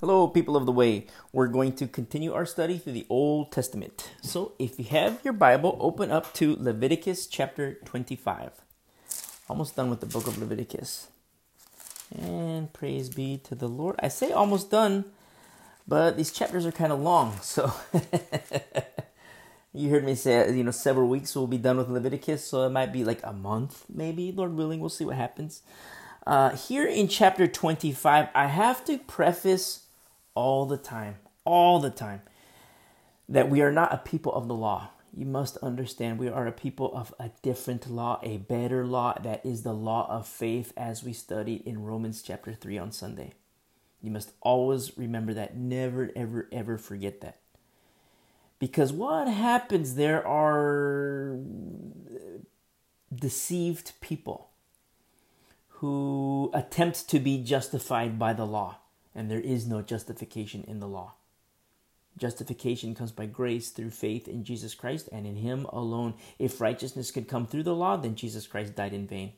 Hello, people of the way. We're going to continue our study through the Old Testament. So, if you have your Bible, open up to Leviticus chapter 25. Almost done with the book of Leviticus. And praise be to the Lord. I say almost done, but these chapters are kind of long. So, you heard me say, you know, several weeks we'll be done with Leviticus. So, it might be like a month, maybe, Lord willing. We'll see what happens. Uh, here in chapter 25, I have to preface all the time, all the time, that we are not a people of the law. You must understand we are a people of a different law, a better law that is the law of faith as we studied in Romans chapter 3 on Sunday. You must always remember that. Never, ever, ever forget that. Because what happens, there are deceived people who attempt to be justified by the law and there is no justification in the law. Justification comes by grace through faith in Jesus Christ and in Him alone. If righteousness could come through the law, then Jesus Christ died in vain.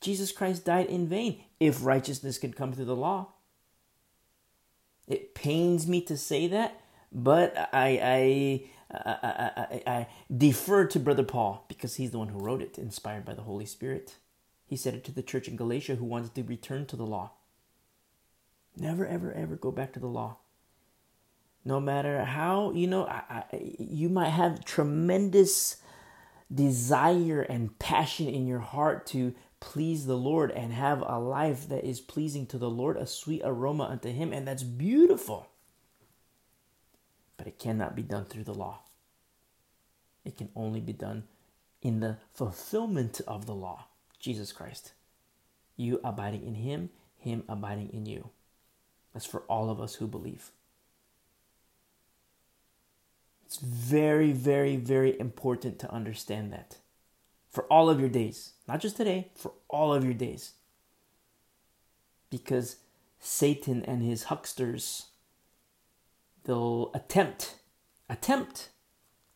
Jesus Christ died in vain if righteousness could come through the law. It pains me to say that, but I, I, I, I, I defer to Brother Paul because he's the one who wrote it, inspired by the Holy Spirit. He said it to the church in Galatia who wanted to return to the law. Never, ever, ever go back to the law. No matter how, you know, I, I, you might have tremendous desire and passion in your heart to please the Lord and have a life that is pleasing to the Lord, a sweet aroma unto Him, and that's beautiful. But it cannot be done through the law. It can only be done in the fulfillment of the law. Jesus Christ. You abiding in Him, Him abiding in you. That's for all of us who believe. It's very, very, very important to understand that for all of your days, not just today, for all of your days. Because Satan and his hucksters, they'll attempt, attempt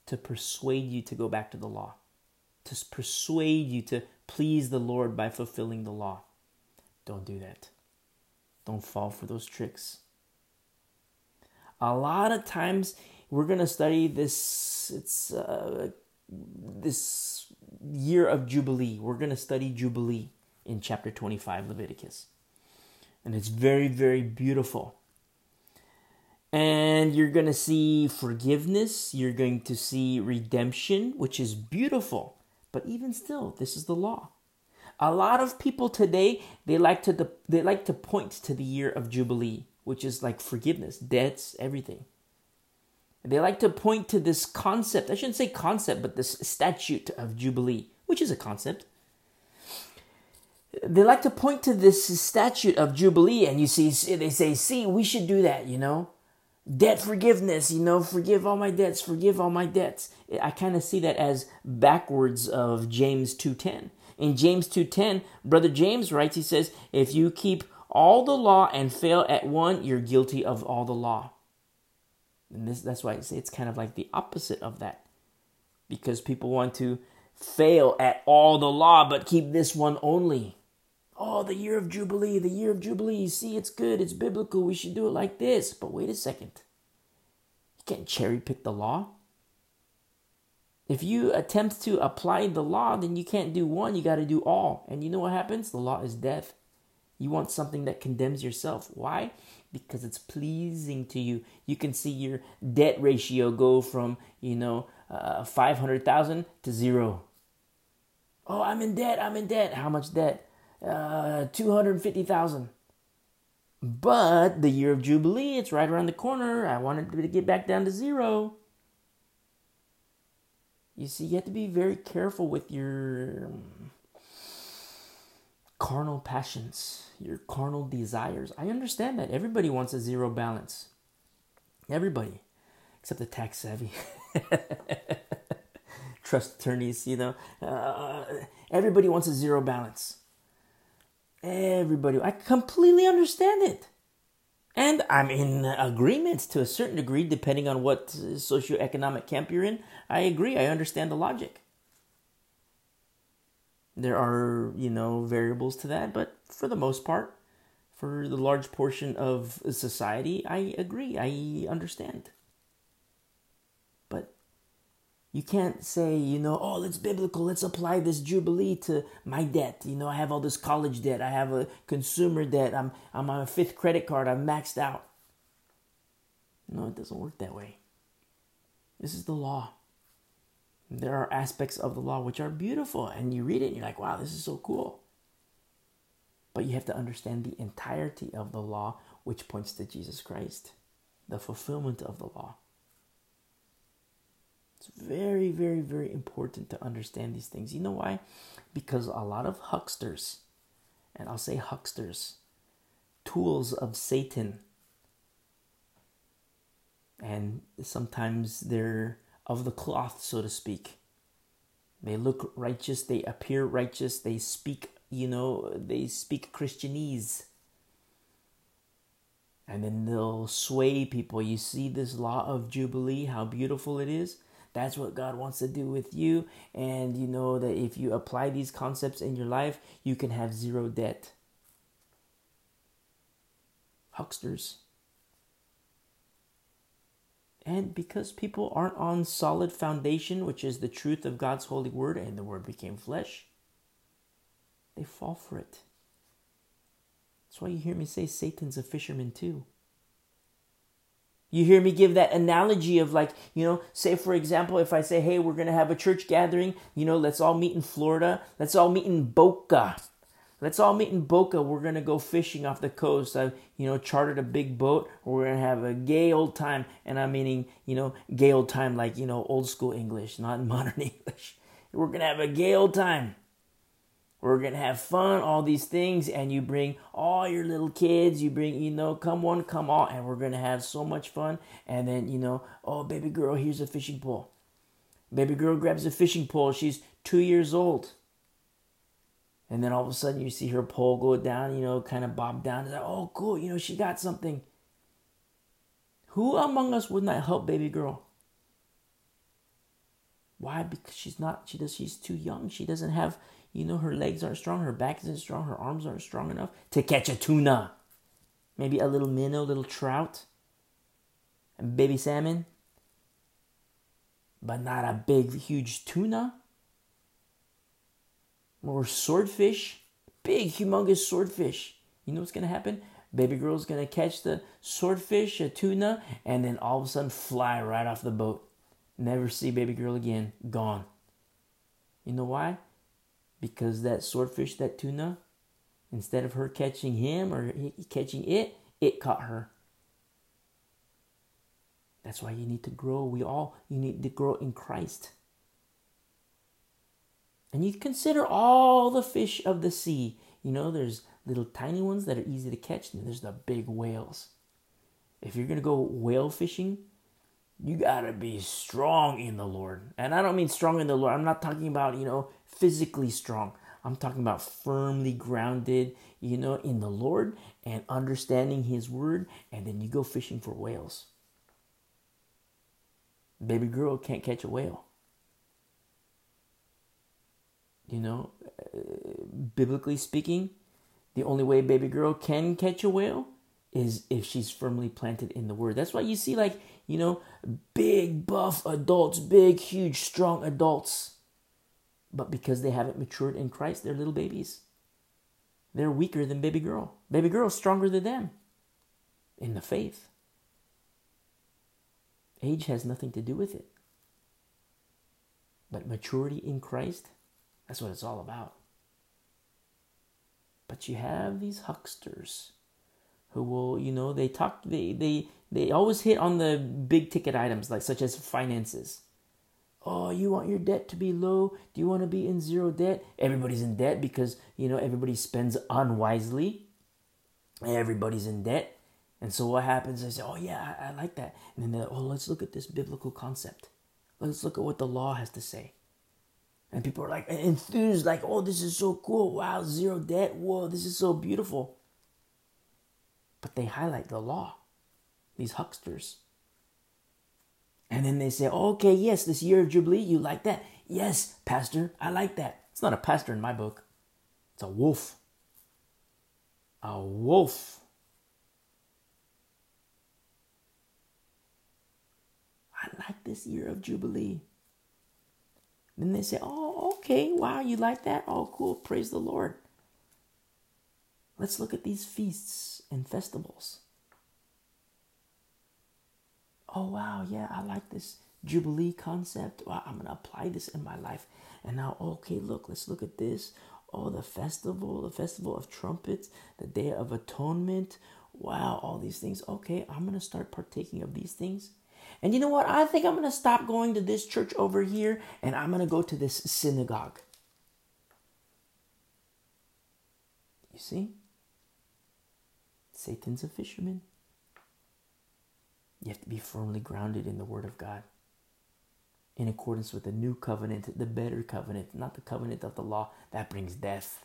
to persuade you to go back to the law, to persuade you to please the Lord by fulfilling the law. Don't do that. Don't fall for those tricks. A lot of times we're going to study this it's uh, this year of jubilee. We're going to study jubilee in chapter 25 Leviticus. And it's very very beautiful. And you're going to see forgiveness, you're going to see redemption, which is beautiful. But even still, this is the law. A lot of people today they like to they like to point to the year of jubilee, which is like forgiveness, debts, everything. They like to point to this concept. I shouldn't say concept, but this statute of jubilee, which is a concept. They like to point to this statute of jubilee, and you see, they say, "See, we should do that," you know debt forgiveness you know forgive all my debts forgive all my debts. I kind of see that as backwards of james 2.10 in james 2.10 brother james writes he says if you keep all the law and fail at one you're guilty of all the law. And this, that's why i say it's kind of like the opposite of that. Because people want to fail at all the law but keep this one only Oh, the year of Jubilee, the year of Jubilee. See, it's good, it's biblical, we should do it like this. But wait a second. You can't cherry pick the law. If you attempt to apply the law, then you can't do one, you got to do all. And you know what happens? The law is death. You want something that condemns yourself. Why? Because it's pleasing to you. You can see your debt ratio go from, you know, uh, 500,000 to zero. Oh, I'm in debt. I'm in debt. How much debt? Uh, 250,000. But the year of Jubilee, it's right around the corner. I wanted to get back down to zero. You see, you have to be very careful with your um, carnal passions, your carnal desires. I understand that. Everybody wants a zero balance. Everybody, except the tax savvy. Trust attorneys, you know. Uh, everybody wants a zero balance. Everybody, I completely understand it. And I'm in agreement to a certain degree, depending on what socioeconomic camp you're in. I agree. I understand the logic. There are, you know, variables to that, but for the most part, for the large portion of society, I agree. I understand. You can't say, you know, oh, it's biblical. Let's apply this jubilee to my debt. You know, I have all this college debt. I have a consumer debt. I'm I'm on a fifth credit card. I'm maxed out. No, it doesn't work that way. This is the law. There are aspects of the law which are beautiful, and you read it and you're like, wow, this is so cool. But you have to understand the entirety of the law, which points to Jesus Christ, the fulfillment of the law. It's very, very, very important to understand these things. You know why? Because a lot of hucksters, and I'll say hucksters, tools of Satan, and sometimes they're of the cloth, so to speak. They look righteous, they appear righteous, they speak you know, they speak Christianese. And then they'll sway people. You see this law of Jubilee, how beautiful it is? That's what God wants to do with you. And you know that if you apply these concepts in your life, you can have zero debt. Hucksters. And because people aren't on solid foundation, which is the truth of God's holy word, and the word became flesh, they fall for it. That's why you hear me say Satan's a fisherman too. You hear me give that analogy of like, you know, say for example, if I say, hey, we're going to have a church gathering, you know, let's all meet in Florida, let's all meet in Boca. Let's all meet in Boca. We're going to go fishing off the coast. I, you know, chartered a big boat. We're going to have a gay old time. And I'm meaning, you know, gay old time like, you know, old school English, not modern English. We're going to have a gay old time. We're to have fun, all these things, and you bring all your little kids, you bring, you know, come one, come all, and we're to have so much fun. And then, you know, oh, baby girl, here's a fishing pole. Baby girl grabs a fishing pole. She's two years old. And then all of a sudden you see her pole go down, you know, kind of bob down. Like, oh, cool, you know, she got something. Who among us would not help baby girl? Why? Because she's not, she does, she's too young. She doesn't have, you know, her legs aren't strong, her back isn't strong, her arms aren't strong enough to catch a tuna. Maybe a little minnow, little trout, and baby salmon, but not a big, huge tuna. Or swordfish, big, humongous swordfish. You know what's gonna happen? Baby girl's gonna catch the swordfish, a tuna, and then all of a sudden fly right off the boat. Never see baby girl again. Gone. You know why? Because that swordfish, that tuna, instead of her catching him or catching it, it caught her. That's why you need to grow. We all, you need to grow in Christ. And you consider all the fish of the sea. You know, there's little tiny ones that are easy to catch, and there's the big whales. If you're going to go whale fishing, you got to be strong in the Lord. And I don't mean strong in the Lord. I'm not talking about, you know, physically strong. I'm talking about firmly grounded, you know, in the Lord and understanding His word. And then you go fishing for whales. Baby girl can't catch a whale. You know, uh, biblically speaking, the only way baby girl can catch a whale is if she's firmly planted in the word. That's why you see, like, you know, big, buff adults, big, huge, strong adults but because they haven't matured in Christ, they're little babies. They're weaker than baby girl. Baby girl's stronger than them in the faith. Age has nothing to do with it. But maturity in Christ, that's what it's all about. But you have these hucksters who will, you know, they talk they they they always hit on the big ticket items like such as finances. Oh, you want your debt to be low? Do you want to be in zero debt? Everybody's in debt because, you know, everybody spends unwisely. Everybody's in debt. And so what happens is, oh, yeah, I, I like that. And then, oh, let's look at this biblical concept. Let's look at what the law has to say. And people are like enthused, like, oh, this is so cool. Wow, zero debt. Whoa, this is so beautiful. But they highlight the law, these hucksters. And then they say, okay, yes, this year of Jubilee, you like that. Yes, Pastor, I like that. It's not a pastor in my book, it's a wolf. A wolf. I like this year of Jubilee. Then they say, oh, okay, wow, you like that? Oh, cool, praise the Lord. Let's look at these feasts and festivals. Oh, wow, yeah, I like this Jubilee concept. I'm to apply this in my life. And now, okay, look, let's look at this. Oh, the festival, the festival of trumpets, the day of atonement. Wow, all these things. Okay, I'm to start partaking of these things. And you know what? I think I'm to stop going to this church over here and I'm to go to this synagogue. You see? Satan's a fisherman. You have to be firmly grounded in the Word of God in accordance with the new covenant, the better covenant, not the covenant of the law that brings death.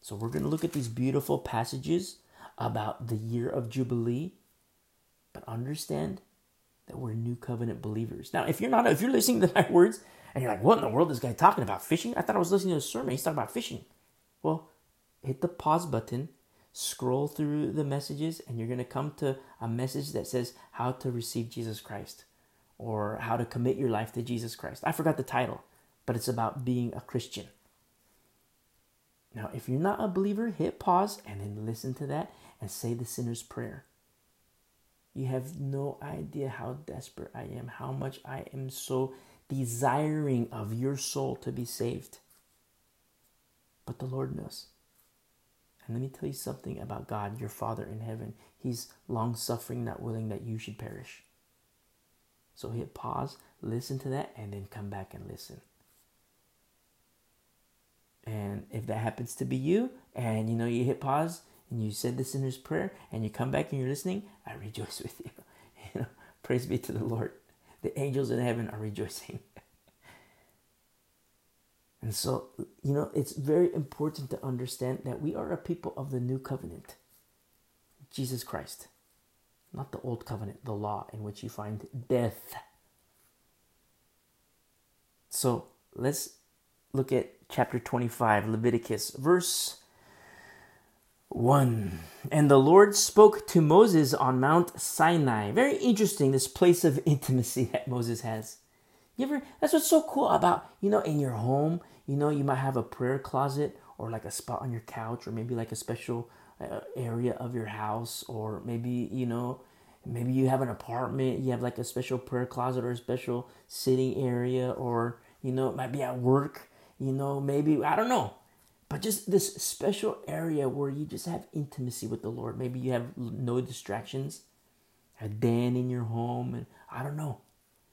So we're going to look at these beautiful passages about the year of Jubilee, but understand that we're new covenant believers. Now, if you're not, if you're listening to my words and you're like, what in the world is this guy talking about? Fishing? I thought I was listening to a sermon. He's talking about fishing. Well, hit the pause button, scroll through the messages, and you're going to come to a message that says how to receive Jesus Christ or how to commit your life to Jesus Christ. I forgot the title, but it's about being a Christian. Now, if you're not a believer, hit pause and then listen to that and say the sinner's prayer. You have no idea how desperate I am, how much I am so desiring of your soul to be saved. But the Lord knows. And let me tell you something about God, your Father in heaven. He's long suffering, not willing that you should perish. So hit pause, listen to that, and then come back and listen. And if that happens to be you, and you know you hit pause and you said the sinner's prayer, and you come back and you're listening, I rejoice with you. You know, praise be to the Lord. The angels in heaven are rejoicing. and so, you know, it's very important to understand that we are a people of the new covenant, Jesus Christ not the old covenant, the law in which you find death. So let's look at chapter 25, Leviticus, verse 1. And the Lord spoke to Moses on Mount Sinai. Very interesting, this place of intimacy that Moses has. You ever, that's what's so cool about, you know, in your home, you know, you might have a prayer closet or like a spot on your couch or maybe like a special uh, area of your house or maybe you know maybe you have an apartment you have like a special prayer closet or a special sitting area or you know it might be at work you know maybe i don't know. But just this special area where you just have intimacy with the lord. Maybe you have no distractions a den in your home and i don't know.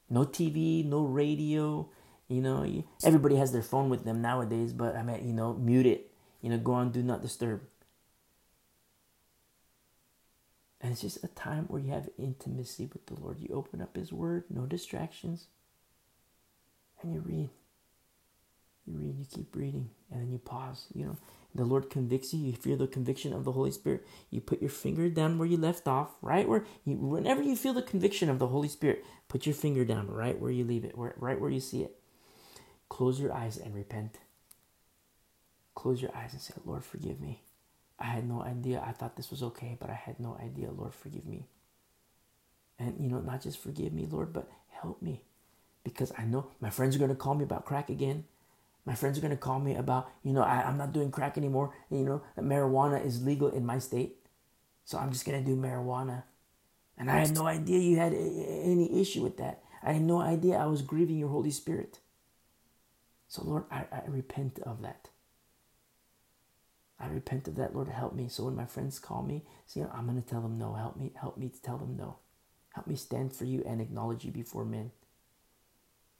No tv no radio you know everybody has their phone with them nowadays but i mean you know mute it you know go on do not disturb And it's just a time where you have intimacy with the Lord. You open up His Word, no distractions, and you read. You read, you keep reading, and then you pause. You know, the Lord convicts you. You feel the conviction of the Holy Spirit. You put your finger down where you left off, right where you, whenever you feel the conviction of the Holy Spirit, put your finger down right where you leave it, right where you see it. Close your eyes and repent. Close your eyes and say, Lord, forgive me. I had no idea. I thought this was okay, but I had no idea. Lord, forgive me. And, you know, not just forgive me, Lord, but help me. Because I know my friends are going to call me about crack again. My friends are going to call me about, you know, I, am not doing crack anymore. And, you know, marijuana is legal in my state. So I'm just going to do marijuana. And I had no idea you had any issue with that. I had no idea I was grieving your Holy Spirit. So, Lord, I, I repent of that. I repent of that, Lord, help me. So when my friends call me, see, I'm going to tell them no. Help me, help me to tell them no. Help me stand for you and acknowledge you before men.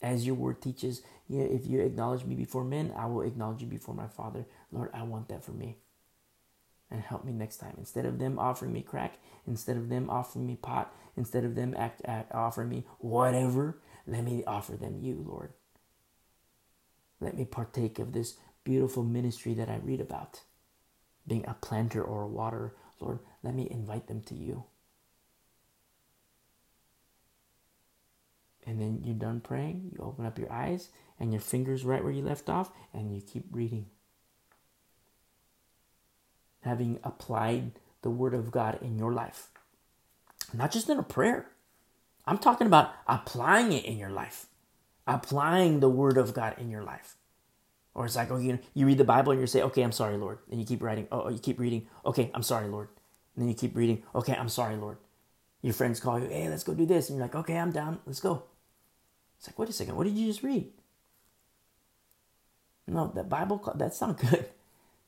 As your word teaches, yeah, if you acknowledge me before men, I will acknowledge you before my Father. Lord, I want that for me. And help me next time. Instead of them offering me crack, instead of them offering me pot, instead of them act, act offering me whatever, let me offer them you, Lord. Let me partake of this beautiful ministry that I read about being a planter or a water, Lord, let me invite them to you. And then you're done praying, you open up your eyes and your fingers right where you left off, and you keep reading. Having applied the Word of God in your life, not just in a prayer, I'm talking about applying it in your life, applying the word of God in your life. Or it's like, oh, you, you read the Bible and you say, okay, I'm sorry, Lord. And you keep writing, oh, oh, you keep reading, okay, I'm sorry, Lord. And then you keep reading, okay, I'm sorry, Lord. Your friends call you, hey, let's go do this. And you're like, okay, I'm down, let's go. It's like, wait a second, what did you just read? No, the Bible, that's not good.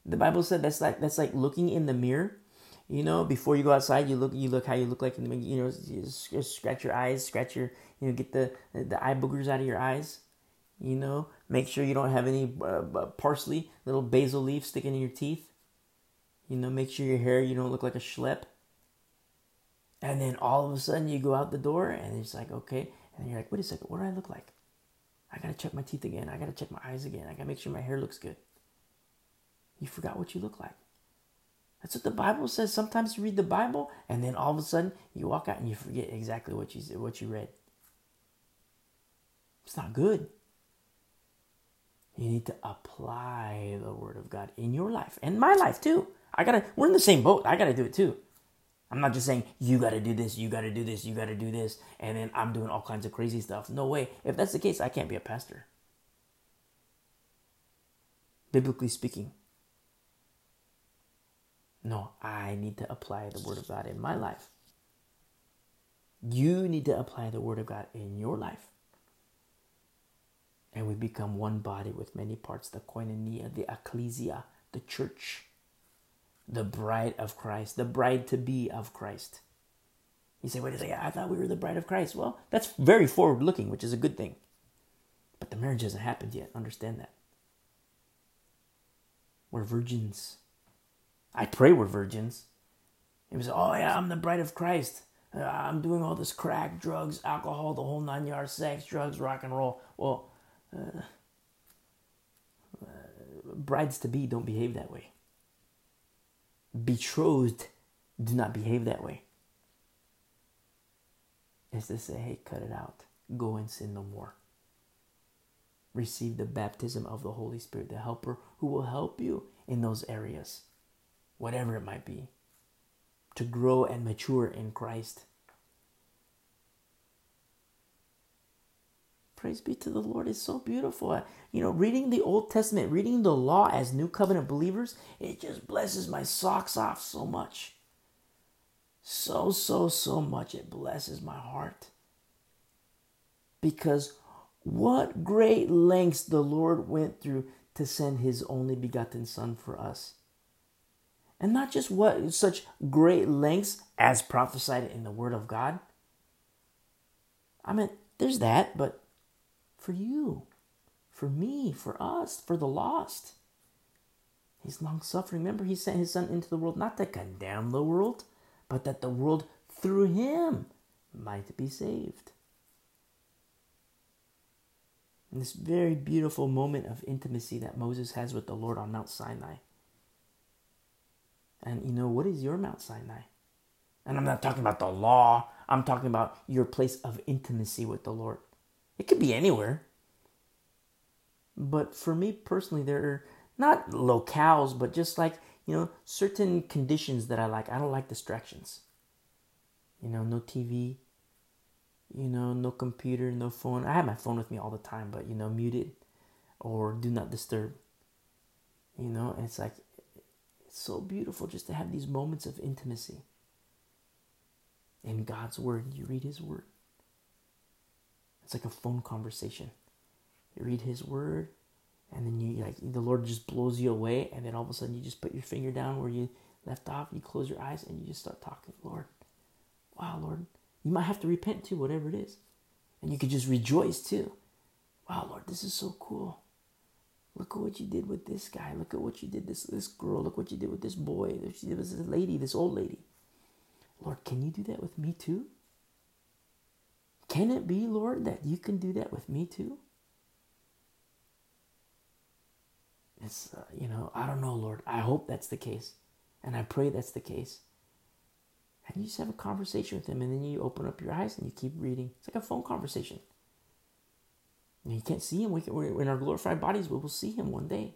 The Bible said that's like that's like looking in the mirror. You know, before you go outside, you look you look how you look like you know you scratch your eyes, scratch your you know get the the eye boogers out of your eyes. You know, make sure you don't have any uh, parsley, little basil leaf sticking in your teeth. You know, make sure your hair you don't look like a schlep. And then all of a sudden you go out the door and it's like okay, and you're like, wait a second, what do I look like? I gotta check my teeth again. I gotta check my eyes again. I gotta make sure my hair looks good. You forgot what you look like. That's what the Bible says. Sometimes you read the Bible and then all of a sudden you walk out and you forget exactly what you what you read. It's not good. You need to apply the word of God in your life and my life too. I gotta we're in the same boat. I gotta do it too. I'm not just saying you gotta do this, you gotta do this, you gotta do this, and then I'm doing all kinds of crazy stuff. No way. If that's the case, I can't be a pastor. Biblically speaking. No, I need to apply the Word of God in my life. You need to apply the Word of God in your life. And we become one body with many parts the koinonia, the ecclesia, the church, the bride of Christ, the bride to be of Christ. You say, wait a second, I thought we were the bride of Christ. Well, that's very forward looking, which is a good thing. But the marriage hasn't happened yet. Understand that. We're virgins. I pray we're virgins. He was, oh yeah, I'm the bride of Christ. Uh, I'm doing all this crack, drugs, alcohol, the whole nine yards, sex, drugs, rock and roll. Well, uh, uh, brides to be don't behave that way. Betrothed do not behave that way. It's to say, hey, cut it out. Go and sin no more. Receive the baptism of the Holy Spirit, the helper who will help you in those areas whatever it might be, to grow and mature in Christ. Praise be to the Lord. It's so beautiful. Uh, you know, reading the Old Testament, reading the law as new covenant believers, it just blesses my socks off so much. So, so, so much. It blesses my heart. Because what great lengths the Lord went through to send his only begotten Son for us. And not just what such great lengths as prophesied in the Word of God. I mean, there's that, but for you, for me, for us, for the lost. He's long suffering. Remember, he sent his son into the world not to condemn the world, but that the world through him might be saved. And this very beautiful moment of intimacy that Moses has with the Lord on Mount Sinai. And you know, what is your Mount Sinai? And I'm not talking about the law, I'm talking about your place of intimacy with the Lord. It could be anywhere. But for me personally, there are not locales, but just like, you know, certain conditions that I like. I don't like distractions. You know, no TV, you know, no computer, no phone. I have my phone with me all the time, but, you know, muted or do not disturb. You know, it's like so beautiful just to have these moments of intimacy. In God's Word, you read His Word. It's like a phone conversation. You read His Word, and then you like the Lord just blows you away, and then all of a sudden you just put your finger down where you left off, you close your eyes, and you just start talking. Lord, wow, Lord, you might have to repent too, whatever it is, and you could just rejoice too. Wow, Lord, this is so cool. Look at what you did with this guy. Look at what you did this this girl. Look what you did with this boy. There was this lady, this old lady. Lord, can you do that with me too? Can it be, Lord, that you can do that with me too? It's, uh, you know, I don't know, Lord. I hope that's the case. And I pray that's the case. And you just have a conversation with him, and then you open up your eyes and you keep reading. It's like a phone conversation. You can't see him. We can, in our glorified bodies, we will see him one day.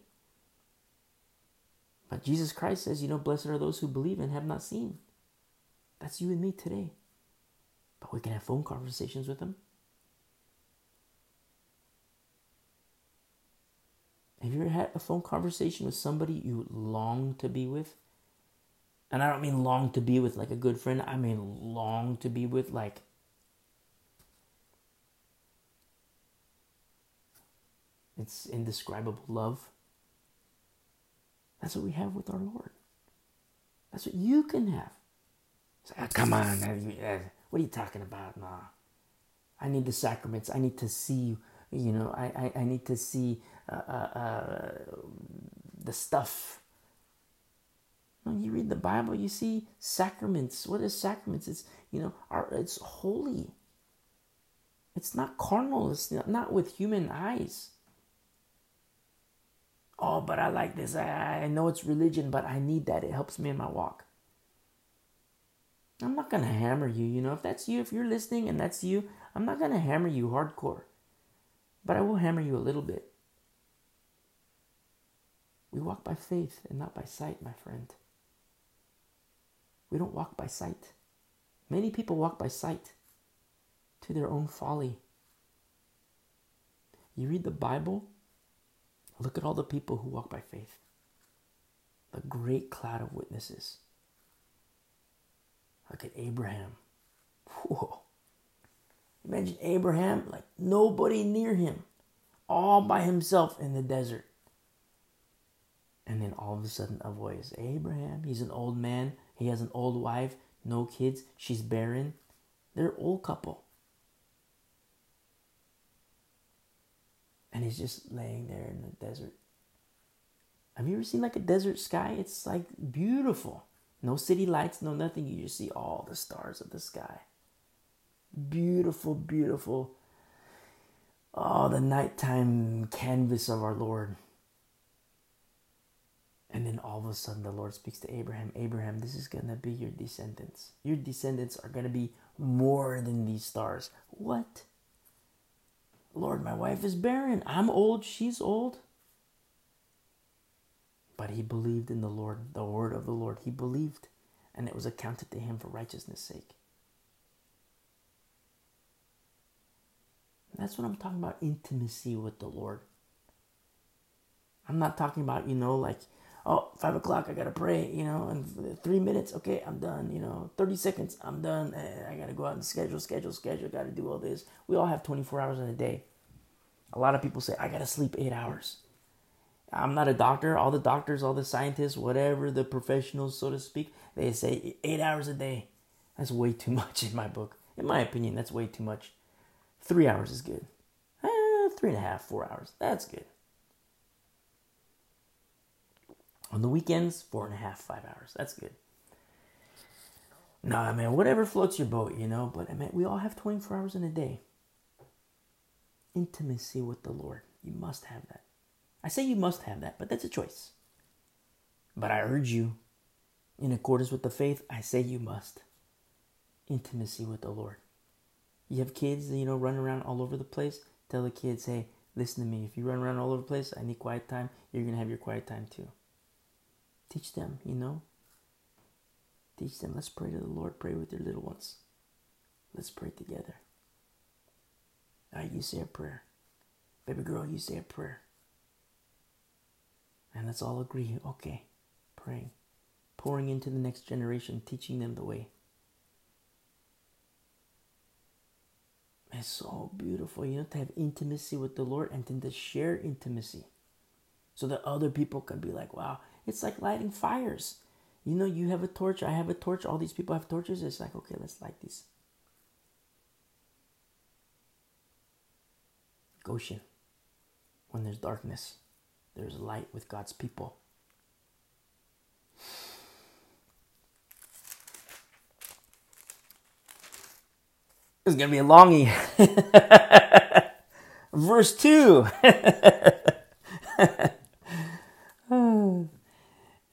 But Jesus Christ says, you know, blessed are those who believe and have not seen. That's you and me today. But we can have phone conversations with them. Have you ever had a phone conversation with somebody you long to be with? And I don't mean long to be with like a good friend, I mean long to be with like it's indescribable love. That's what we have with our Lord. That's what you can have. oh, come on, what are you talking about? Nah. I need the sacraments. I need to see, you know, I, I, I need to see uh, uh, uh, the stuff. When you read the Bible, you see sacraments. What is sacraments? It's you know, our, it's holy. It's not carnal. It's not with human eyes. Oh, but I like this. I, I know it's religion, but I need that. It helps me in my walk. I'm not going to hammer you. You know, if that's you, if you're listening and that's you, I'm not going to hammer you hardcore. But I will hammer you a little bit. We walk by faith and not by sight, my friend. We don't walk by sight. Many people walk by sight to their own folly. You read the Bible, look at all the people who walk by faith. The great cloud of witnesses. Look at Abraham. Whoa. Imagine Abraham, like nobody near him, all by himself in the desert. And then all of a sudden, a voice Abraham, he's an old man, he has an old wife, no kids, she's barren. They're old couple. And he's just laying there in the desert. Have you ever seen like a desert sky? It's like beautiful. No city lights, no nothing. You just see all the stars of the sky. Beautiful, beautiful. Oh, the nighttime canvas of our Lord. And then all of a sudden, the Lord speaks to Abraham Abraham, this is going to be your descendants. Your descendants are going to be more than these stars. What? Lord, my wife is barren. I'm old. She's old. But he believed in the Lord, the word of the Lord. He believed, and it was accounted to him for righteousness' sake. That's what I'm talking about intimacy with the Lord. I'm not talking about, you know, like oh, five o'clock, I gotta pray, you know, and three minutes, okay, I'm done, you know, 30 seconds, I'm done. Eh, I gotta go out and schedule, schedule, schedule, gotta do all this. We all have 24 hours in a day. A lot of people say, I gotta sleep eight hours. I'm not a doctor. All the doctors, all the scientists, whatever the professionals, so to speak, they say eight hours a day. That's way too much in my book. In my opinion, that's way too much. Three hours is good. Eh, three and a half, four hours. That's good. On the weekends, four and a half, five hours. That's good. Nah, man, whatever floats your boat, you know. But I mean, we all have 24 hours in a day. Intimacy with the Lord. You must have that. I say you must have that, but that's a choice. But I urge you, in accordance with the faith, I say you must. Intimacy with the Lord. You have kids, you know, running around all over the place. Tell the kids, hey, listen to me. If you run around all over the place, I need quiet time. You're going to have your quiet time too. Teach them, you know. Teach them. Let's pray to the Lord. Pray with your little ones. Let's pray together. All right, you say a prayer. Baby girl, you say a prayer. And let's all agree, okay, praying. Pouring into the next generation, teaching them the way. It's so beautiful, you know, to have intimacy with the Lord and then to share intimacy so that other people can be like, wow, it's like lighting fires. You know, you have a torch, I have a torch, all these people have torches. It's like, okay, let's light these. Goshen, when there's darkness, there's light with God's people. It's going to be a longie. Verse 2.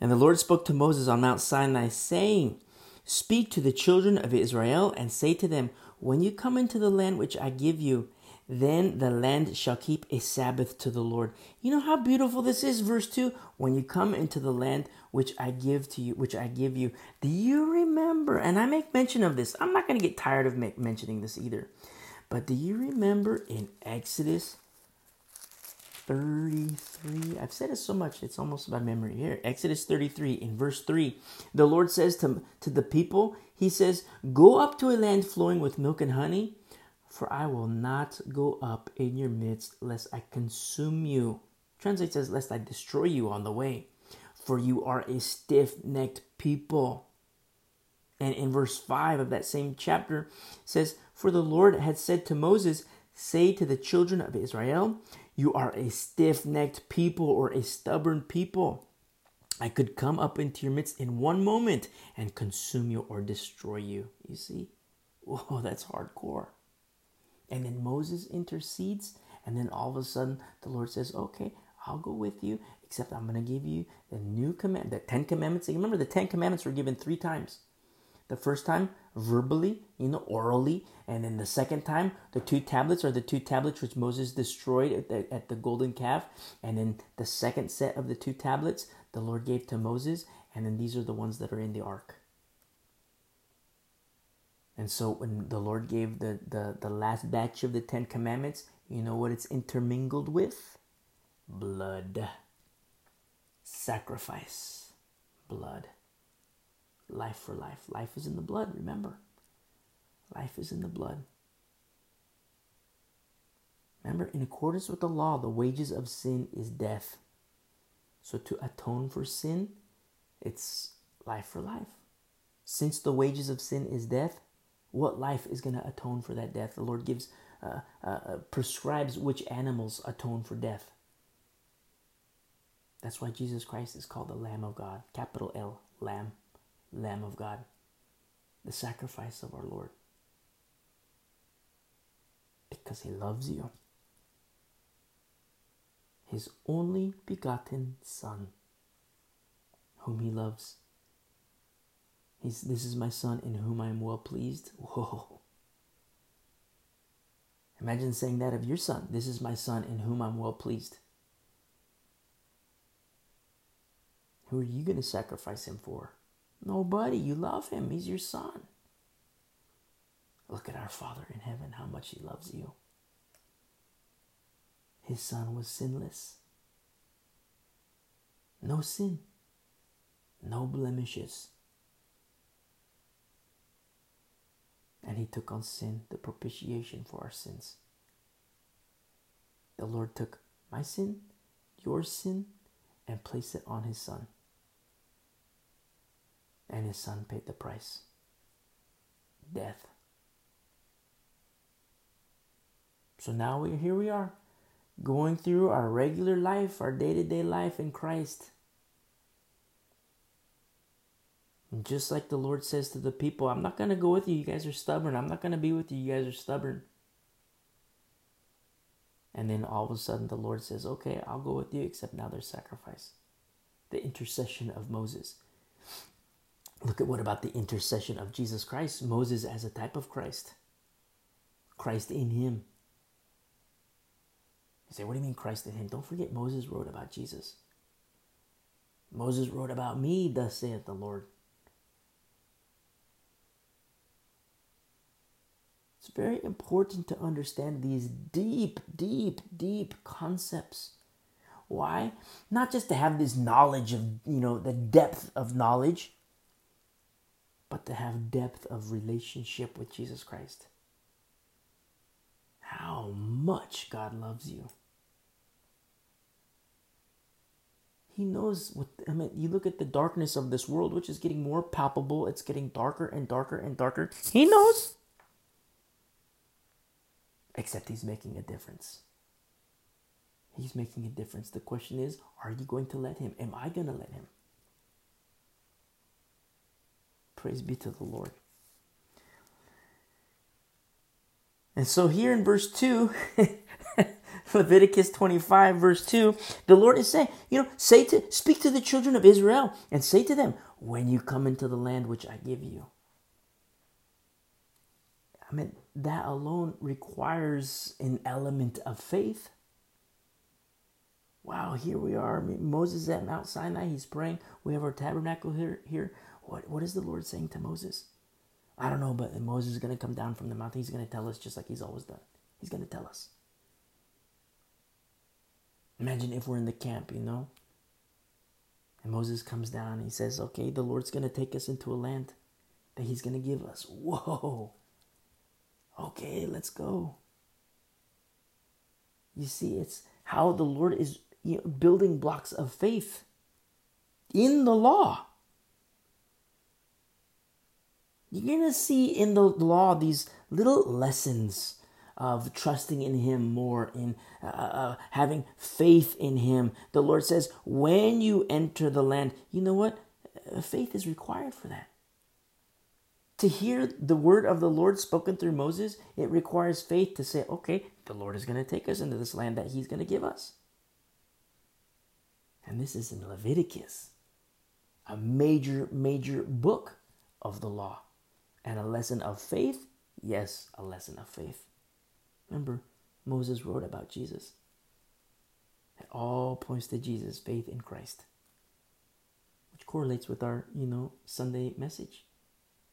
And the Lord spoke to Moses on Mount Sinai, saying, Speak to the children of Israel and say to them, When you come into the land which I give you, then the land shall keep a Sabbath to the Lord. You know how beautiful this is, verse 2? When you come into the land which I give to you, which I give you. Do you remember? And I make mention of this. I'm not going to get tired of mentioning this either. But do you remember in Exodus 33? I've said it so much, it's almost by memory here. Exodus 33, in verse 3, the Lord says to, to the people, He says, Go up to a land flowing with milk and honey for I will not go up in your midst, lest I consume you. Translate says, lest I destroy you on the way. For you are a stiff necked people. And in verse 5 of that same chapter says, For the Lord had said to Moses, Say to the children of Israel, You are a stiff necked people or a stubborn people. I could come up into your midst in one moment and consume you or destroy you. You see? Whoa, that's hardcore. And then Moses intercedes, and then all of a sudden the Lord says, Okay, I'll go with you, except I'm going to give you the new command, the Ten Commandments. remember, the Ten Commandments were given three times. The first time, verbally, you know, orally, and then the second time, the two tablets are the two tablets which Moses destroyed at the, at the golden calf, and then the second set of the two tablets the Lord gave to Moses, and then these are the ones that are in the ark. And so when the Lord gave the, the, the last batch of the Ten Commandments, you know what it's intermingled with? Blood. Sacrifice. Blood. Life for life. Life is in the blood, remember. Life is in the blood. Remember, in accordance with the law, the wages of sin is death. So to atone for sin, it's life for life. Since the wages of sin is death, what life is going to atone for that death. The Lord gives, uh, uh, uh, prescribes which animals atone for death. That's why Jesus Christ is called the Lamb of God, capital L, Lamb, Lamb of God, the sacrifice of our Lord. Because he loves you. His only begotten Son, whom he loves He's, this is my son in whom I am well pleased. Whoa. Imagine saying that of your son. This is my son in whom I'm well pleased. Who are you going to sacrifice him for? Nobody. You love him. He's your son. Look at our Father in heaven, how much he loves you. His son was sinless. No sin, no blemishes. and he took on sin, the propitiation for our sins. The Lord took my sin, your sin, and placed it on his son. And his son paid the price death. So now we, here we are, going through our regular life, our day to day life in Christ. And just like the Lord says to the people, I'm not going to go with you. You guys are stubborn. I'm not going to be with you. You guys are stubborn. And then all of a sudden, the Lord says, Okay, I'll go with you, except now there's sacrifice. The intercession of Moses. Look at what about the intercession of Jesus Christ? Moses as a type of Christ. Christ in him. You say, What do you mean Christ in him? Don't forget, Moses wrote about Jesus. Moses wrote about me, thus saith the Lord. It's very important to understand these deep, deep, deep concepts. Why? Not just to have this knowledge of, you know, the depth of knowledge, but to have depth of relationship with Jesus Christ. How much God loves you. He knows what I mean. You look at the darkness of this world, which is getting more palpable. It's getting darker and darker and darker. He knows except he's making a difference. He's making a difference. The question is, are you going to let him? Am I going to let him? Praise be to the Lord. And so here in verse 2, Leviticus 25, verse 2, the Lord is saying, you know, say to speak to the children of Israel and say to them, when you come into the land which I give you. I mean, that alone requires an element of faith. Wow, here we are. I mean, Moses at Mount Sinai, he's praying. We have our tabernacle here. Here, what what is the Lord saying to Moses? I don't know, but Moses is going to come down from the mountain. He's going to tell us just like he's always done. He's going to tell us. Imagine if we're in the camp, you know, and Moses comes down he says, Okay, the Lord's going to take us into a land that he's going to give us. Whoa. Okay, let's go. You see, it's how the Lord is you know, building blocks of faith in the law. You're going to see in the law these little lessons of trusting in Him more, in uh, uh, having faith in Him. The Lord says, when you enter the land, you know what? Uh, faith is required for that. To hear the word of the Lord spoken through Moses, it requires faith to say, okay, the Lord is going to take us into this land that He's going to give us. And this is in Leviticus, a major, major book of the law. And a lesson of faith? Yes, a lesson of faith. Remember, Moses wrote about Jesus. It all points to Jesus, faith in Christ, which correlates with our, you know, Sunday message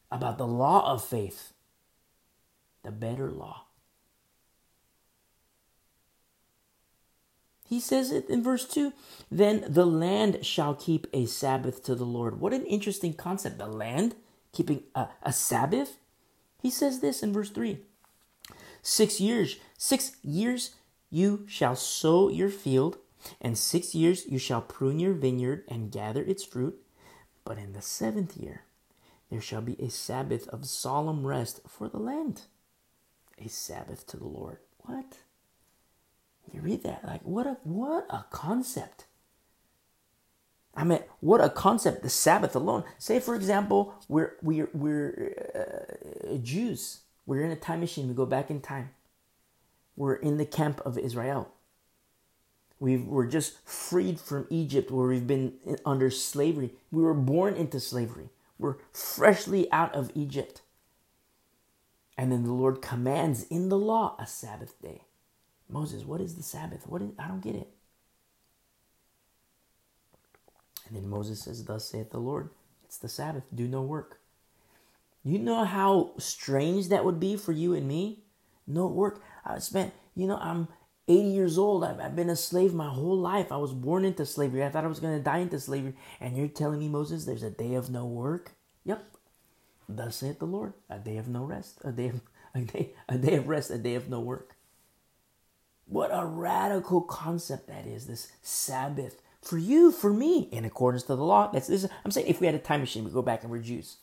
about the law of faith, the better law. He says it in verse 2 Then the land shall keep a Sabbath to the Lord. What an interesting concept. The land keeping a, a Sabbath. He says this in verse 3 Six years, six years you shall sow your field, and six years you shall prune your vineyard and gather its fruit. But in the seventh year there shall be a Sabbath of solemn rest for the land. A Sabbath to the Lord. What? You read that, like what a what a concept. I mean, what a concept! The Sabbath alone. Say, for example, we're we're we're uh, Jews. We're in a time machine. We go back in time. We're in the camp of Israel. we we're just freed from Egypt, where we've been under slavery. We were born into slavery. We're freshly out of Egypt. And then the Lord commands in the law a Sabbath day. Moses, what is the Sabbath? What is I don't get it. And then Moses says, Thus saith the Lord, it's the Sabbath, do no work. You know how strange that would be for you and me? No work. I spent, you know, I'm 80 years old. I've, I've been a slave my whole life. I was born into slavery. I thought I was going to die into slavery. And you're telling me, Moses, there's a day of no work? Yep. Thus saith the Lord, a day of no rest, a day of, a day, a day of rest, a day of no work. What a radical concept that is, this Sabbath. For you, for me, in accordance to the law. That's this. I'm saying if we had a time machine, we go back and we're Jews.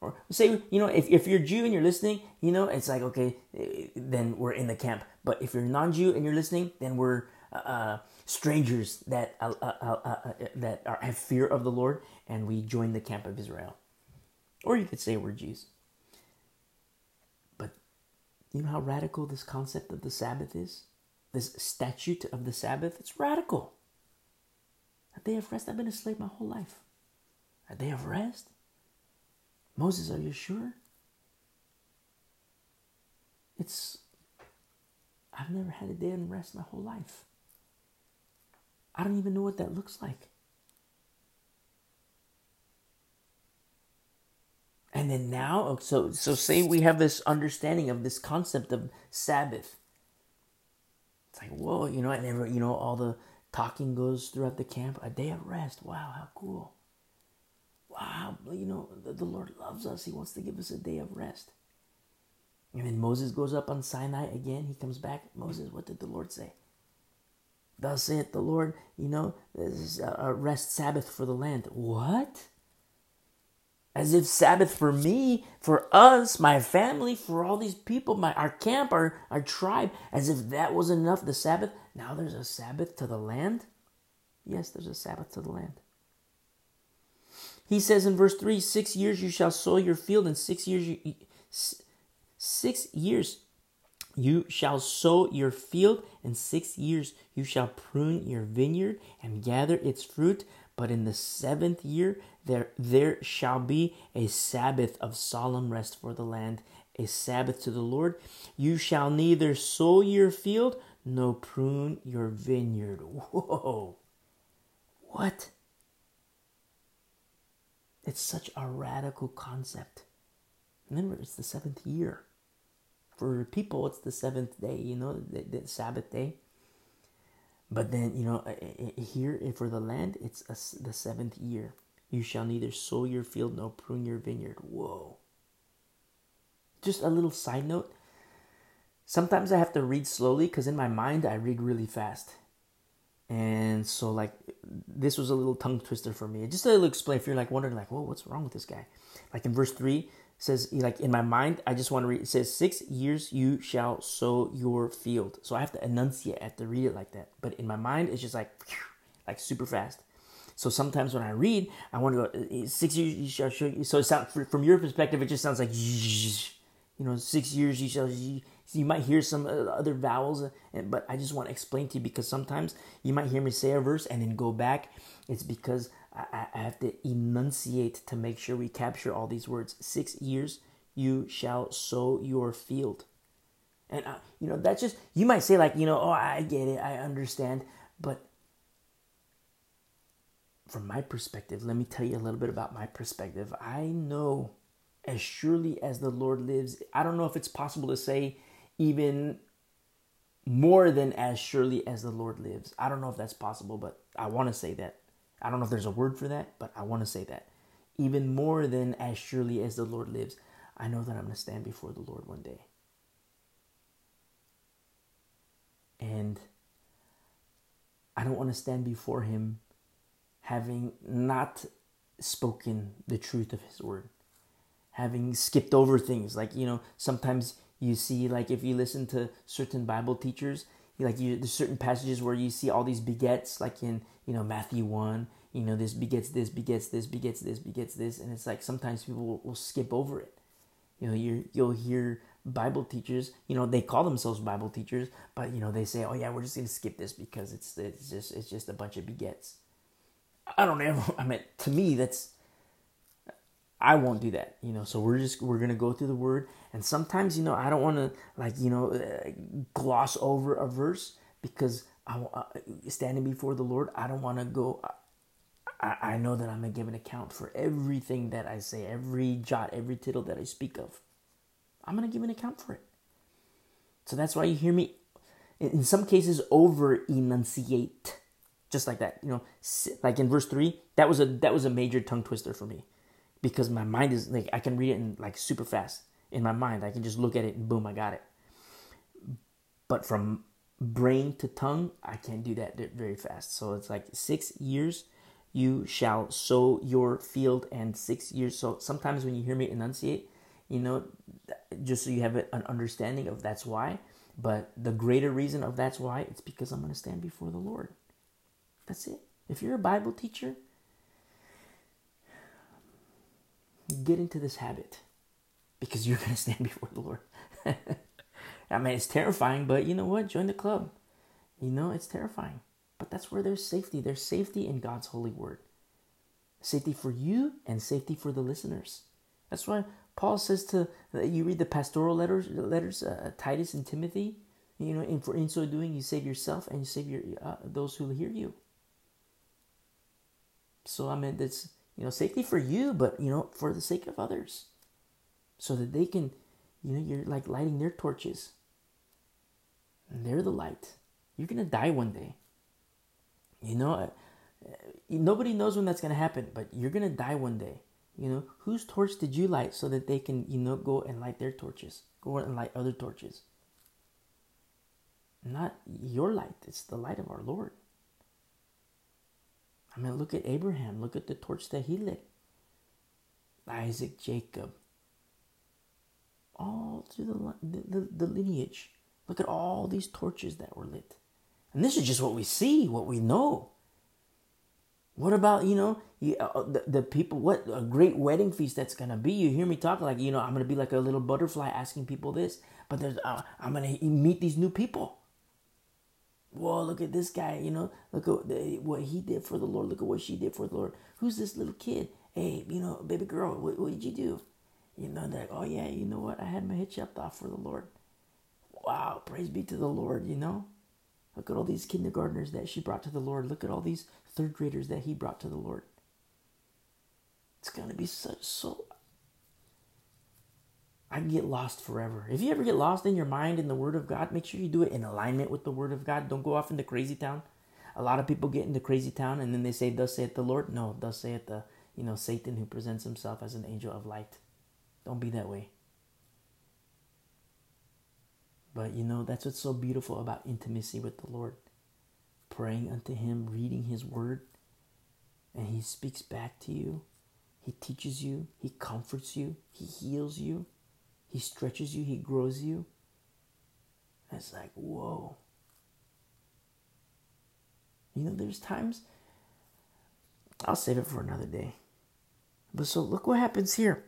Or say, you know, if, if you're Jew and you're listening, you know, it's like, okay, then we're in the camp. But if you're non-Jew and you're listening, then we're uh, uh strangers that uh, uh, uh, uh, that are, have fear of the Lord, and we join the camp of Israel. Or you could say we're Jews. But you know how radical this concept of the Sabbath is? This statute of the Sabbath? It's radical. Day of rest. I've been a slave my whole life. A day of rest? Moses, are you sure? It's, I've never had a day of rest my whole life. I don't even know what that looks like. And then now, oh, so so say we have this understanding of this concept of Sabbath. It's like whoa, you know, and never, you know, all the talking goes throughout the camp. A day of rest. Wow, how cool wow, you know, the, the Lord loves us. He wants to give us a day of rest. And then Moses goes up on Sinai again. He comes back. Moses, what did the Lord say? Thus saith the Lord, you know, this is a rest Sabbath for the land. What? As if Sabbath for me, for us, my family, for all these people, my our camp, our, our tribe, as if that wasn't enough, the Sabbath. Now there's a Sabbath to the land? Yes, there's a Sabbath to the land. He says in verse 3 Six years you shall sow your field, and six years you, six years you shall sow your field, and six years you shall prune your vineyard and gather its fruit. But in the seventh year there there shall be a Sabbath of solemn rest for the land, a Sabbath to the Lord. You shall neither sow your field nor prune your vineyard. Whoa. What? It's such a radical concept. Remember, it's the seventh year. For people, it's the seventh day, you know, the, the Sabbath day. But then, you know, here for the land, it's a, the seventh year. You shall neither sow your field nor prune your vineyard. Whoa. Just a little side note. Sometimes I have to read slowly because in my mind I read really fast. And so, like, this was a little tongue twister for me. Just a little explain if you're like wondering, like, whoa, what's wrong with this guy? Like in verse 3, says, like, in my mind, I just want to read, it says, Six years you shall sow your field. So I have to enunciate, I have to read it like that. But in my mind, it's just like, like super fast. So sometimes when I read, I want to go, uh, Six years you shall show you. So it sounds, from your perspective, it just sounds like, you know, six years you shall you might hear some uh, other vowels, uh, but I just want to explain to you because sometimes you might hear me say a verse and then go back. It's because I, I have to enunciate to make sure we capture all these words. Six years you shall sow your field. And, uh, you know, that's just, you might say, like, you know, oh, I get it, I understand. But from my perspective, let me tell you a little bit about my perspective. I know as surely as the Lord lives, I don't know if it's possible to say even more than as surely as the Lord lives. I don't know if that's possible, but I want to say that. I don't know if there's a word for that, but I want to say that. Even more than as surely as the Lord lives, I know that I'm going to stand before the Lord one day. And I don't want to stand before Him having not spoken the truth of His word, having skipped over things. Like, you know, sometimes you see like if you listen to certain bible teachers like you there's certain passages where you see all these begets like in you know matthew 1 you know this begets this begets this begets this begets this and it's like sometimes people will, will skip over it you know you you'll hear bible teachers you know they call themselves bible teachers but you know they say oh yeah we're just to skip this because it's it's just it's just a bunch of begets i don't know i mean to me that's I won't do that, you know. So we're just we're gonna go through the word, and sometimes you know I don't want to like you know gloss over a verse because I standing before the Lord. I don't want to go. I, I know that I'm gonna give an account for everything that I say, every jot, every tittle that I speak of. I'm gonna give an account for it. So that's why you hear me, in some cases, over enunciate, just like that. You know, like in verse three, that was a that was a major tongue twister for me because my mind is like I can read it in like super fast in my mind. I can just look at it and boom, I got it. But from brain to tongue, I can't do that very fast. So it's like six years you shall sow your field and six years. So sometimes when you hear me enunciate, you know, just so you have an understanding of that's why. But the greater reason of that's why, it's because I'm going to stand before the Lord. That's it. If you're a Bible teacher, get into this habit because you're going to stand before the Lord. I mean, it's terrifying, but you know what? Join the club. You know, it's terrifying. But that's where there's safety. There's safety in God's holy word. Safety for you and safety for the listeners. That's why Paul says to you read the pastoral letters, letters uh, Titus and Timothy. You know, and for in so doing, you save yourself and you save your uh, those who hear you. So I mean, that's you know, safety for you, but you know, for the sake of others. So that they can, you know, you're like lighting their torches. And they're the light. You're to die one day. You know, uh, nobody knows when that's to happen, but you're to die one day. You know, whose torch did you light so that they can, you know, go and light their torches? Go and light other torches. Not your light, it's the light of our Lord. I mean, look at Abraham. Look at the torch that he lit. Isaac, Jacob. All through the, the, the, lineage. Look at all these torches that were lit. And this is just what we see, what we know. What about, you know, uh, the, the people, what a great wedding feast that's going to be. You hear me talking like, you know, I'm going to be like a little butterfly asking people this, but there's, uh, I'm going to meet these new people whoa, look at this guy, you know, look at what he did for the Lord, look at what she did for the Lord. Who's this little kid? Hey, you know, baby girl, what, what did you do? You know, they're like, oh yeah, you know what? I had my head chopped off for the Lord. Wow, praise be to the Lord, you know? Look at all these kindergartners that she brought to the Lord. Look at all these third graders that he brought to the Lord. It's going to be such so I get lost forever. If you ever get lost in your mind in the Word of God, make sure you do it in alignment with the Word of God. Don't go off into crazy town. A lot of people get into crazy town and then they say, "Thus saith the Lord." No, "Thus saith the you know Satan who presents himself as an angel of light." Don't be that way. But you know that's what's so beautiful about intimacy with the Lord, praying unto Him, reading His Word, and He speaks back to you. He teaches you. He comforts you. He heals you. He stretches you, He grows you. it's like, whoa. You know, there's times, I'll save it for another day. But so look what happens here.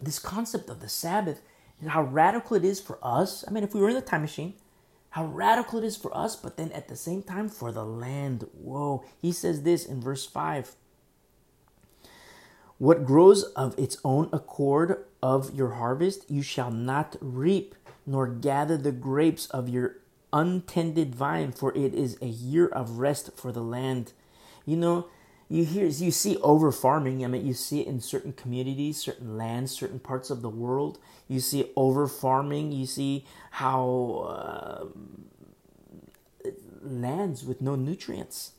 This concept of the Sabbath and how radical it is for us. I mean, if we were in the time machine, how radical it is for us, but then at the same time for the land. Whoa. He says this in verse 5 What grows of its own accord of your harvest, you shall not reap, nor gather the grapes of your untended vine, for it is a year of rest for the land. You know, you hear you see over farming. I mean, you see it in certain communities, certain lands, certain parts of the world. You see over farming. You see how uh, lands with no nutrients.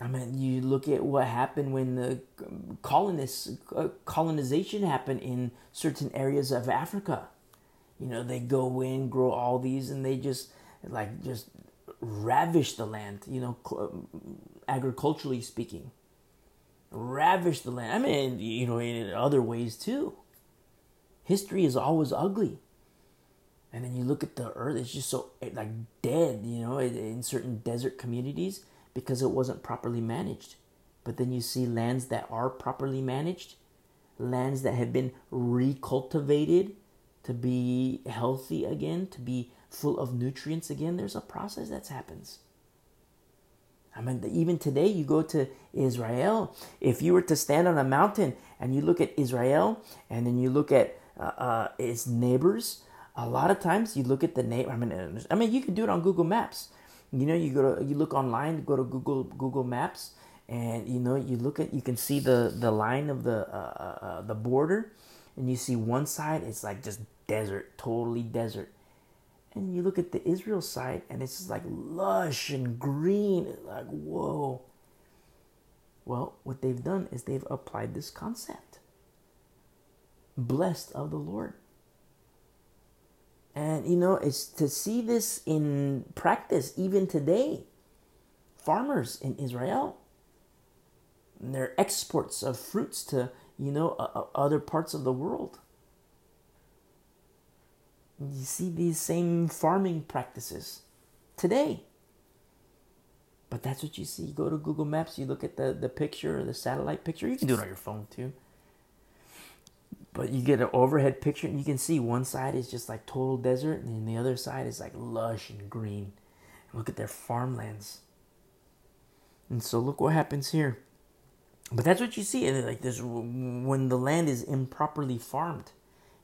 I mean, you look at what happened when the colonists uh, colonization happened in certain areas of Africa. You know, they go in, grow all these, and they just like just ravish the land. You know, um, agriculturally speaking, ravish the land. I mean, you know, in other ways too. History is always ugly. And then you look at the earth; it's just so like dead. You know, in certain desert communities because it wasn't properly managed. But then you see lands that are properly managed, lands that have been recultivated to be healthy again, to be full of nutrients again. There's a process that happens. I mean, even today, you go to Israel. If you were to stand on a mountain and you look at Israel and then you look at uh, uh, its neighbors, a lot of times you look at the neighbor. I mean, I mean, you can do it on Google Maps. You know, you go to you look online, go to Google Google Maps, and you know you look at you can see the the line of the uh, uh, uh, the border, and you see one side it's like just desert, totally desert, and you look at the Israel side and it's like lush and green, it's like whoa. Well, what they've done is they've applied this concept. Blessed of the Lord. And you know, it's to see this in practice even today. Farmers in Israel, their exports of fruits to you know uh, other parts of the world. You see these same farming practices today. But that's what you see. You go to Google Maps, you look at the, the picture the satellite picture. You can do it on your phone too. But you get an overhead picture and you can see one side is just like total desert and the other side is like lush and green. Look at their farmlands. And so look what happens here. But that's what you see. Like this when the land is improperly farmed.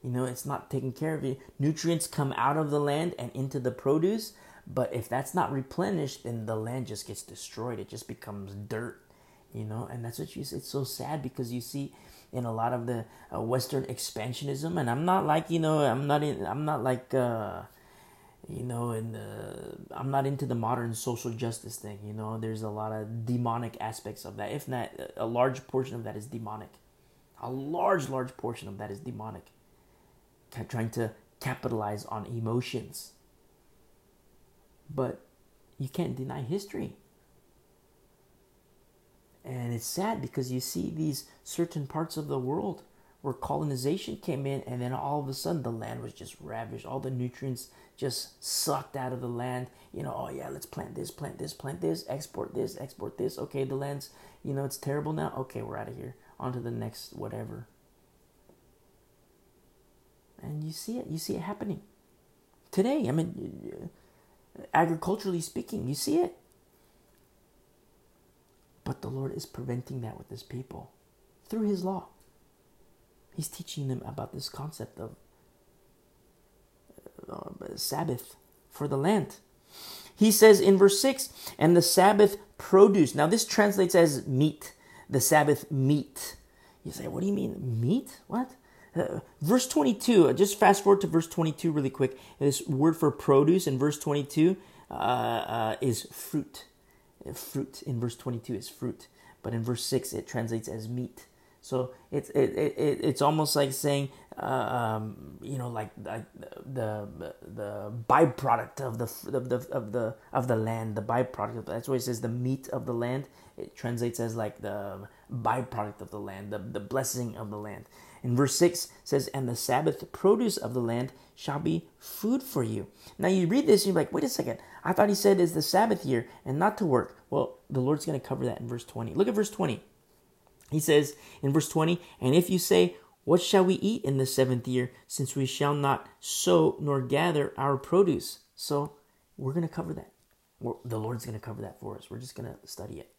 You know, it's not taken care of. Nutrients come out of the land and into the produce, but if that's not replenished, then the land just gets destroyed. It just becomes dirt. You know, and that's what you. It's so sad because you see in a lot of the uh, Western expansionism, and I'm not like you know I'm not in I'm not like uh, you know the I'm not into the modern social justice thing. You know, there's a lot of demonic aspects of that. If not, a large portion of that is demonic. A large, large portion of that is demonic. Trying to capitalize on emotions. But you can't deny history. And it's sad because you see these certain parts of the world where colonization came in, and then all of a sudden the land was just ravished. All the nutrients just sucked out of the land. You know, oh yeah, let's plant this, plant this, plant this, export this, export this. Okay, the land's, you know, it's terrible now. Okay, we're out of here. On to the next whatever. And you see it. You see it happening today. I mean, agriculturally speaking, you see it. But the Lord is preventing that with his people through his law. He's teaching them about this concept of uh, Sabbath for the land. He says in verse 6, and the Sabbath produce. Now, this translates as meat, the Sabbath meat. You say, what do you mean, meat? What? Uh, verse 22, uh, just fast forward to verse 22 really quick. This word for produce in verse 22 uh, uh, is fruit. Fruit in verse 22 is fruit, but in verse 6 it translates as meat. So it's it, it, it's almost like saying, uh, um, you know, like, like the the byproduct of the of the of the of the land, the byproduct. That's why it says the meat of the land. It translates as like the byproduct of the land, the the blessing of the land. In verse six says, "And the Sabbath produce of the land shall be food for you." Now you read this, and you're like, "Wait a second! I thought he said it's the Sabbath year and not to work." Well, the Lord's going to cover that in verse twenty. Look at verse twenty. He says in verse 20, And if you say, What shall we eat in the seventh year, since we shall not sow nor gather our produce? So we're going to cover that. the Lord's going to cover that for us. We're just going to study it.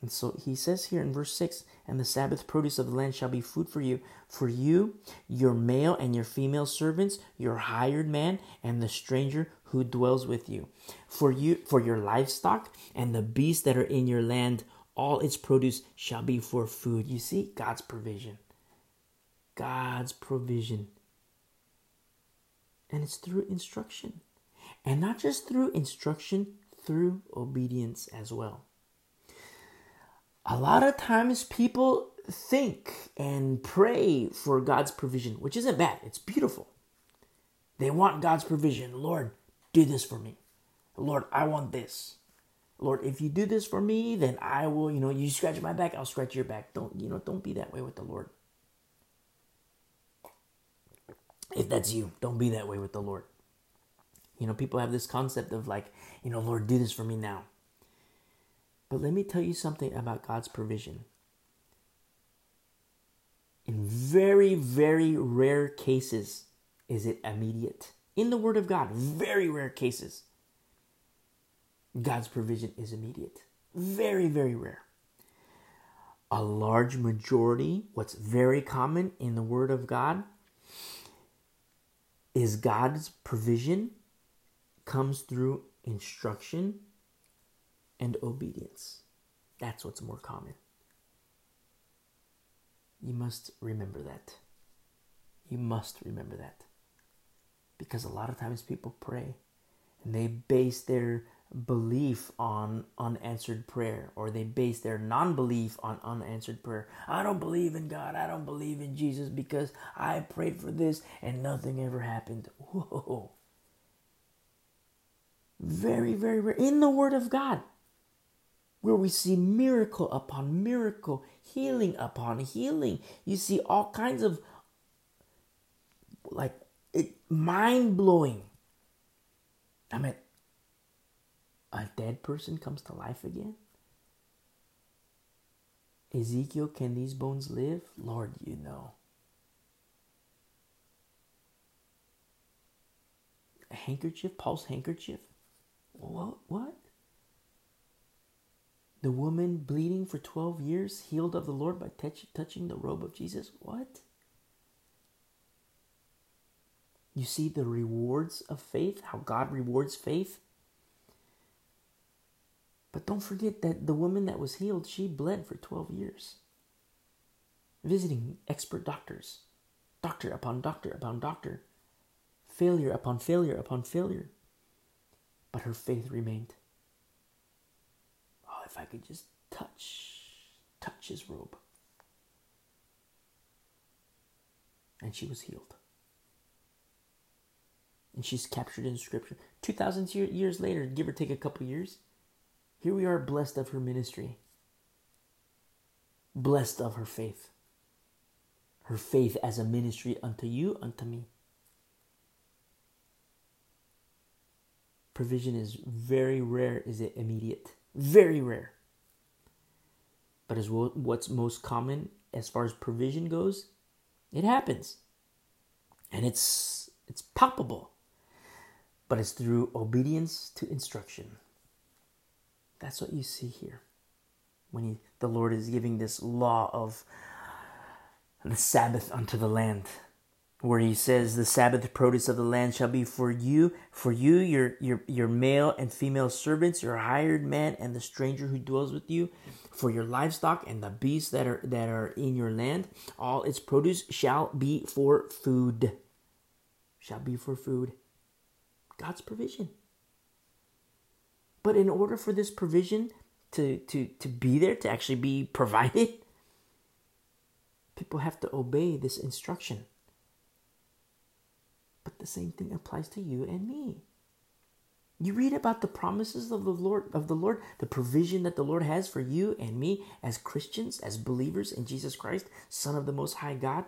And so he says here in verse 6 And the Sabbath produce of the land shall be food for you, for you, your male and your female servants, your hired man, and the stranger who dwells with you. For you, for your livestock and the beasts that are in your land all its produce shall be for food. You see, God's provision. God's provision. And it's through instruction. And not just through instruction, through obedience as well. A lot of times people think and pray for God's provision, which isn't bad, it's beautiful. They want God's provision. Lord, do this for me. Lord, I want this. Lord, if you do this for me, then I will, you know, you scratch my back, I'll scratch your back. Don't, you know, don't be that way with the Lord. If that's you, don't be that way with the Lord. You know, people have this concept of like, you know, Lord, do this for me now. But let me tell you something about God's provision. In very, very rare cases is it immediate. In the Word of God, very rare cases. God's provision is immediate. Very, very rare. A large majority, what's very common in the Word of God, is God's provision comes through instruction and obedience. That's what's more common. You must remember that. You must remember that. Because a lot of times people pray and they base their belief on unanswered prayer or they base their non-belief on unanswered prayer. I don't believe in God. I don't believe in Jesus because I prayed for this and nothing ever happened. Whoa. Very, very rare. In the Word of God, where we see miracle upon miracle, healing upon healing. You see all kinds of like it mind blowing. I mean, a dead person comes to life again? Ezekiel, can these bones live? Lord, you know. A handkerchief, Paul's handkerchief? What? What? The woman bleeding for 12 years, healed of the Lord by touch, touching the robe of Jesus? What? You see the rewards of faith, how God rewards faith? But don't forget that the woman that was healed, she bled for 12 years, visiting expert doctors, doctor upon doctor upon doctor, failure upon failure upon failure. But her faith remained. I could just touch, touch his robe. And she was healed. And she's captured in scripture. 2,000 years later, give or take a couple years, here we are blessed of her ministry, blessed of her faith. Her faith as a ministry unto you, unto me. Provision is very rare, is it immediate? Very rare. But as what's most common as far as provision goes, it happens. And it's it's palpable. But it's through obedience to instruction. That's what you see here when he, the Lord is giving this law of the Sabbath unto the land where he says the sabbath produce of the land shall be for you for you your your your male and female servants your hired man and the stranger who dwells with you for your livestock and the beasts that are that are in your land. All its produce shall be for food. Shall be for food. God's provision. But in order for this provision to to to be there to actually be provided people have to obey this instruction the same thing applies to you and me. You read about the promises of the Lord of the Lord, the provision that the Lord has for you and me as Christians, as believers in Jesus Christ, Son of the Most High God.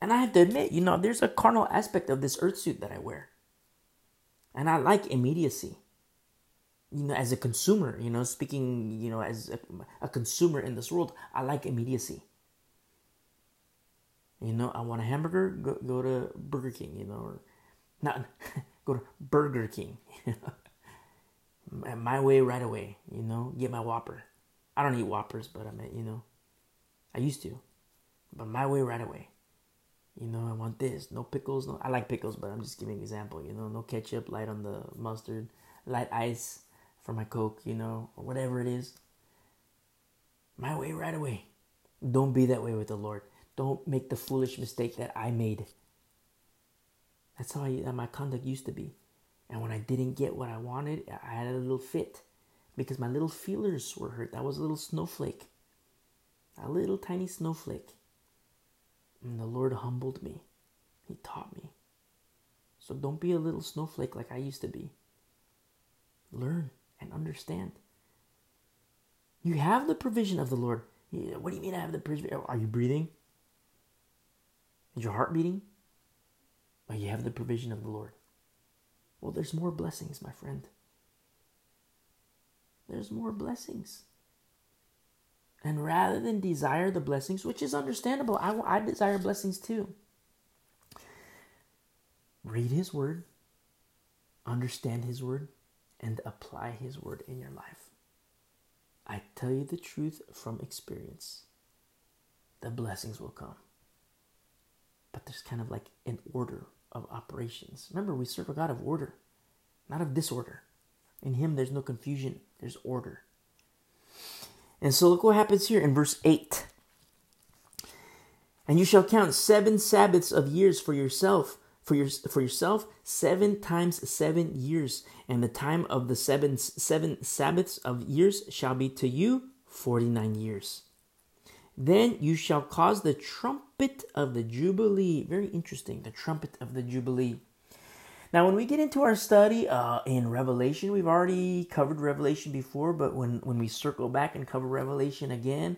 And I have to admit, you know, there's a carnal aspect of this earth suit that I wear. And I like immediacy. You know, as a consumer, you know, speaking, you know, as a, a consumer in this world, I like immediacy. You know, I want a hamburger, go, go to Burger King, you know, or not go to Burger King. my way right away, you know, get my Whopper. I don't eat Whoppers, but I mean, you know, I used to. But my way right away. You know, I want this. No pickles. No, I like pickles, but I'm just giving an example. You know, no ketchup, light on the mustard, light ice for my Coke, you know, or whatever it is. My way right away. Don't be that way with the Lord. Don't make the foolish mistake that I made. That's how I, my conduct used to be. And when I didn't get what I wanted, I had a little fit because my little feelers were hurt. I was a little snowflake, a little tiny snowflake. And the Lord humbled me, He taught me. So don't be a little snowflake like I used to be. Learn and understand. You have the provision of the Lord. What do you mean I have the provision? Are you breathing? Is your heart beating? But you have the provision of the Lord. Well, there's more blessings, my friend. There's more blessings. And rather than desire the blessings, which is understandable, I, I desire blessings too. Read His Word, understand His Word, and apply His Word in your life. I tell you the truth from experience. The blessings will come but there's kind of like an order of operations. Remember, we serve a God of order, not of disorder. In Him, there's no confusion, there's order. And so, look what happens here in verse 8. And you shall count seven Sabbaths of years for yourself, for your for yourself, seven times seven years, and the time of the seven seven Sabbaths of years shall be to you forty nine years. Then you shall cause the trumpet of the Jubilee. Very interesting, the trumpet of the Jubilee. Now, when we get into our study uh, in Revelation, we've already covered Revelation before, but when, when we circle back and cover Revelation again,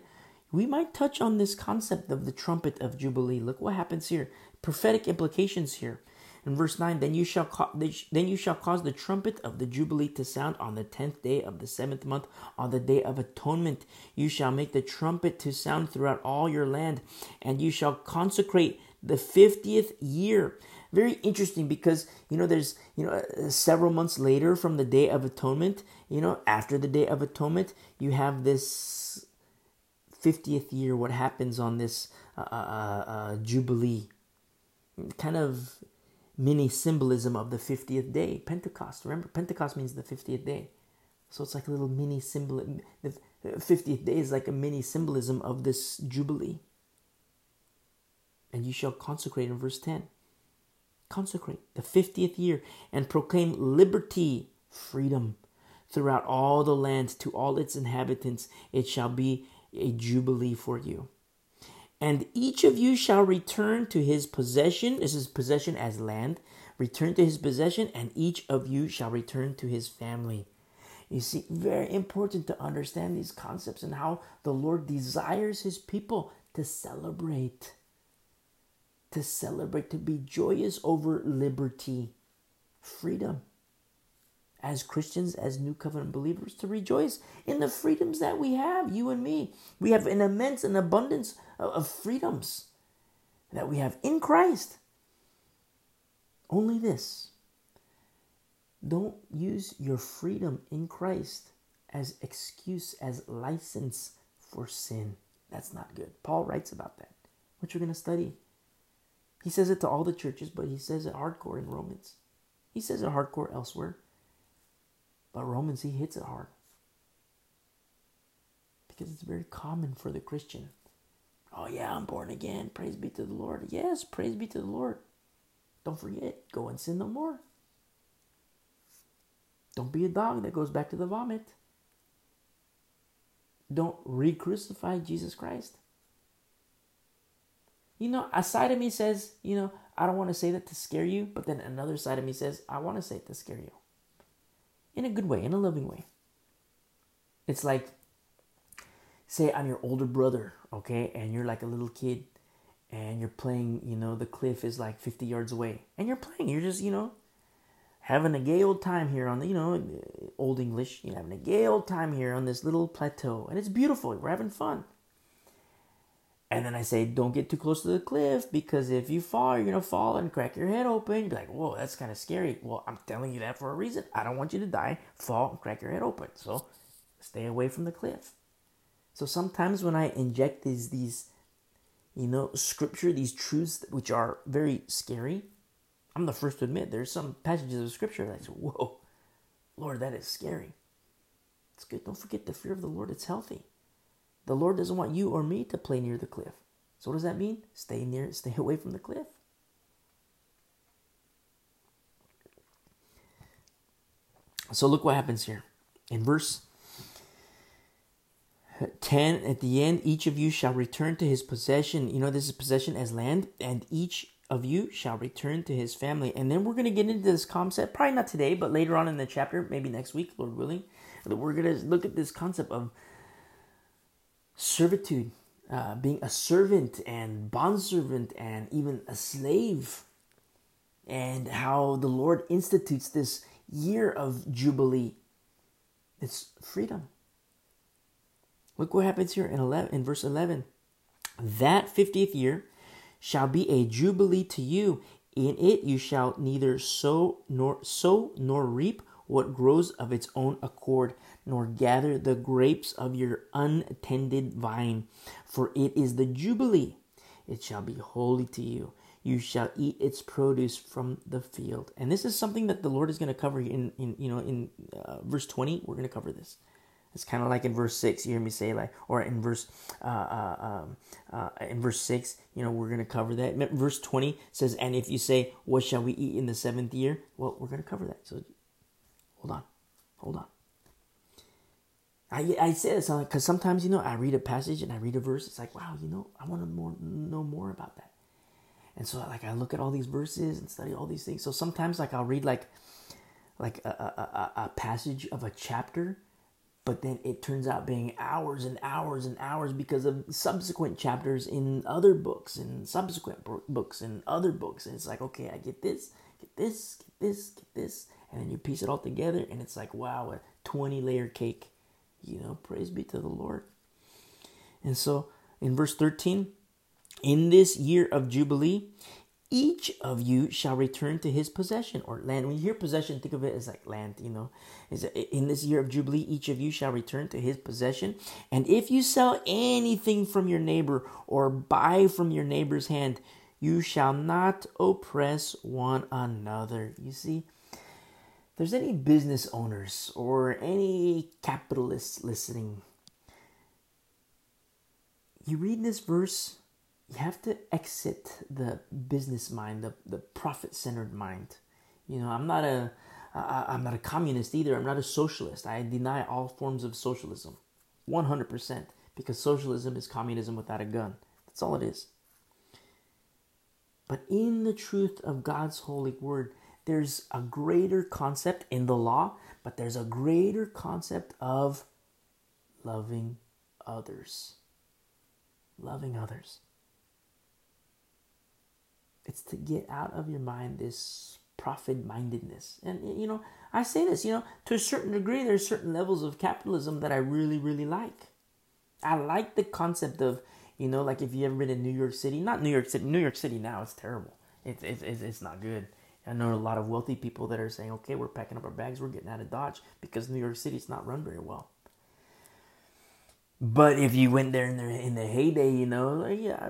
we might touch on this concept of the trumpet of Jubilee. Look what happens here. Prophetic implications here. In verse 9, then you shall ca- then you shall cause the trumpet of the jubilee to sound on the tenth day of the seventh month, on the day of atonement. You shall make the trumpet to sound throughout all your land, and you shall consecrate the fiftieth year. Very interesting because you know there's you know uh, several months later from the day of atonement. You know after the day of atonement, you have this fiftieth year. What happens on this uh, uh, uh, uh jubilee? Kind of mini symbolism of the 50th day, Pentecost. Remember, Pentecost means the 50th day. So it's like a little mini symbol. The 50th day is like a mini symbolism of this Jubilee. And you shall consecrate in verse 10. Consecrate the 50th year and proclaim liberty, freedom throughout all the land to all its inhabitants. It shall be a Jubilee for you. And each of you shall return to his possession. This is possession as land. Return to his possession, and each of you shall return to his family. You see, very important to understand these concepts and how the Lord desires his people to celebrate. To celebrate, to be joyous over liberty, freedom as Christians, as New Covenant believers, to rejoice in the freedoms that we have, you and me. We have an immense and abundance of freedoms that we have in Christ. Only this don't use your freedom in Christ as excuse, as license for sin. That's not good. Paul writes about that. which we're going to study. He says it to all the churches, but he says it hardcore in Romans. He says it hardcore elsewhere. But Romans, he hits it hard. Because it's very common for the Christian. Oh, yeah, I'm born again. Praise be to the Lord. Yes, praise be to the Lord. Don't forget, go and sin no more. Don't be a dog that goes back to the vomit. Don't re crucify Jesus Christ. You know, a side of me says, you know, I don't want to say that to scare you, but then another side of me says, I want to say it to scare you. In a good way, in a loving way. It's like, say I'm your older brother, okay, and you're like a little kid and you're playing, you know, the cliff is like 50 yards away. And you're playing, you're just, you know, having a gay old time here on the, you know, old English, you're having a gay old time here on this little plateau. And it's beautiful, we're having fun. And then I say, don't get too close to the cliff because if you fall, you're to fall and crack your head open. You'd be like, whoa, that's kind of scary. Well, I'm telling you that for a reason. I don't want you to die, fall, and crack your head open. So stay away from the cliff. So sometimes when I inject these, these, you know, scripture, these truths which are very scary, I'm the first to admit there's some passages of scripture that I say, whoa, Lord, that is scary. It's good. Don't forget the fear of the Lord. It's healthy. The Lord doesn't want you or me to play near the cliff. So what does that mean? Stay near, stay away from the cliff. So look what happens here. In verse 10 at the end each of you shall return to his possession you know this is possession as land and each of you shall return to his family and then we're going to get into this concept probably not today but later on in the chapter maybe next week lord willing we're going to look at this concept of servitude, uh, being a servant and bondservant and even a slave, and how the Lord institutes this year of Jubilee. It's freedom. Look what happens here in 11, in verse 11. That 50th year shall be a jubilee to you. In it you shall neither sow nor sow nor reap what grows of its own accord, nor gather the grapes of your untended vine, for it is the Jubilee. It shall be holy to you. You shall eat its produce from the field. And this is something that the Lord is going to cover in, in you know, in uh, verse 20. We're going to cover this. It's kind of like in verse six. You hear me say like, or in verse, uh, uh, um, uh, in verse six. You know, we're gonna cover that. Verse twenty says, "And if you say, what shall we eat in the seventh year?" Well, we're gonna cover that. So Hold on. Hold on. I, I say this because sometimes, you know, I read a passage and I read a verse. It's like, wow, you know, I want to more, know more about that. And so, like, I look at all these verses and study all these things. So sometimes, like, I'll read, like, like a, a, a, a passage of a chapter, but then it turns out being hours and hours and hours because of subsequent chapters in other books and subsequent books and other books. And it's like, okay, I get this, get this, get this, get this and then you piece it all together and it's like wow a 20 layer cake you know praise be to the lord and so in verse 13 in this year of jubilee each of you shall return to his possession or land. When you hear possession, think of it as like land, you know. Is in this year of Jubilee, each of you shall return to his possession. And if you sell anything from your neighbor or buy from your neighbor's hand, you shall not oppress one another. You see, there's any business owners or any capitalists listening, you read this verse, you have to exit the business mind, the, the profit centered mind. You know, I'm not a I'm not a communist either. I'm not a socialist. I deny all forms of socialism, 100%, because socialism is communism without a gun. That's all it is. But in the truth of God's holy word, there's a greater concept in the law, but there's a greater concept of loving others. Loving others. It's to get out of your mind this profit mindedness. And, you know, I say this, you know, to a certain degree, there's certain levels of capitalism that I really, really like. I like the concept of, you know, like if you ever been in New York City, not New York City, New York City now, it's terrible. It's, it's, it's not good. I know a lot of wealthy people that are saying, okay, we're packing up our bags, we're getting out of Dodge because New York City's not run very well. But if you went there in the, in the heyday, you know, yeah,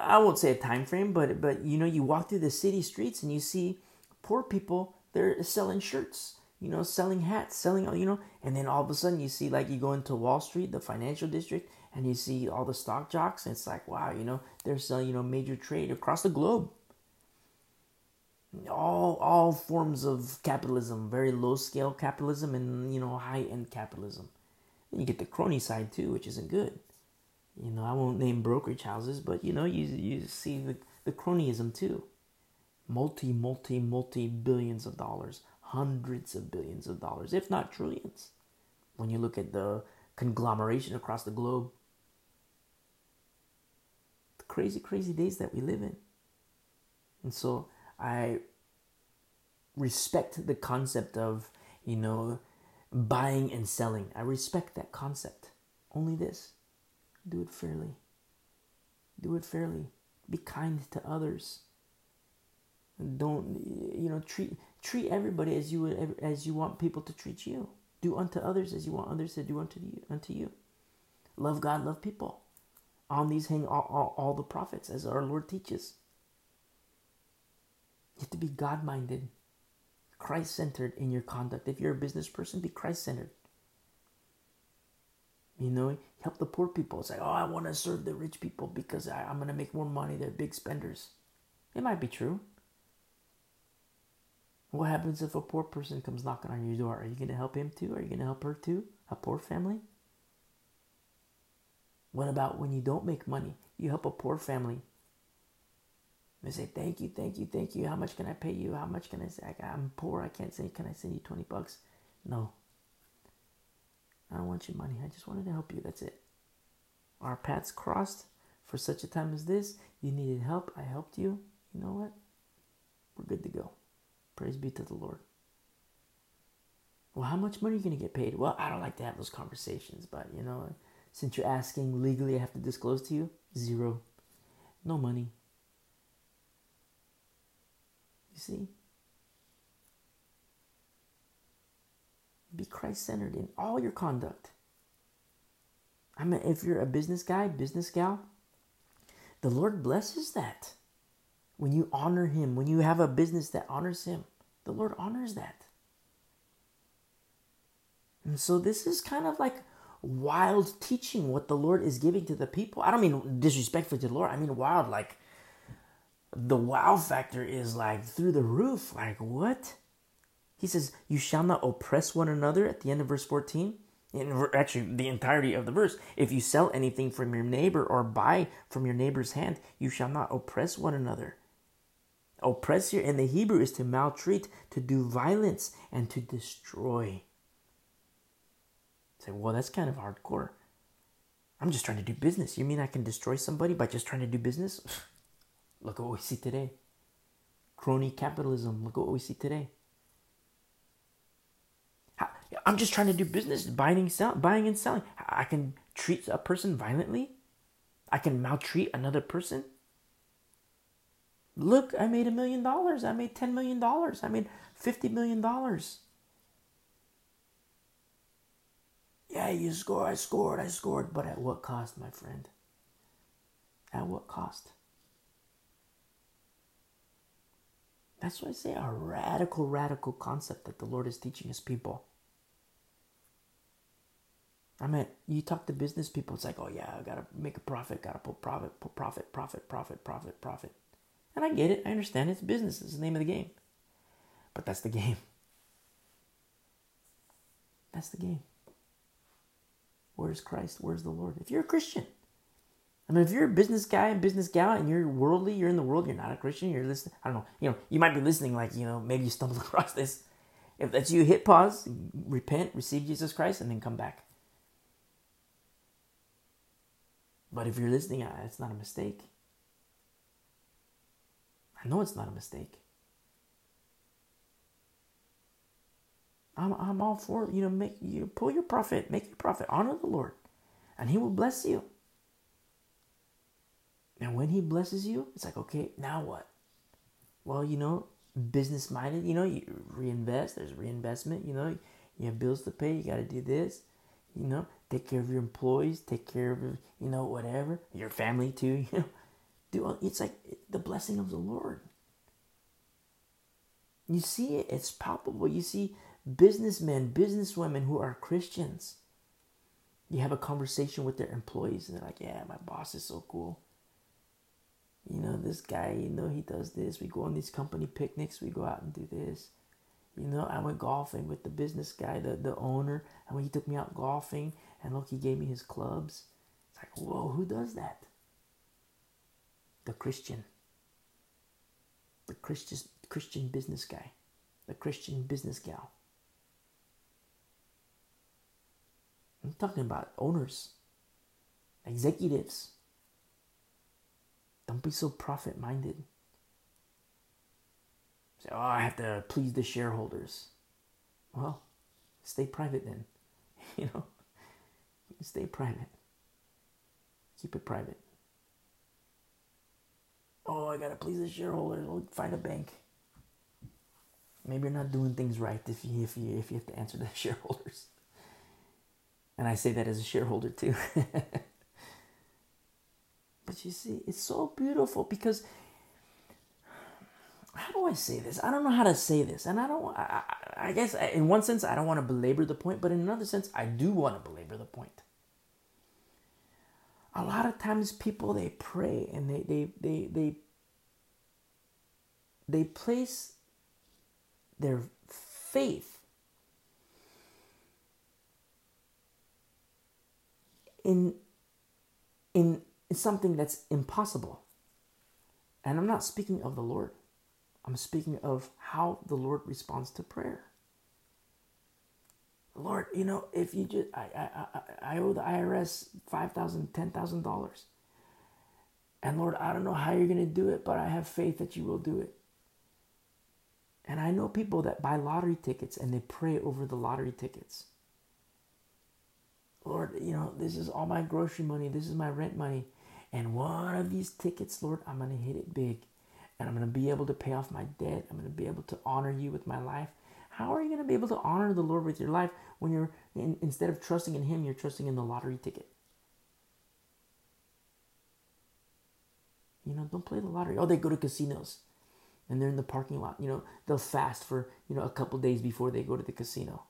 I won't say a time frame, but but you know, you walk through the city streets and you see poor people. They're selling shirts, you know, selling hats, selling you know, and then all of a sudden you see like you go into Wall Street, the financial district, and you see all the stock jocks. And it's like wow, you know, they're selling you know major trade across the globe. All all forms of capitalism, very low scale capitalism, and you know high end capitalism. Then you get the crony side too, which isn't good. You know, I won't name brokerage houses, but you know, you you see the, the cronyism too. Multi, multi, multi billions of dollars, hundreds of billions of dollars, if not trillions. When you look at the conglomeration across the globe, the crazy, crazy days that we live in. And so I respect the concept of, you know, buying and selling. I respect that concept. Only this do it fairly. Do it fairly. Be kind to others. Don't you know treat treat everybody as you would as you want people to treat you. Do unto others as you want others to do unto you. Unto you. Love God, love people. On these hang all, all, all the prophets, as our Lord teaches. You have to be God minded, Christ centered in your conduct. If you're a business person, be Christ centered. You know, help the poor people. It's like, oh, I want to serve the rich people because I, I'm going to make more money. They're big spenders. It might be true. What happens if a poor person comes knocking on your door? Are you going to help him too? Are you going to help her too? A poor family? What about when you don't make money? You help a poor family. They say, thank you, thank you, thank you. How much can I pay you? How much can I say? I'm poor. I can't say, can I send you 20 bucks? No. I don't want your money. I just wanted to help you. That's it. Our paths crossed for such a time as this. You needed help. I helped you. You know what? We're good to go. Praise be to the Lord. Well, how much money are you going to get paid? Well, I don't like to have those conversations, but you know, since you're asking legally, I have to disclose to you zero. No money. You see? Be Christ centered in all your conduct. I mean, if you're a business guy, business gal, the Lord blesses that. When you honor Him, when you have a business that honors Him, the Lord honors that. And so this is kind of like wild teaching what the Lord is giving to the people. I don't mean disrespectfully to the Lord. I mean wild, like the wow factor is like through the roof. Like, what? He says, You shall not oppress one another at the end of verse 14. In actually, the entirety of the verse. If you sell anything from your neighbor or buy from your neighbor's hand, you shall not oppress one another. Oppress here in the Hebrew is to maltreat, to do violence, and to destroy. Say, well, that's kind of hardcore. I'm just trying to do business. You mean I can destroy somebody by just trying to do business? Look at what we see today. Crony capitalism. Look at what we see today. I'm just trying to do business, buying and, sell, buying and selling. I can treat a person violently. I can maltreat another person. Look, I made a million dollars. I made $10 million. I made $50 million. Yeah, you score. I scored. I scored. But at what cost, my friend? At what cost? That's why I say a radical, radical concept that the Lord is teaching his people. I mean, you talk to business people, it's like, oh yeah, I gotta make a profit, gotta put profit, put profit, profit, profit, profit, profit. And I get it, I understand it's business, it's the name of the game. But that's the game. That's the game. Where's Christ? Where's the Lord? If you're a Christian, I mean, if you're a business guy and business gal and you're worldly, you're in the world, you're not a Christian, you're listening. I don't know. You know, you might be listening like, you know, maybe you stumbled across this. If that's you, hit pause, repent, receive Jesus Christ, and then come back. But if you're listening, it's not a mistake. I know it's not a mistake. I'm, I'm all for you know make you pull your profit, make your profit, honor the Lord, and He will bless you. And when He blesses you, it's like okay, now what? Well, you know, business minded. You know, you reinvest. There's reinvestment. You know, you have bills to pay. You got to do this. You know, take care of your employees, take care of, you know, whatever, your family too, you know. Do it's like the blessing of the Lord. You see it, it's palpable. You see businessmen, businesswomen who are Christians. You have a conversation with their employees, and they're like, Yeah, my boss is so cool. You know, this guy, you know, he does this. We go on these company picnics, we go out and do this. You know, I went golfing with the business guy, the, the owner, and when he took me out golfing, and look, he gave me his clubs. It's like, whoa, who does that? The Christian. The Christian Christian business guy. The Christian business gal. I'm talking about owners, executives. Don't be so profit minded. Say, oh, I have to please the shareholders. Well, stay private then. you know, stay private. Keep it private. Oh, I gotta please the shareholders. Find a bank. Maybe you're not doing things right if you if you if you have to answer the shareholders. And I say that as a shareholder too. but you see, it's so beautiful because how do I say this? I don't know how to say this, and I don't. I, I guess in one sense I don't want to belabor the point, but in another sense I do want to belabor the point. A lot of times people they pray and they they they they they place their faith in in something that's impossible. And I'm not speaking of the Lord. I'm speaking of how the Lord responds to prayer. Lord, you know, if you just, I, I, I, I owe the IRS $5,000, $10,000. And Lord, I don't know how you're going to do it, but I have faith that you will do it. And I know people that buy lottery tickets and they pray over the lottery tickets. Lord, you know, this is all my grocery money, this is my rent money. And one of these tickets, Lord, I'm going to hit it big. And I'm going to be able to pay off my debt. I'm going to be able to honor you with my life. How are you going to be able to honor the Lord with your life when you're, in, instead of trusting in Him, you're trusting in the lottery ticket? You know, don't play the lottery. Oh, they go to casinos and they're in the parking lot. You know, they'll fast for, you know, a couple days before they go to the casino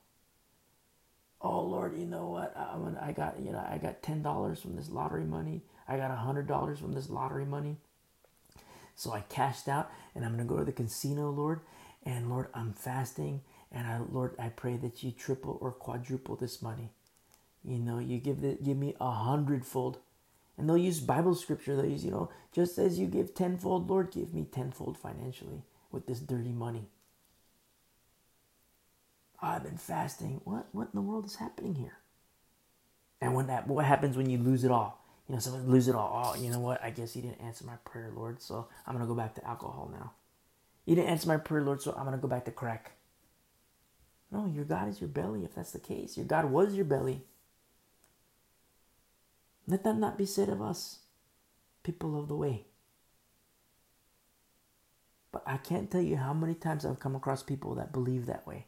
oh Lord, you know what? I'm gonna, I got you know I got ten dollars from this lottery money. I got a hundred dollars from this lottery money. So I cashed out, and I'm gonna go to the casino, Lord. And Lord, I'm fasting, and I, Lord, I pray that you triple or quadruple this money. You know, you give the, give me a hundredfold. And they'll use Bible scripture. They'll use, you know, just as you give tenfold, Lord, give me tenfold financially with this dirty money. I've been fasting. What what in the world is happening here? And when that what happens when you lose it all? You know, someone lose it all. Oh, you know what? I guess he didn't answer my prayer, Lord. So I'm gonna go back to alcohol now. You didn't answer my prayer, Lord, so I'm gonna go back to crack. No, your God is your belly, if that's the case. Your God was your belly. Let that not be said of us, people of the way. But I can't tell you how many times I've come across people that believe that way.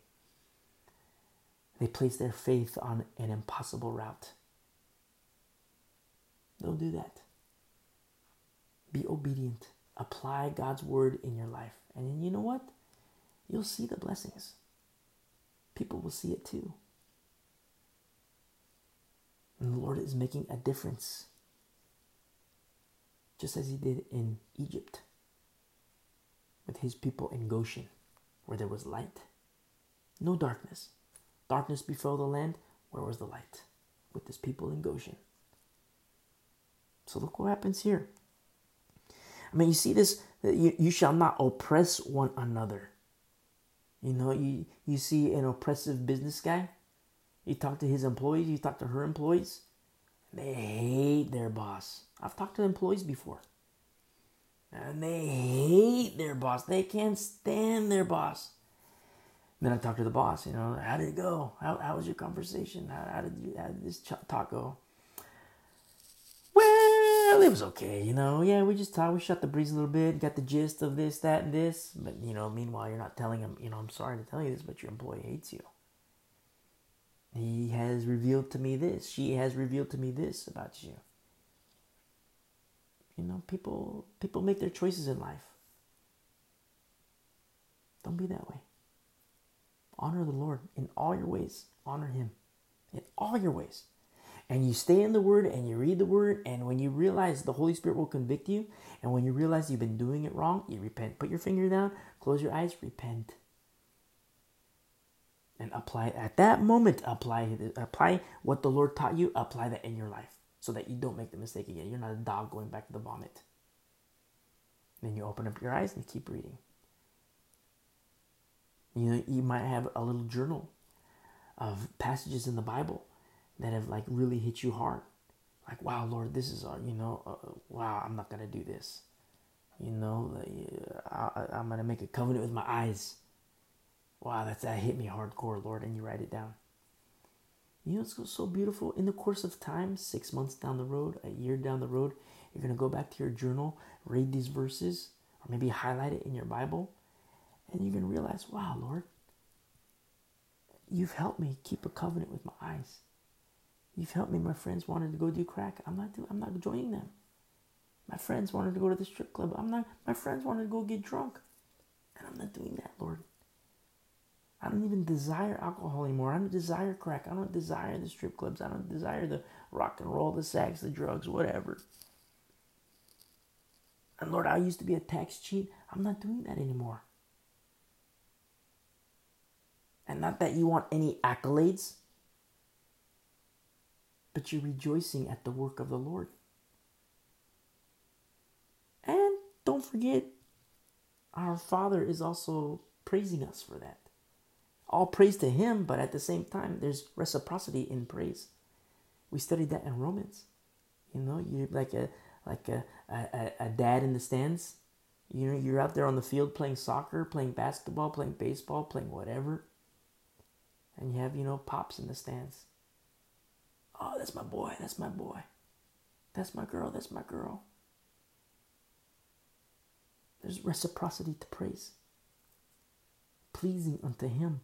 They place their faith on an impossible route. Don't do that. Be obedient. Apply God's word in your life. And you know what? You'll see the blessings. People will see it too. And the Lord is making a difference. Just as He did in Egypt with His people in Goshen, where there was light, no darkness. Darkness befell the land. Where was the light? With his people in Goshen. So look what happens here. I mean, you see this, you, you shall not oppress one another. You know, you, you see an oppressive business guy. You talk to his employees, you talk to her employees. They hate their boss. I've talked to employees before. And they hate their boss. They can't stand their boss. Then I talk to the boss. You know, how did it go? How, how was your conversation? How, how did you how did this talk go? Well, it was okay. You know, yeah, we just talked. We shot the breeze a little bit. Got the gist of this, that, and this. But you know, meanwhile, you're not telling him. You know, I'm sorry to tell you this, but your employee hates you. He has revealed to me this. She has revealed to me this about you. You know, people people make their choices in life. Don't be that way. Honor the Lord in all your ways. Honor Him in all your ways. And you stay in the Word and you read the Word. And when you realize the Holy Spirit will convict you, and when you realize you've been doing it wrong, you repent. Put your finger down, close your eyes, repent. And apply at that moment, apply apply what the Lord taught you, apply that in your life so that you don't make the mistake again. You're not a dog going back to the vomit. Then you open up your eyes and keep reading. You know, you might have a little journal of passages in the Bible that have like really hit you hard. Like, wow, Lord, this is, uh, you know, uh, wow, I'm not going to do this. You know, I, I'm going to make a covenant with my eyes. Wow, that's, that hit me hardcore, Lord. And you write it down. You know, it's so beautiful. In the course of time, six months down the road, a year down the road, you're going to go back to your journal, read these verses, or maybe highlight it in your Bible, and you're going to realize, wow, Lord, you've helped me keep a covenant with my eyes. You've helped me. My friends wanted to go do crack. I'm not. Do, I'm not joining them. My friends wanted to go to the strip club. I'm not. My friends wanted to go get drunk, and I'm not doing that, Lord. I don't even desire alcohol anymore. I don't desire crack. I don't desire the strip clubs. I don't desire the rock and roll, the sex, the drugs, whatever. And Lord, I used to be a tax cheat. I'm not doing that anymore. And not that you want any accolades, but you're rejoicing at the work of the Lord. And don't forget, our Father is also praising us for that. All praise to Him, but at the same time, there's reciprocity in praise. We studied that in Romans. You know, you're like a like a, a, a dad in the stands. You know, you're out there on the field playing soccer, playing basketball, playing baseball, playing whatever and you have, you know, pops in the stands. Oh, that's my boy, that's my boy. That's my girl, that's my girl. There's reciprocity to praise, pleasing unto Him.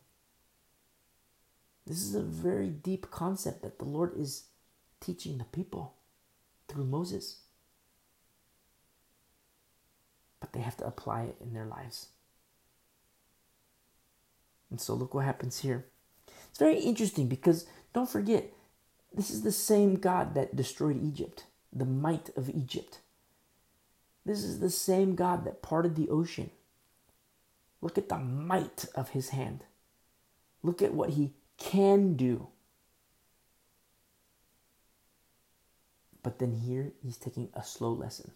This is a very deep concept that the Lord is teaching the people through Moses. But they have to apply it in their lives. And so look what happens here. It's very interesting because don't forget, this is the same God that destroyed Egypt, the might of Egypt. This is the same God that parted the ocean. Look at the might of his hand. Look at what he can do. But then here he's taking a slow lesson.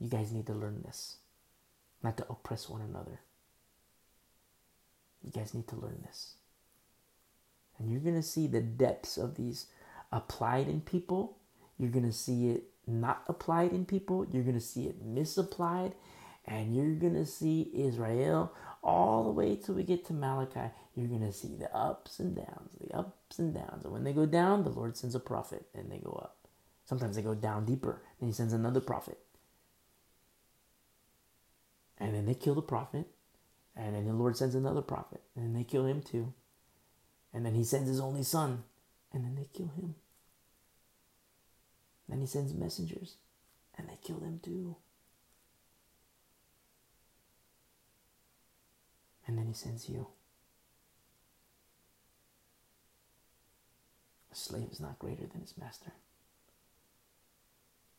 You guys need to learn this, not to oppress one another. You guys need to learn this. And you're going to see the depths of these applied in people. You're going to see it not applied in people. You're going to see it misapplied. And you're going to see Israel all the way till we get to Malachi. You're going to see the ups and downs, the ups and downs. And when they go down, the Lord sends a prophet and they go up. Sometimes they go down deeper. and he sends another prophet. And then they kill the prophet. And then the Lord sends another prophet, and they kill him too. And then he sends his only son, and then they kill him. Then he sends messengers, and they kill them too. And then he sends you. A slave is not greater than his master.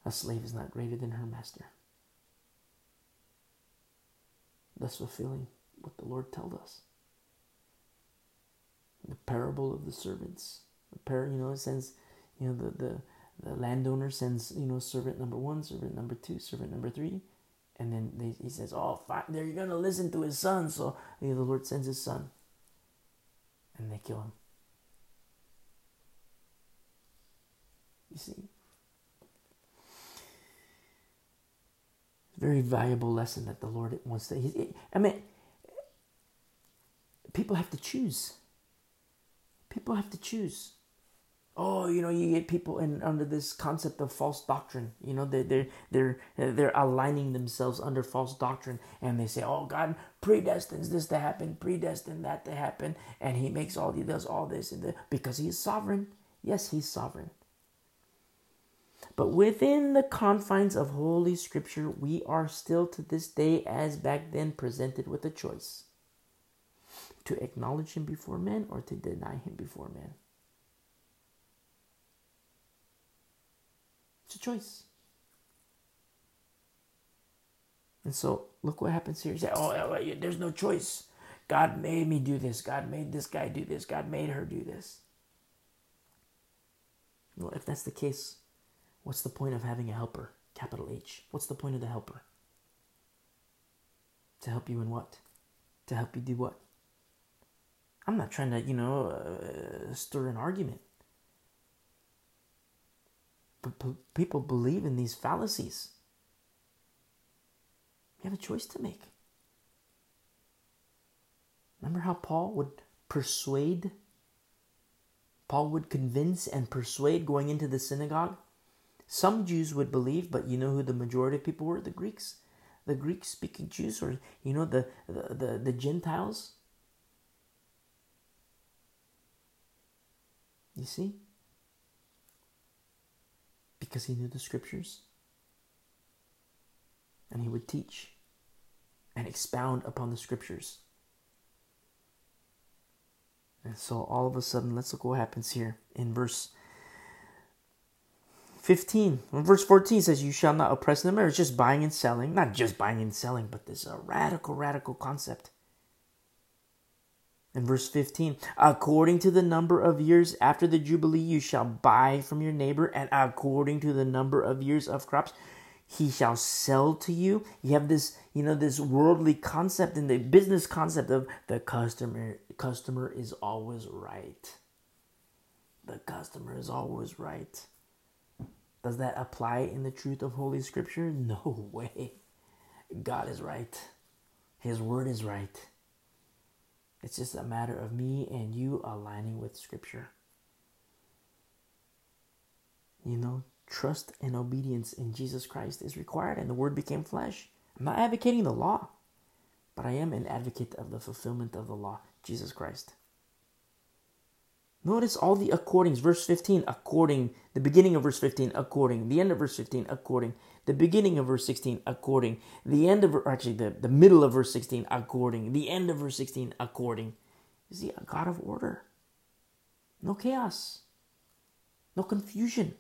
A slave is not greater than her master. Thus fulfilling what the Lord told us. The parable of the servants. The par- you know, it sends, you know, the, the, the landowner sends, you know, servant number one, servant number two, servant number three. And then they, he says, oh, fine, they're going to listen to his son. So you know, the Lord sends his son. And they kill him. You see? Very valuable lesson that the Lord wants to. He, I mean, people have to choose. People have to choose. Oh, you know, you get people in under this concept of false doctrine. You know, they they're they're they're aligning themselves under false doctrine, and they say, "Oh, God predestines this to happen, predestined that to happen, and He makes all He does all this and because He's sovereign." Yes, He's sovereign. But within the confines of Holy Scripture, we are still to this day, as back then, presented with a choice to acknowledge Him before men or to deny Him before men. It's a choice. And so, look what happens here. Oh, you say, oh, there's no choice. God made me do this. God made this guy do this. God made her do this. Well, if that's the case, what's the point of having a helper? Capital H. What's the point of the helper? To help you in what? To help you do what? I'm not trying to, you know, uh, stir an argument. But p- people believe in these fallacies. You have a choice to make. Remember how Paul would persuade? Paul would convince and persuade going into the synagogue? Some Jews would believe, but you know who the majority of people were? The Greeks. The Greek speaking Jews, or you know, the, the, the, the Gentiles. You see? Because he knew the scriptures. And he would teach and expound upon the scriptures. And so all of a sudden, let's look what happens here in verse 15. When verse 14 says, You shall not oppress them, or it's just buying and selling. Not just buying and selling, but this a radical, radical concept. In verse 15, according to the number of years after the Jubilee, you shall buy from your neighbor, and according to the number of years of crops, he shall sell to you. You have this, you know, this worldly concept and the business concept of the customer customer is always right. The customer is always right. Does that apply in the truth of Holy Scripture? No way. God is right. His word is right. It's just a matter of me and you aligning with Scripture. You know, trust and obedience in Jesus Christ is required, and the Word became flesh. I'm not advocating the law, but I am an advocate of the fulfillment of the law, Jesus Christ. Notice all the accordings. Verse 15, according. The beginning of verse 15, according. The end of verse 15, according. The beginning of verse 16, according. The end of, actually, the, the middle of verse 16, according. The end of verse 16, according. Is he a God of order? No chaos. No confusion.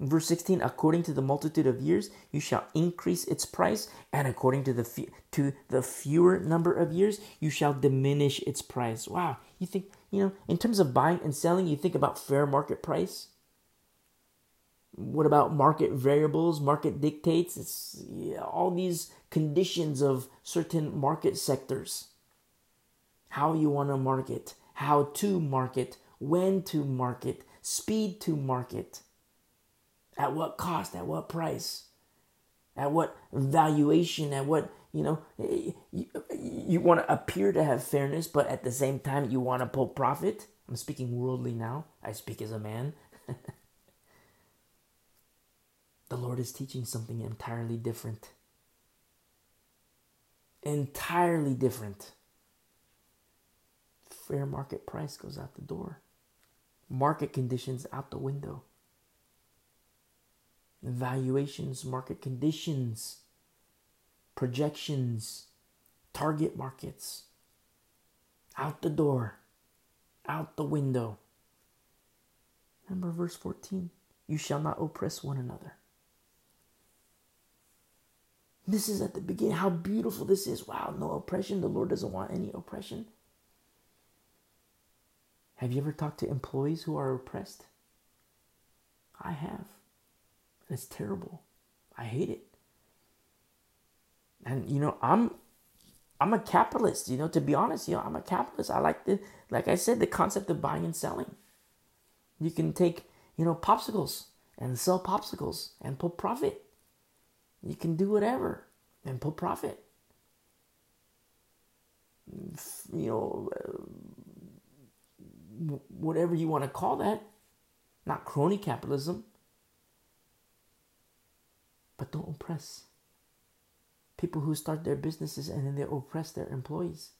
Verse 16, according to the multitude of years, you shall increase its price, and according to the fe- to the fewer number of years, you shall diminish its price. Wow, you think you know in terms of buying and selling, you think about fair market price. What about market variables, market dictates? It's yeah, all these conditions of certain market sectors. How you want to market, how to market, when to market, speed to market at what cost? At what price? At what valuation? At what, you know, you, you want to appear to have fairness, but at the same time, you want to pull profit? I'm speaking worldly now. I speak as a man. the Lord is teaching something entirely different. Entirely different. Fair market price goes out the door, market conditions out the window valuations, market conditions, projections, target markets. Out the door, out the window. Remember verse 14 you shall not oppress one another. This is at the beginning. How beautiful this is. Wow, no oppression. The Lord doesn't want any oppression. Have you ever talked to employees who are oppressed? I have. It's terrible. I hate it. And you know, I'm I'm a capitalist, you know, to be honest, you know, I'm a capitalist. I like the like I said, the concept of buying and selling. You can take, you know, popsicles and sell popsicles and put profit. You can do whatever and put profit. You know, whatever you want to call that. Not crony capitalism. But don't oppress people who start their businesses and then they oppress their employees.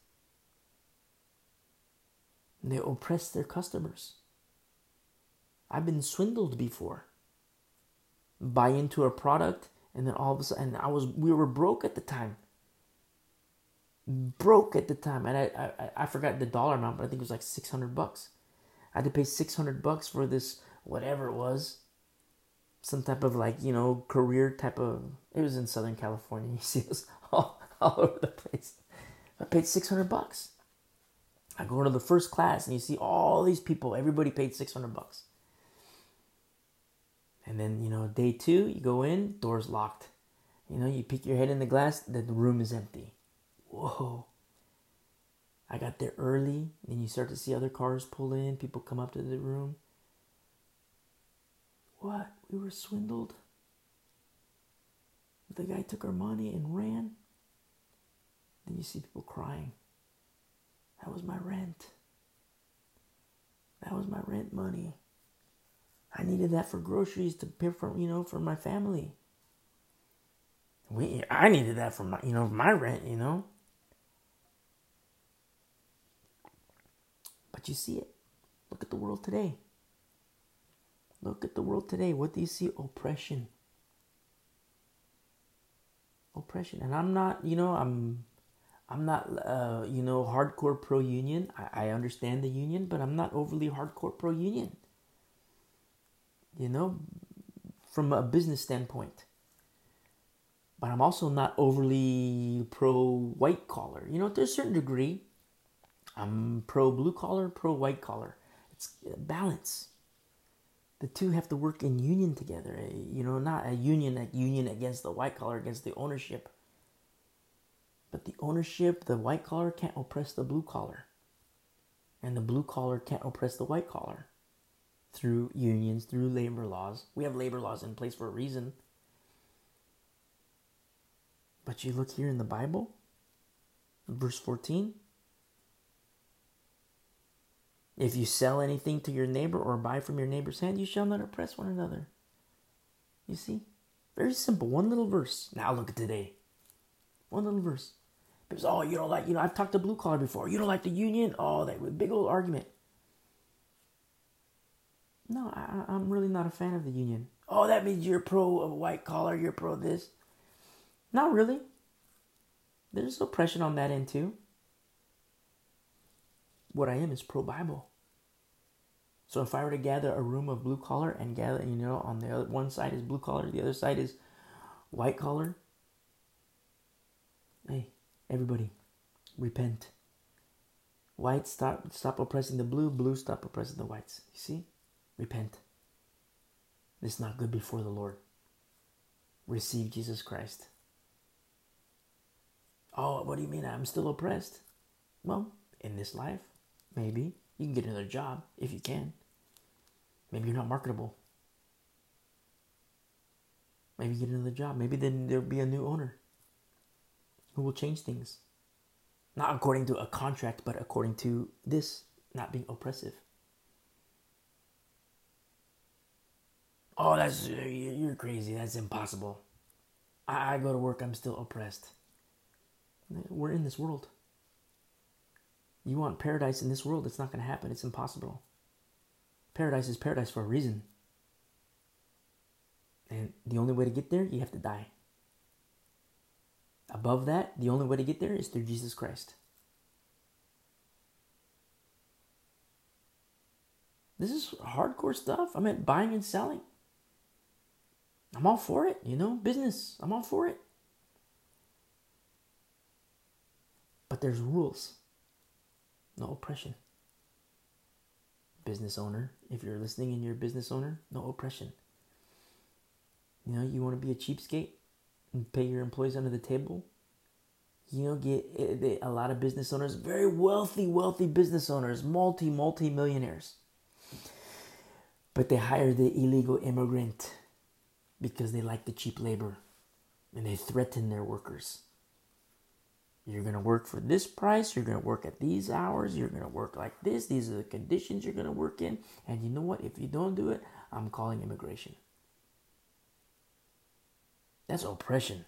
They oppress their customers. I've been swindled before. buy into a product, and then all of a sudden, I was we were broke at the time. Broke at the time, and I I, I forgot the dollar amount, but I think it was like six hundred bucks. I had to pay six hundred bucks for this whatever it was, some type of like you know career type of. It was in Southern California. You see, was all, all over the place. I paid six hundred bucks. I go to the first class and you see all these people. Everybody paid six hundred bucks. And then, you know, day two, you go in, door's locked. You know, you peek your head in the glass, the room is empty. Whoa. I got there early, then you start to see other cars pull in, people come up to the room. What? We were swindled? The guy took our money and ran? Then you see people crying. That was my rent. That was my rent money. I needed that for groceries to pay for, you know, for my family. We, I needed that for my, you know, my rent, you know. But you see it. Look at the world today. Look at the world today. What do you see? Oppression. Oppression. And I'm not, you know, I'm I'm not, uh, you know, hardcore pro union. I, I understand the union, but I'm not overly hardcore pro union you know, from a business standpoint. But I'm also not overly pro white collar. You know, to a certain degree, I'm pro blue collar, pro white collar. It's balance. The two have to work in union together. Eh, you know, not a union, a union against the white collar, against the ownership. But the ownership, the white collar can't oppress the blue collar. And the blue collar can't oppress the white collar through unions, through labor laws. We have labor laws in place for a reason. But you look here in the Bible, verse 14. If you sell anything to your neighbor or buy from your neighbor's hand, you shall not oppress one another. You see? Very simple. One little verse. Now look at today. One little verse. Because, oh, you don't like, you know, I've talked to blue collar before. You don't like the union? Oh, that big old argument. No, I, I'm really not a fan of the union. Oh, that means you're pro of white collar, you're pro this. Not really. There's oppression on that end too. What I am is pro Bible. So if I were to gather a room of blue collar and gather, you know, on the other one side is blue collar, the other side is white collar. Hey, everybody, repent. White stop stop oppressing the blue, blue stop oppressing the whites. You see? Repent. It's not good before the Lord. Receive Jesus Christ. Oh, what do you mean? I'm still oppressed. Well, in this life, maybe. You can get another job if you can. Maybe you're not marketable. Maybe get another job. Maybe then there'll be a new owner who will change things. Not according to a contract, but according to this not being oppressive. oh, that's you're crazy. That's impossible. I, I go to work. I'm still oppressed. We're in this world. You want paradise in this world? It's not going to happen. It's impossible. Paradise is paradise for a reason. And the only way to get there, you have to die. Above that, the only way to get there is through Jesus Christ. This is hardcore stuff. I meant buying and selling. I'm all for it, you know, business. I'm all for it. But there's rules. No oppression. Business owner, if you're listening and you're a business owner, no oppression. You know, you want to be a cheapskate and pay your employees under the table. You know, get eh, a lot of business owners, very wealthy, wealthy business owners, multi, multi millionaires. But they hire the illegal immigrant because they like the cheap labor and they threaten their workers. You're going to work for this price, you're going to work at these hours, you're going to work like this, these are the conditions you're going to work in. And you know what? If you don't do it, I'm calling immigration. That's oppression.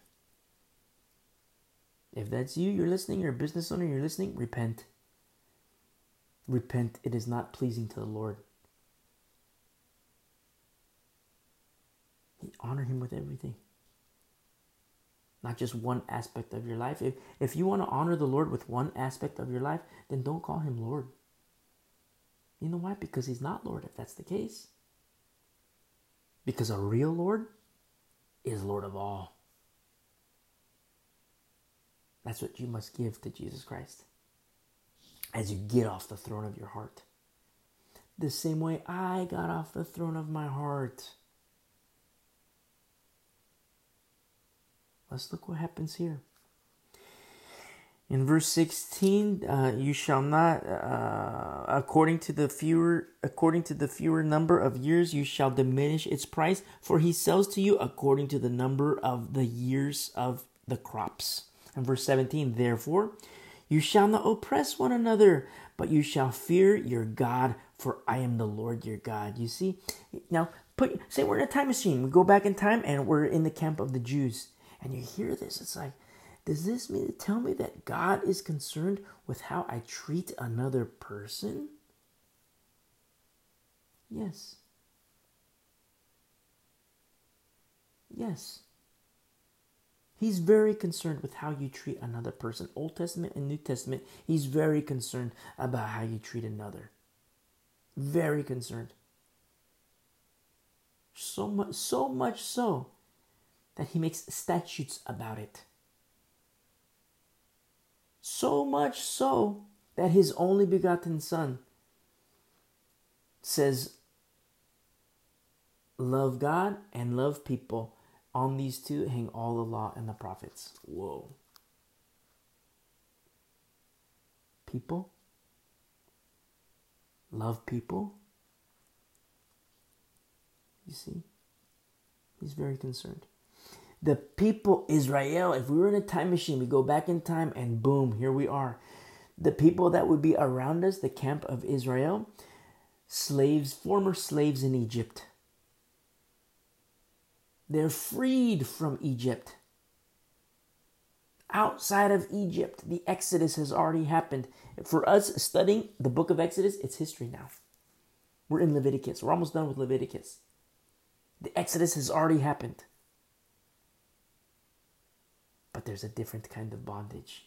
If that's you, you're listening, you're a business owner, you're listening, repent. Repent. It is not pleasing to the Lord. honor him with everything. Not just one aspect of your life. If, if you want to honor the Lord with one aspect of your life, then don't call him Lord. You know why? Because he's not Lord if that's the case. Because a real Lord is Lord of all. That's what you must give to Jesus Christ as you get off the throne of your heart. The same way I got off the throne of my heart. Let's look what happens here. In verse 16, uh, you shall not, uh, according to the fewer, according to the fewer number of years, you shall diminish its price, for he sells to you according to the number of the years of the crops. And verse 17, therefore, you shall not oppress one another, but you shall fear your God, for I am the Lord your God. You see, now put say we're in a time machine. We go back in time and we're in the camp of the Jews, and you hear this. It's like does this mean to tell me that God is concerned with how I treat another person? Yes. Yes. He's very concerned with how you treat another person. Old Testament and New Testament, he's very concerned about how you treat another. Very concerned. So much so much so that he makes statutes about it. So much so that his only begotten Son says, Love God and love people. On these two hang all the law and the prophets. Whoa. People? Love people? You see? He's very concerned the people Israel, if we were in a time machine, we go back in time and boom, here we are. The people that would be around us, the camp of Israel, slaves, former slaves in Egypt. They're freed from Egypt. Outside of Egypt, the Exodus has already happened. For us studying the book of Exodus, it's history now. We're in Leviticus. We're almost done with Leviticus. The Exodus has already happened. But there's a different kind of bondage.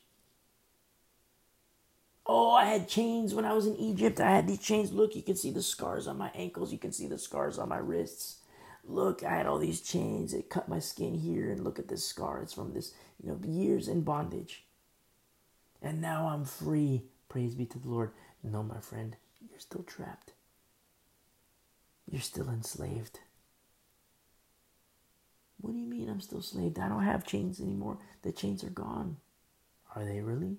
Oh, I had chains when I was in Egypt. I had these chains. Look, you can see the scars on my ankles. You can see the scars on my wrists. Look, I had all these chains. It cut my skin here. And look at this scar. It's from this, you know, years in bondage. And now I'm free. Praise be to the Lord. No, my friend, you're still trapped. You're still enslaved. What do you mean I'm still slaved? I don't have chains anymore. The chains are gone. Are they really?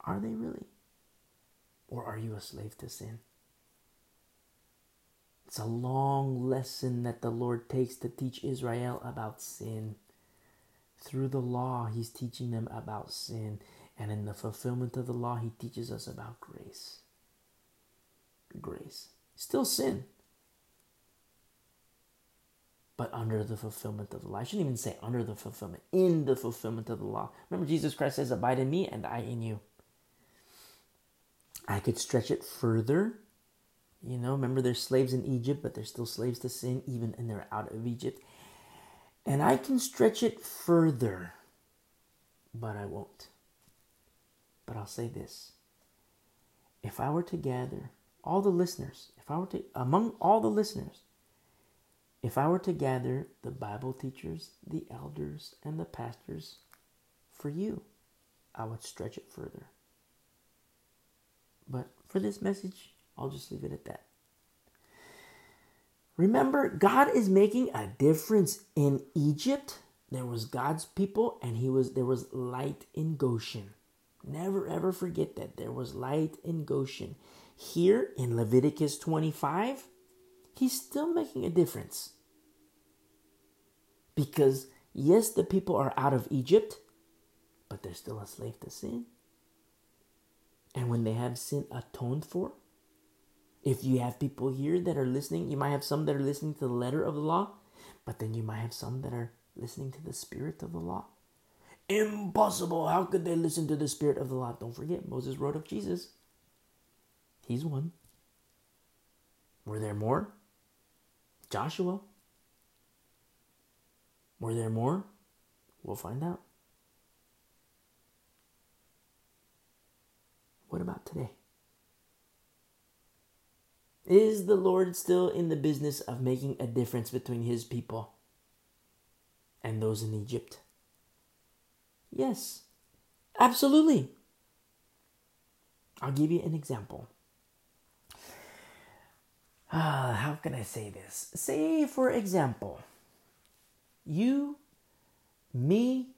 Are they really? Or are you a slave to sin? It's a long lesson that the Lord takes to teach Israel about sin. Through the law, He's teaching them about sin. And in the fulfillment of the law, He teaches us about grace. Grace. Still sin but under the fulfillment of the law. I shouldn't even say under the fulfillment, in the fulfillment of the law. Remember, Jesus Christ says, Abide in me and I in you. I could stretch it further. You know, remember, they're slaves in Egypt, but they're still slaves to sin, even and they're out of Egypt. And I can stretch it further, but I won't. But I'll say this if I were to gather all the listeners, if I were to, among all the listeners, if I were to gather the Bible teachers, the elders, and the pastors for you, I would stretch it further. But for this message, I'll just leave it at that. Remember, God is making a difference in Egypt. There was God's people and he was there was light in Goshen. Never ever forget that there was light in Goshen. Here in Leviticus 25, he's still making a difference. Because, yes, the people are out of Egypt, but they're still a slave to sin. And when they have sin atoned for, if you have people here that are listening, you might have some that are listening to the letter of the law, but then you might have some that are listening to the spirit of the law. Impossible. How could they listen to the spirit of the law? Don't forget, Moses wrote of Jesus. He's one. Were there more? Joshua, Were there more? We'll find out. What about today? Is the Lord still in the business of making a difference between his people and those in Egypt? Yes, absolutely. I'll give you an example. Uh, how can I say this? Say, for example, you, me,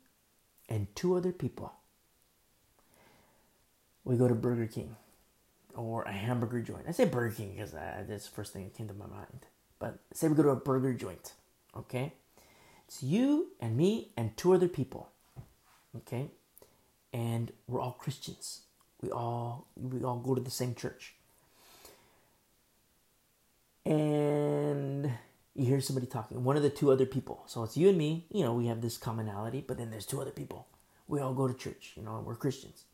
and two other people. We go to Burger King or a hamburger joint. I say Burger King because uh, that's the first thing that came to my mind. But say we go to a burger joint, okay? It's you and me and two other people, okay? And we're all Christians. We all we all go to the same church. And you hear somebody talking, one of the two other people. So it's you and me, you know, we have this commonality, but then there's two other people. We all go to church, you know, we're Christians.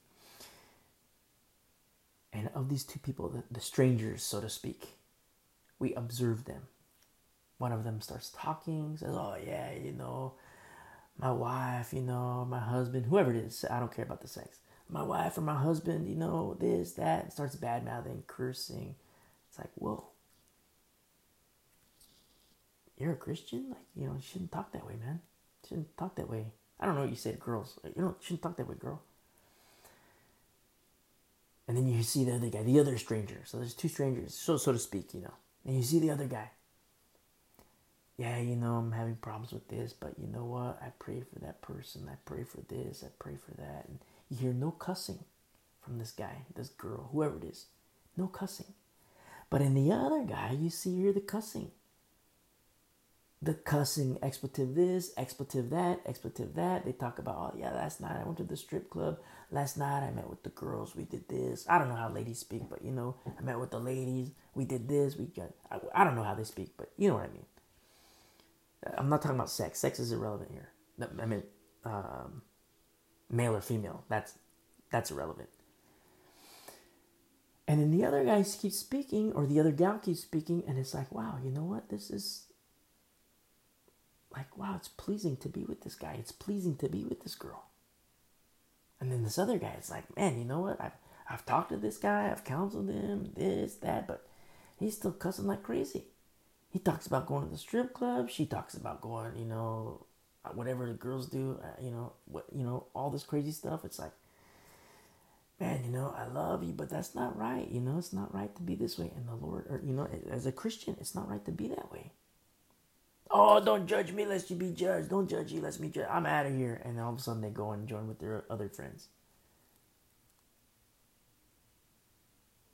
And of these two people, the, the strangers, so to speak, we observe them. One of them starts talking, says, Oh, yeah, you know, my wife, you know, my husband, whoever it is, I don't care about the sex. My wife or my husband, you know, this, that, starts bad mouthing, cursing. It's like, whoa. You're a Christian? Like, you know, you shouldn't talk that way, man. You shouldn't talk that way. I don't know what you said, girls. You know, shouldn't talk that way, girl. And then you see the other guy, the other stranger. So there's two strangers, so so to speak, you know. And you see the other guy. Yeah, you know, I'm having problems with this, but you know what? I pray for that person. I pray for this. I pray for that. And you hear no cussing from this guy, this girl, whoever it is. No cussing. But in the other guy, you see you hear the cussing the cussing expletive this, expletive that, expletive that. They talk about, oh yeah, last night I went to the strip club. Last night I met with the girls. We did this. I don't know how ladies speak, but you know, I met with the ladies. We did this. We got. I, I don't know how they speak, but you know what I mean. I'm not talking about sex. Sex is irrelevant here. I mean, um, male or female. That's that's irrelevant. And then the other guy keeps speaking, or the other gal keeps speaking, and it's like, wow, you know what? This is like, wow, it's pleasing to be with this guy. It's pleasing to be with this girl. And then this other guy is like, man, you know what? I've, I've talked to this guy, I've counseled him, this, that, but he's still cussing like crazy. He talks about going to the strip club. She talks about going, you know, whatever the girls do, uh, you know, what, you know, all this crazy stuff. It's like, man, you know, I love you, but that's not right. You know, it's not right to be this way. And the Lord, or, you know, as a Christian, it's not right to be that way. Oh, don't judge me lest you be judged. Don't judge you lest me judge. I'm out of here. And all of a sudden they go and join with their other friends.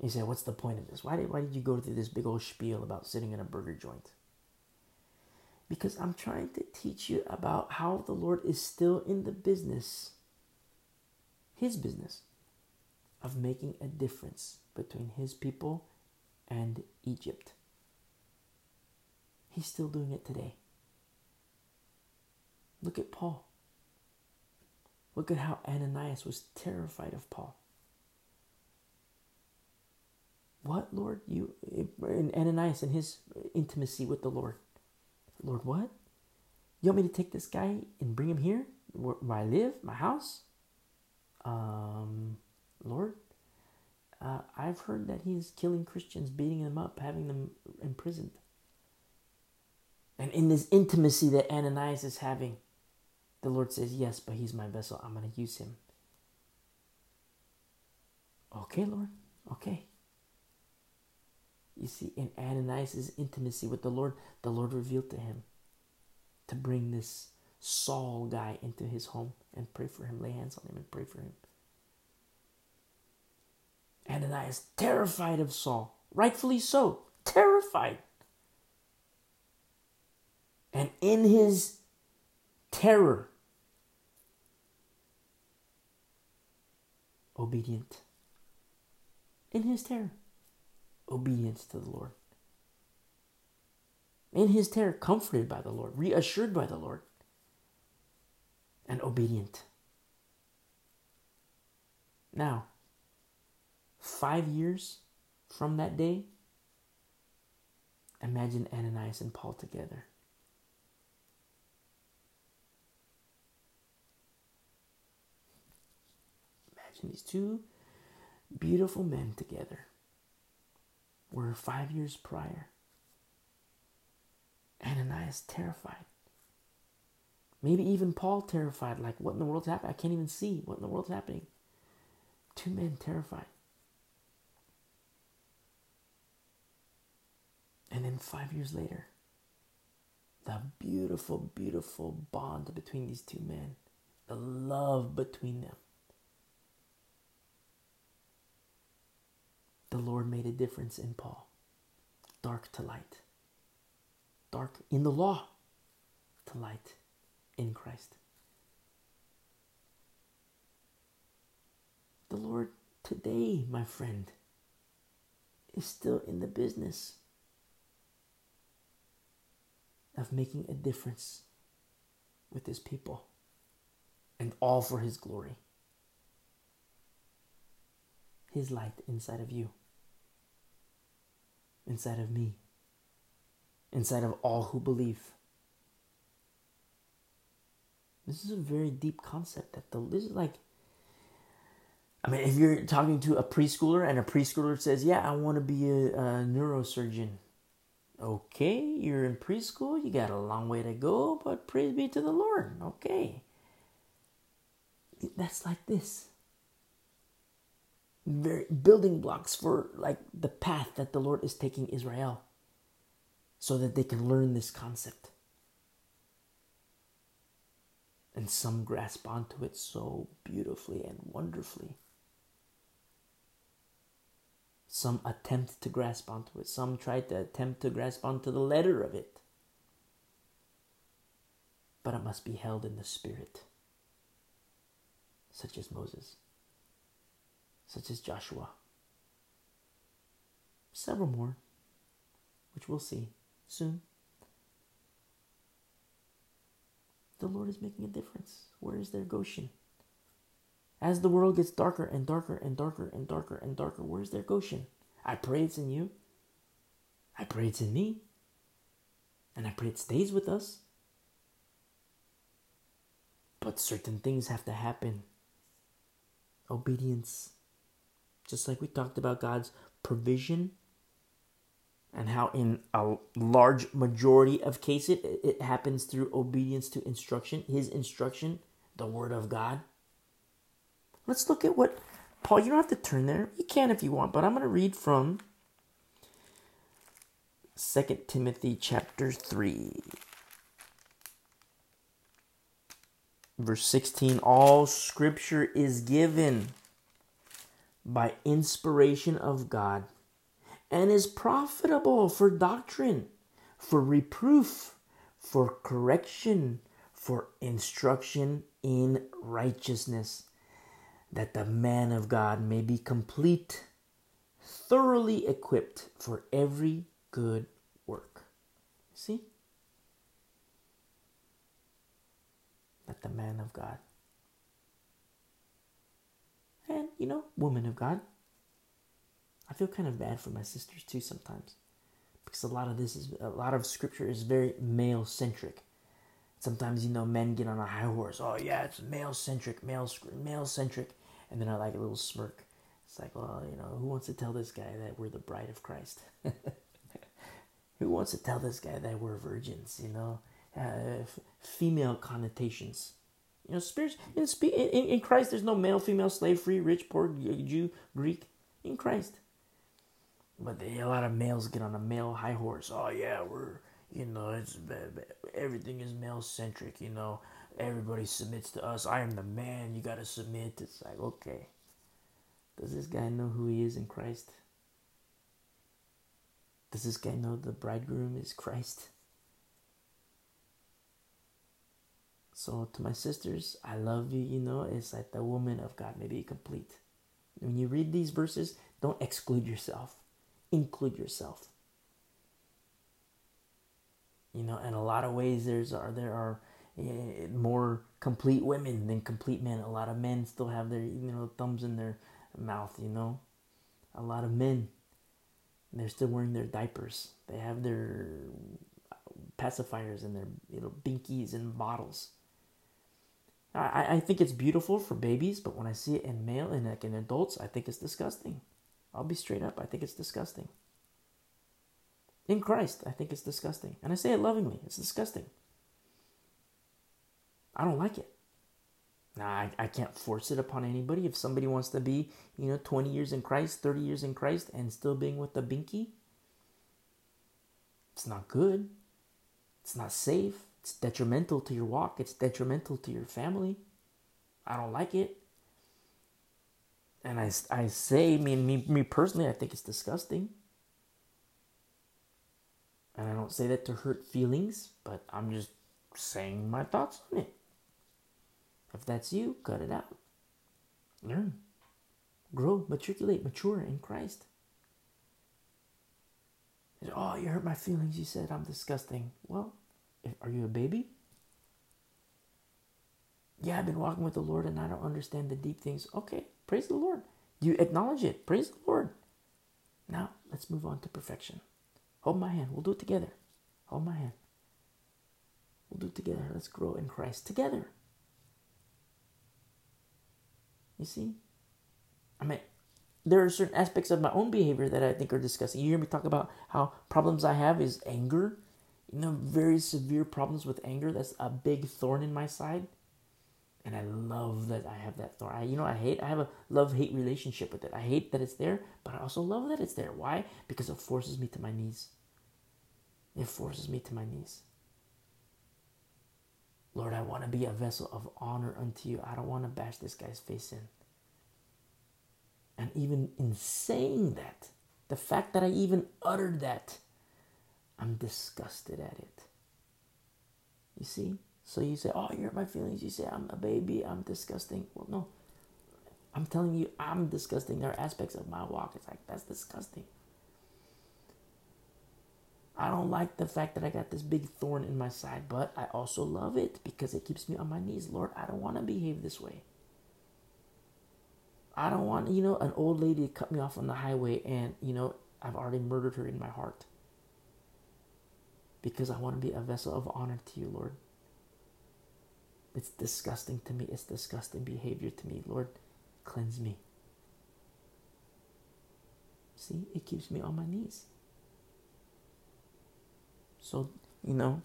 You say, what's the point of this? Why did, why did you go through this big old spiel about sitting in a burger joint? Because I'm trying to teach you about how the Lord is still in the business, His business, of making a difference between His people and Egypt. He's still doing it today. Look at Paul. Look at how Ananias was terrified of Paul. What, Lord? You in Ananias and his intimacy with the Lord. Lord, what? You want me to take this guy and bring him here where, where I live, my house? Um, Lord, uh, I've heard that he's killing Christians, beating them up, having them imprisoned. And in this intimacy that Ananias is having, the Lord says, Yes, but he's my vessel. I'm going to use him. Okay, Lord. Okay. You see, in Ananias' intimacy with the Lord, the Lord revealed to him to bring this Saul guy into his home and pray for him, lay hands on him and pray for him. Ananias, terrified of Saul, rightfully so, terrified. And in his terror, obedient. In his terror, obedience to the Lord. In his terror, comforted by the Lord, reassured by the Lord, and obedient. Now, five years from that day, imagine Ananias and Paul together. Imagine these two beautiful men together were five years prior. Ananias terrified. Maybe even Paul terrified, like, what in the world's happening? I can't even see what in the world's happening. Two men terrified. And then five years later, the beautiful, beautiful bond between these two men, the love between them. The Lord made a difference in Paul. Dark to light. Dark in the law to light in Christ. The Lord today, my friend, is still in the business of making a difference with his people and all for his glory. His light inside of you, inside of me, inside of all who believe. This is a very deep concept that the this is like I mean if you're talking to a preschooler and a preschooler says, "Yeah, I want to be a, a neurosurgeon." Okay, you're in preschool, you got a long way to go, but praise be to the Lord. Okay. That's like this. Very building blocks for like the path that the Lord is taking Israel so that they can learn this concept. And some grasp onto it so beautifully and wonderfully. Some attempt to grasp onto it. Some try to attempt to grasp onto the letter of it. But it must be held in the spirit, such as Moses, such as Joshua. Several more, which we'll see soon. the Lord is making a difference. Where is their Goshen? As the world gets darker and darker and darker and darker and darker, where's their Goshen? I pray it's in you. I pray it's in me. And I pray it stays with us. But certain things have to happen. Obedience. Just like we talked about God's provision and how in a large majority of cases it, happens through obedience to instruction his instruction the word of god. Let's look at what paul you don't have to turn there. You can if you want but i'm going to read from 2 timothy chapter 3 verse 16 all scripture is given by inspiration of god and is profitable for doctrine, for reproof, for correction, for instruction in righteousness, that the man of God may be complete, thoroughly equipped for every good work. See? That the man of God. And, you know, woman of God I feel kind of bad for my sisters too sometimes because a lot of this is a lot of scripture is very male centric. Sometimes you know men get on a high horse. Oh yeah, it's male centric, male male centric, and then I like a little smirk. It's like, well, you know, who wants to tell this guy that we're the bride of Christ? who wants to tell this guy that we're virgins? You know, uh, f- female connotations. You know, spirit in, in in Christ. There's no male, female, slave, free, rich, poor, Jew, Greek. In Christ, but they, a lot of males get on a male high horse. Oh yeah, we're you know it's everything is male centric. You know everybody submits to us. I am the man. You gotta submit. It's like okay. Does this guy know who he is in Christ? Does this guy know the bridegroom is Christ? So to my sisters, I love you, you know, it's like the woman of God may be complete. When you read these verses, don't exclude yourself include yourself. You know, in a lot of ways, there's are there are uh, more complete women than complete men. A lot of men still have their you know thumbs in their mouth. You know, a lot of men they're still wearing their diapers. They have their pacifiers and their you know binkies and bottles. I, I think it's beautiful for babies, but when I see it in male and like in adults, I think it's disgusting. I'll be straight up. I think it's disgusting. In Christ, I think it's disgusting. And I say it lovingly. It's disgusting. I don't like it. Now, I, I can't force it upon anybody. If somebody wants to be, you know, 20 years in Christ, 30 years in Christ, and still being with the binky, it's not good. It's not safe. It's detrimental to your walk. It's detrimental to your family. I don't like it. And I, I say, I mean, me, me personally, I think it's disgusting. And I don't say that to hurt feelings, but I'm just saying my thoughts on it. If that's you, cut it out. Learn. Grow, matriculate, mature in Christ. Oh, you hurt my feelings. You said I'm disgusting. Well, are you a baby? Yeah, I've been walking with the Lord and I don't understand the deep things. Okay, praise the Lord. You acknowledge it. Praise the Lord. Now, let's move on to perfection. Hold my hand. We'll do it together. Hold my hand. We'll do it together. Let's grow in Christ together. You see? I mean, there are certain aspects of my own behavior that I think are disgusting. You hear me talk about how problems I have is anger. You know, very severe problems with anger. That's a big thorn in my side. And I love that I have that thorn. I, you know, I hate, I have a love hate relationship with it. I hate that it's there, but I also love that it's there. Why? Because it forces me to my knees. It forces me to my knees. Lord, I want to be a vessel of honor unto you. I don't want to bash this guy's face in. And even in saying that, the fact that I even uttered that, I'm disgusted at it. You see? So you say, Oh, you hurt my feelings. You say, I'm a baby. I'm disgusting. Well, no. I'm telling you, I'm disgusting. There are aspects of my walk. It's like, that's disgusting. I don't like the fact that I got this big thorn in my side, but I also love it because it keeps me on my knees. Lord, I don't want to behave this way. I don't want, you know, an old lady to cut me off on the highway and, you know, I've already murdered her in my heart. Because I want to be a vessel of honor to you, Lord. It's disgusting to me. It's disgusting behavior to me. Lord, cleanse me. See, it keeps me on my knees. So, you know,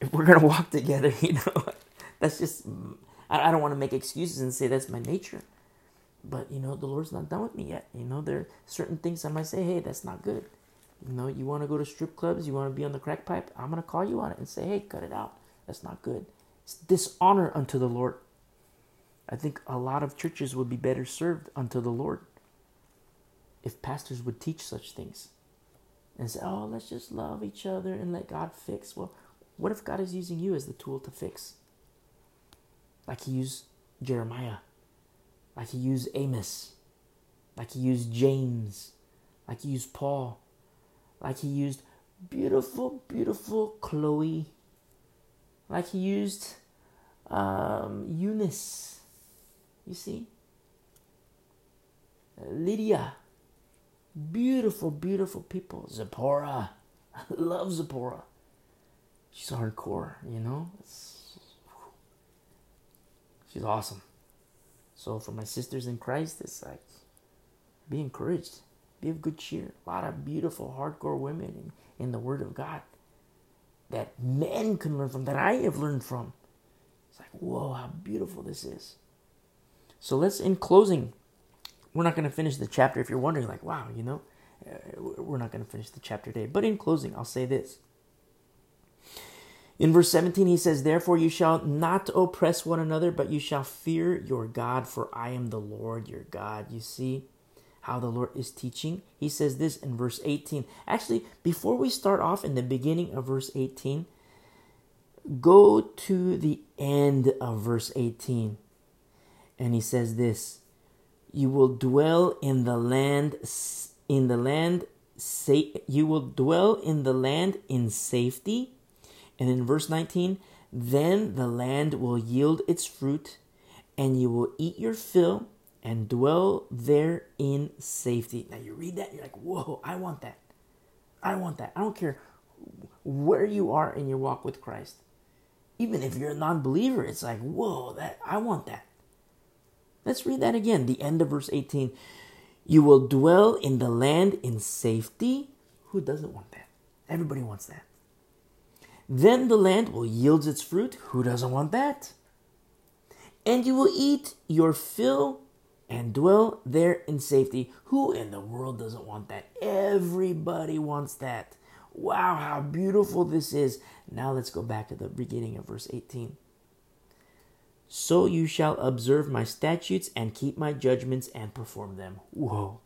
if we're going to walk together, you know, that's just, I, don't want to make excuses and say that's my nature. But, you know, the Lord's not done with me yet. You know, there are certain things I might say, hey, that's not good. You know, you want to go to strip clubs, you want to be on the crack pipe, I'm going to call you on it and say, hey, cut it out. That's not good. It's dishonor unto the Lord. I think a lot of churches would be better served unto the Lord if pastors would teach such things and say, oh, let's just love each other and let God fix. Well, what if God is using you as the tool to fix? Like he used Jeremiah, like he used Amos, like he used James, like he used Paul, like he used beautiful, beautiful Chloe, like he used um, Eunice. You see? Lydia, Beautiful, beautiful people. Zipporah. I love Zipporah. She's hardcore, you know? It's, she's awesome. So for my sisters in Christ, it's like be encouraged. Be of good cheer. A lot of beautiful, hardcore women in, in the Word of God that men can learn from, that I have learned from. It's like, whoa, how beautiful this is. So let's, in closing, we're not going to finish the chapter. If you're wondering, like, wow, you know, uh, we're not going to finish the chapter today. But in closing, I'll say this. In verse 17, he says, Therefore you shall not oppress one another, but you shall fear your God, for I am the Lord your God. You see how the Lord is teaching? He says this in verse 18. Actually, before we start off in the beginning of verse 18, go to the end of verse 18. And he says this you will dwell in the land in the land you will dwell in the land in safety and in verse 19 then the land will yield its fruit and you will eat your fill and dwell there in safety now you read that you're like whoa i want that i want that i don't care where you are in your walk with Christ. Even if you're a non believer, it's like, whoa, that I want that. Let's read that again. The end of verse 18. You will dwell in the land in safety. Who doesn't want that? Everybody wants that. Then the land will yield its fruit. Who doesn't want that? And you will eat your fill and dwell there in safety. Who in the world doesn't want that? Everybody wants that. Wow, how beautiful this is. Now let's go back to the beginning of verse 18. So you shall observe my statutes and keep my judgments and perform them. Whoa.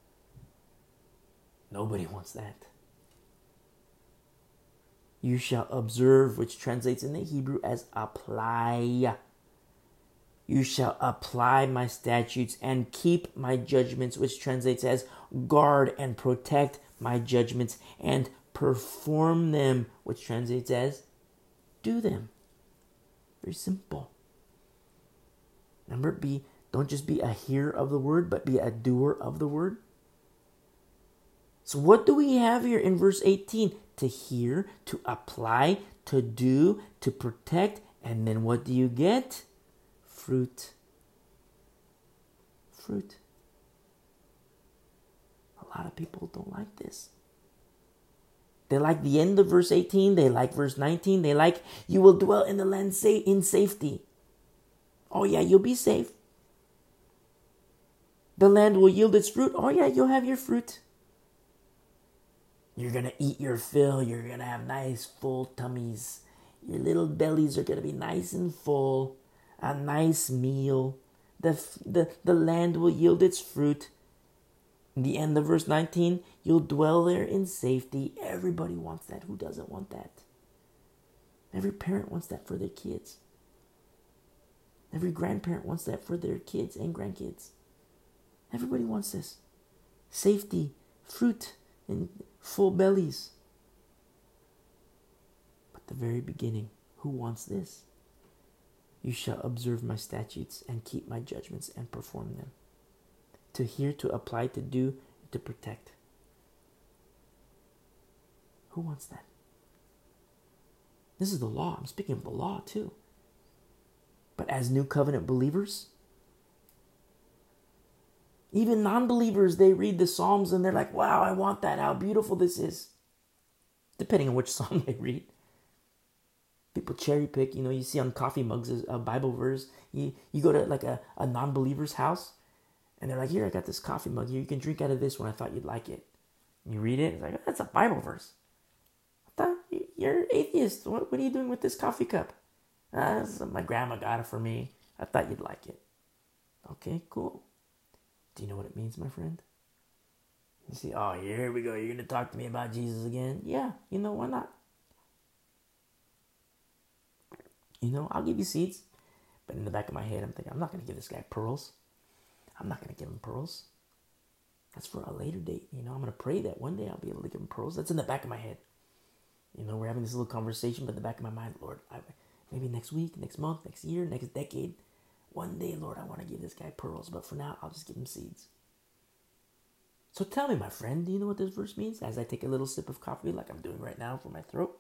Nobody wants that. You shall observe, which translates in the Hebrew as apply. You shall apply my statutes and keep my judgments, which translates as guard and protect my judgments and perform them, which translates as do them. Very simple. Remember, be don't just be a hearer of the word, but be a doer of the word. So, what do we have here in verse 18? To hear, to apply, to do, to protect, and then what do you get? Fruit. Fruit. A lot of people don't like this. They like the end of verse 18. They like verse 19. They like, you will dwell in the land sa- in safety. Oh, yeah, you'll be safe. The land will yield its fruit. Oh, yeah, you'll have your fruit. You're going to eat your fill. You're going to have nice, full tummies. Your little bellies are going to be nice and full. A nice meal. The, the, the land will yield its fruit. In the end of verse 19, you'll dwell there in safety. Everybody wants that. Who doesn't want that? Every parent wants that for their kids. Every grandparent wants that for their kids and grandkids. Everybody wants this. Safety, fruit, and full bellies. But the very beginning, who wants this? You shall observe my statutes and keep my judgments and perform them to hear, to apply, to do, to protect. Who wants that? This is the law. I'm speaking of the law too. But as new covenant believers, even non believers, they read the Psalms and they're like, wow, I want that. How beautiful this is. Depending on which psalm they read. People cherry pick, you know, you see on coffee mugs a Bible verse. You, you go to like a, a non believer's house and they're like, here, I got this coffee mug. You can drink out of this one. I thought you'd like it. And you read it. It's like, that's a Bible verse. You're atheist. What, what are you doing with this coffee cup? Uh, my grandma got it for me. I thought you'd like it. Okay, cool. Do you know what it means, my friend? You see, oh, here we go. You're going to talk to me about Jesus again? Yeah, you know, why not? You know, I'll give you seeds. But in the back of my head, I'm thinking, I'm not going to give this guy pearls. I'm not going to give him pearls. That's for a later date. You know, I'm going to pray that one day I'll be able to give him pearls. That's in the back of my head. You know, we're having this little conversation, but in the back of my mind, Lord, I, maybe next week, next month, next year, next decade, one day, Lord, I want to give this guy pearls, but for now, I'll just give him seeds. So tell me, my friend, do you know what this verse means? As I take a little sip of coffee, like I'm doing right now for my throat.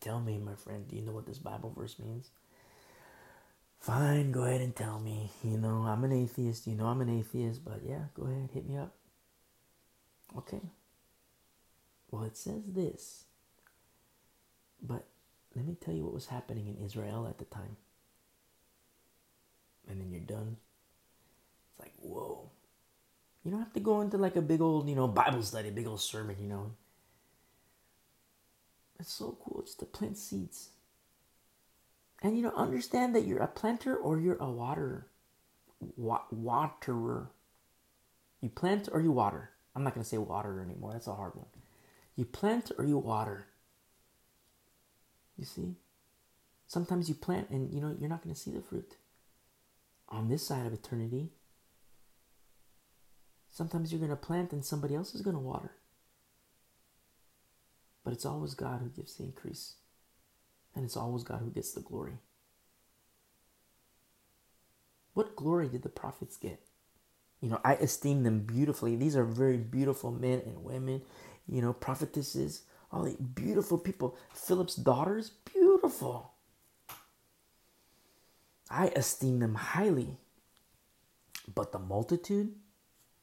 Tell me, my friend, do you know what this Bible verse means? Fine, go ahead and tell me. You know, I'm an atheist. You know, I'm an atheist, but yeah, go ahead, hit me up. Okay. Well, it says this. But let me tell you what was happening in Israel at the time. And then you're done. It's like, whoa. You don't have to go into like a big old, you know, Bible study, big old sermon, you know. It's so cool just to plant seeds. And you know, understand that you're a planter or you're a waterer. Wa- waterer. You plant or you water. I'm not going to say water anymore. That's a hard one. You plant or you water. You see? Sometimes you plant and you know you're not going to see the fruit. On this side of eternity, sometimes you're going to plant and somebody else is going to water. But it's always God who gives the increase. And it's always God who gets the glory. What glory did the prophets get? You know, I esteem them beautifully. These are very beautiful men and women, you know, prophetesses, all the beautiful people. Philip's daughters, beautiful. I esteem them highly. But the multitude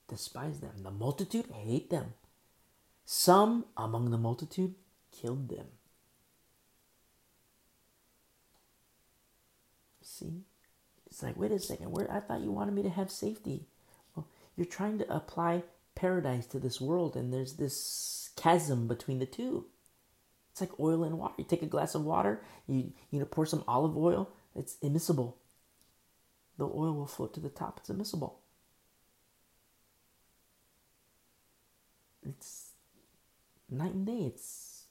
despise them. The multitude hate them. Some among the multitude killed them. See? It's like, wait a second, where I thought you wanted me to have safety. Well, you're trying to apply paradise to this world, and there's this chasm between the two. It's like oil and water. You take a glass of water, you you know, pour some olive oil, it's immiscible. The oil will float to the top. It's immiscible. It's night and day. It's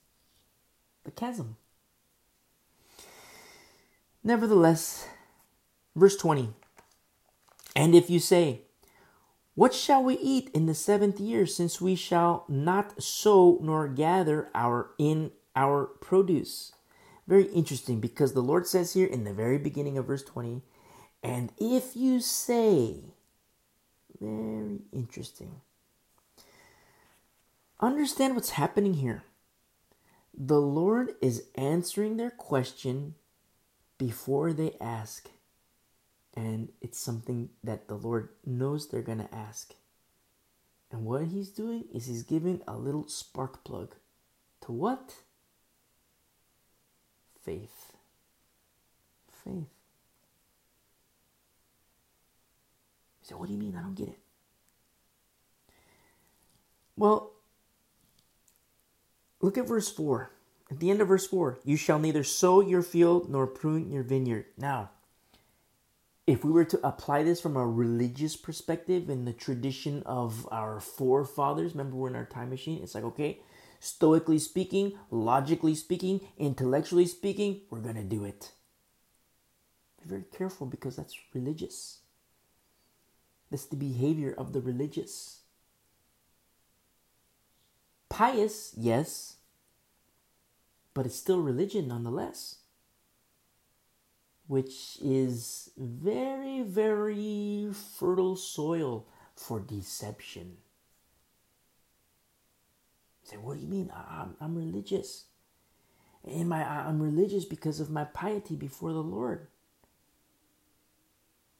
the chasm. Nevertheless, verse 20 And if you say, What shall we eat in the seventh year, since we shall not sow nor gather our in our produce? Very interesting because the Lord says here in the very beginning of verse 20, and if you say, very interesting. Understand what's happening here. The Lord is answering their question before they ask. And it's something that the Lord knows they're going to ask. And what he's doing is he's giving a little spark plug to what? Faith. Faith. Say, what do you mean? I don't get it. Well, Look at verse 4. At the end of verse 4, you shall neither sow your field nor prune your vineyard. Now, if we were to apply this from a religious perspective in the tradition of our forefathers, remember we're in our time machine, it's like, okay, stoically speaking, logically speaking, intellectually speaking, we're going to do it. Be very careful because that's religious. That's the behavior of the religious. Pious, yes, but it's still religion nonetheless, which is very, very fertile soil for deception. You say, what do you mean? I'm, I'm religious. And my, I'm religious because of my piety before the Lord.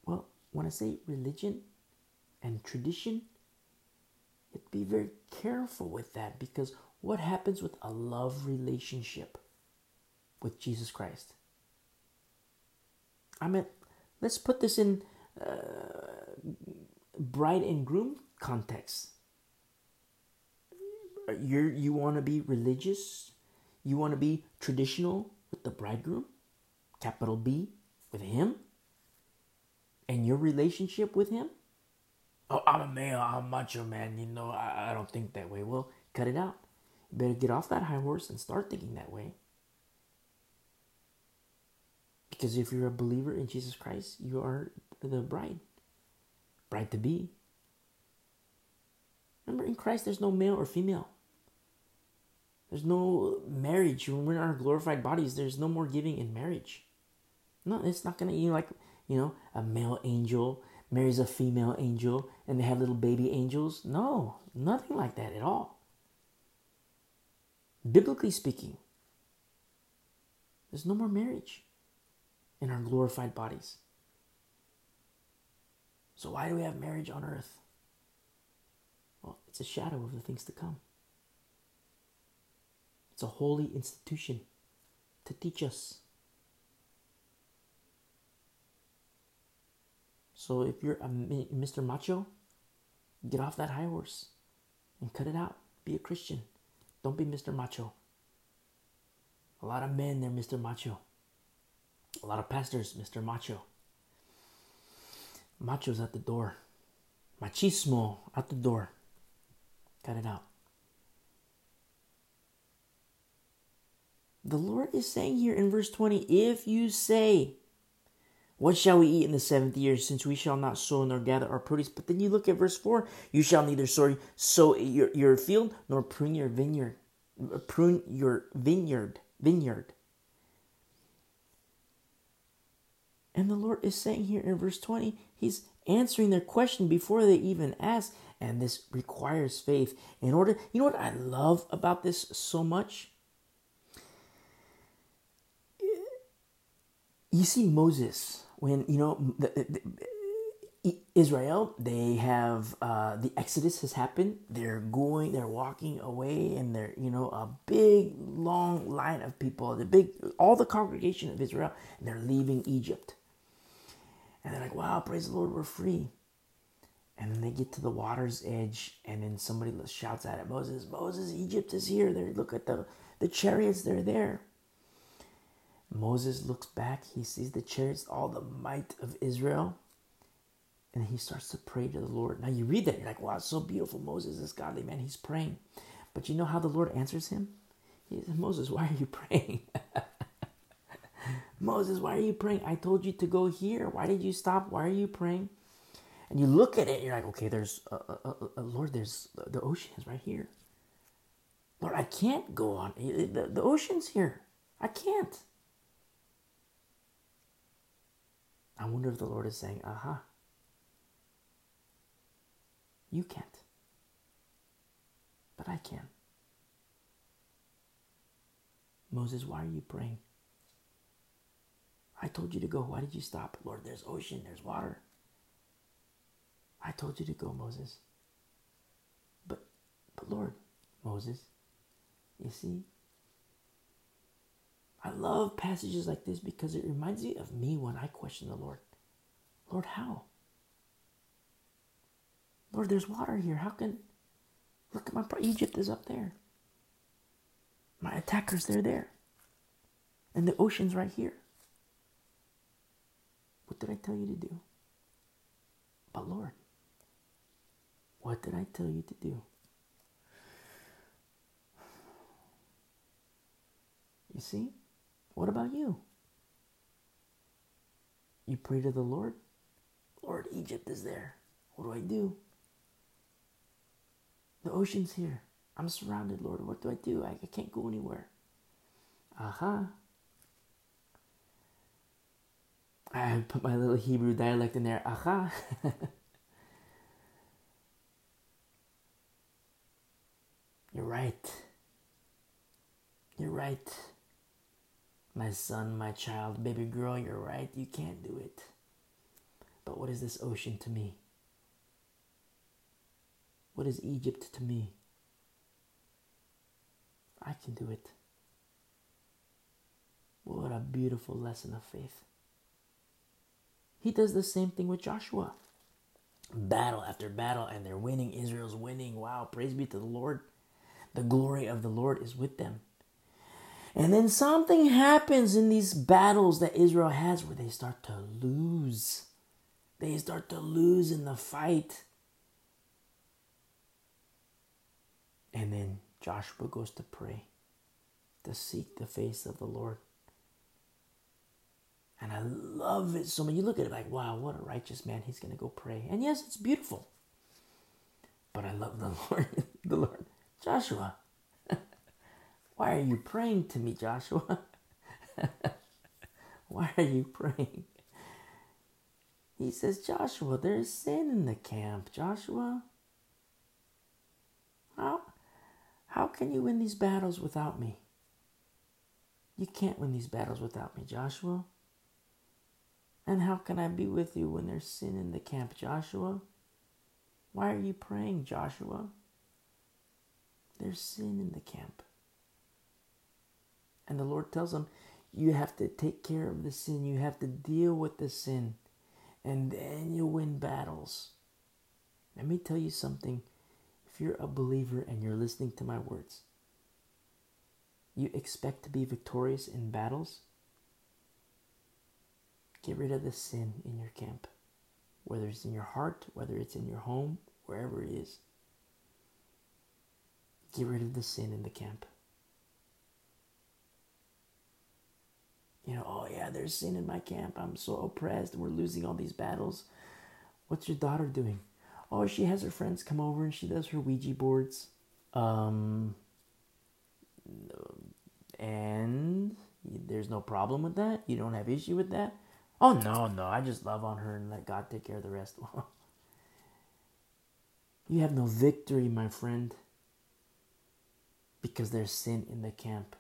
Well, when I say religion and tradition, you have to be very careful with that because what happens with a love relationship with Jesus Christ? I mean, let's put this in uh, bride and groom context. You you want to be religious? You want to be traditional with the bridegroom, capital B, with him, and your relationship with him? Oh, I'm a male. I'm macho man. You know, I, I don't think that way. Well, cut it out. You better get off that high horse and start thinking that way. Because if you're a believer in Jesus Christ, you are the bride, bride to be. Remember, in Christ, there's no male or female. There's no marriage. When we're in our glorified bodies, there's no more giving in marriage. No, it's not going to, know, like, you know, a male angel marries a female angel and they have little baby angels. No, nothing like that at all biblically speaking, there's no more marriage in our glorified bodies. So, why do we have marriage on earth? Well, it's a shadow of the things to come. It's a holy institution to teach us. So, if you're a Mr. Macho, get off that high horse and cut it out. Be a Christian. Don't be Mr. Macho. A lot of men, they're Mr. Macho. A lot of pastors, Mr. Macho. Macho's at the door. Machismo at the door. Cut it out. The Lord is saying here in verse 20 if you say, what shall we eat in the seventh year, since we shall not sow nor gather our produce? But then you look at verse 4 you shall neither sow, sow your, your field nor prune your vineyard. Prune your vineyard. Vineyard. And the Lord is saying here in verse 20, He's answering their question before they even ask. And this requires faith in order. You know what I love about this so much? You see Moses when you know the, the, Israel, they have uh, the Exodus has happened. They're going, they're walking away, and they're you know a big long line of people, the big all the congregation of Israel, and they're leaving Egypt. And they're like, "Wow, praise the Lord, we're free." And then they get to the water's edge, and then somebody shouts out at Moses, "Moses, Egypt is here! There, look at the the chariots. They're there." Moses looks back. He sees the chariots, all the might of Israel and he starts to pray to the Lord. Now you read that, you're like, wow, it's so beautiful. Moses is godly man. He's praying. But you know how the Lord answers him? He says, Moses, why are you praying? Moses, why are you praying? I told you to go here. Why did you stop? Why are you praying? And you look at it, you're like, okay, there's, uh, uh, uh, Lord, there's the ocean is right here. Lord, I can't go on. The, the ocean's here. I can't. I wonder if the Lord is saying, aha, you can't. But I can. Moses, why are you praying? I told you to go. Why did you stop? Lord, there's ocean, there's water. I told you to go, Moses. But but Lord, Moses, you see, I love passages like this because it reminds me of me when I question the Lord. Lord, how? Lord, there's water here. How can. Look at my. Egypt is up there. My attackers, they're there. And the ocean's right here. What did I tell you to do? But Lord, what did I tell you to do? You see? What about you? You pray to the Lord? Lord, Egypt is there. What do I do? The ocean's here. I'm surrounded, Lord. What do I do? I, can't go anywhere. Aha. Uh-huh. I put my little Hebrew dialect in there. Aha. You're right. You're right. My son, my child, baby girl, you're right. You can't do it. But what is this ocean to me? What is Egypt to me? I can do it. What a beautiful lesson of faith. He does the same thing with Joshua. Battle after battle, and they're winning. Israel's winning. Wow, praise be to the Lord. The glory of the Lord is with them. And then something happens in these battles that Israel has where they start to lose. They start to lose in the fight. And then Joshua goes to pray, to seek the face of the Lord. And I love it so much. You look at it like, wow, what a righteous man. He's going to go pray. And yes, it's beautiful. But I love the Lord. the Lord. Joshua, why are you praying to me, Joshua? why are you praying? He says, Joshua, there's sin in the camp. Joshua, how, how can you win these battles without me? You can't win these battles without me, Joshua. And how can I be with you when there's sin in the camp, Joshua? Why are you praying, Joshua? There's sin in the camp. And the Lord tells him, You have to take care of the sin, you have to deal with the sin, and then you'll win battles. Let me tell you something if you're a believer and you're listening to my words, you expect to be victorious in battles, get rid of the sin in your camp, whether it's in your heart, whether it's in your home, wherever it is. Get rid of the sin in the camp. You know, oh yeah, there's sin in my camp. I'm so oppressed. We're losing all these battles. What's your daughter doing? oh, she has her friends come over and she does her Ouija boards. Um, and there's no problem with that. You don't have issue with that. Oh, no, no. I just love on her and let God take care of the rest. you have no victory, my friend, because there's sin in the camp.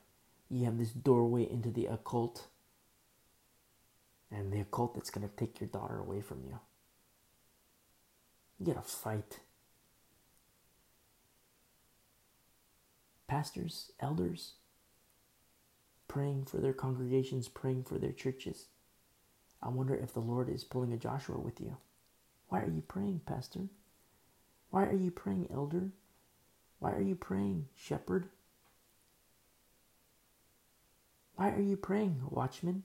You have this doorway into the occult, and the occult that's going to take your daughter away from you. You gotta fight. Pastors, elders, praying for their congregations, praying for their churches. I wonder if the Lord is pulling a Joshua with you. Why are you praying, Pastor? Why are you praying, Elder? Why are you praying, Shepherd? Why are you praying, Watchman?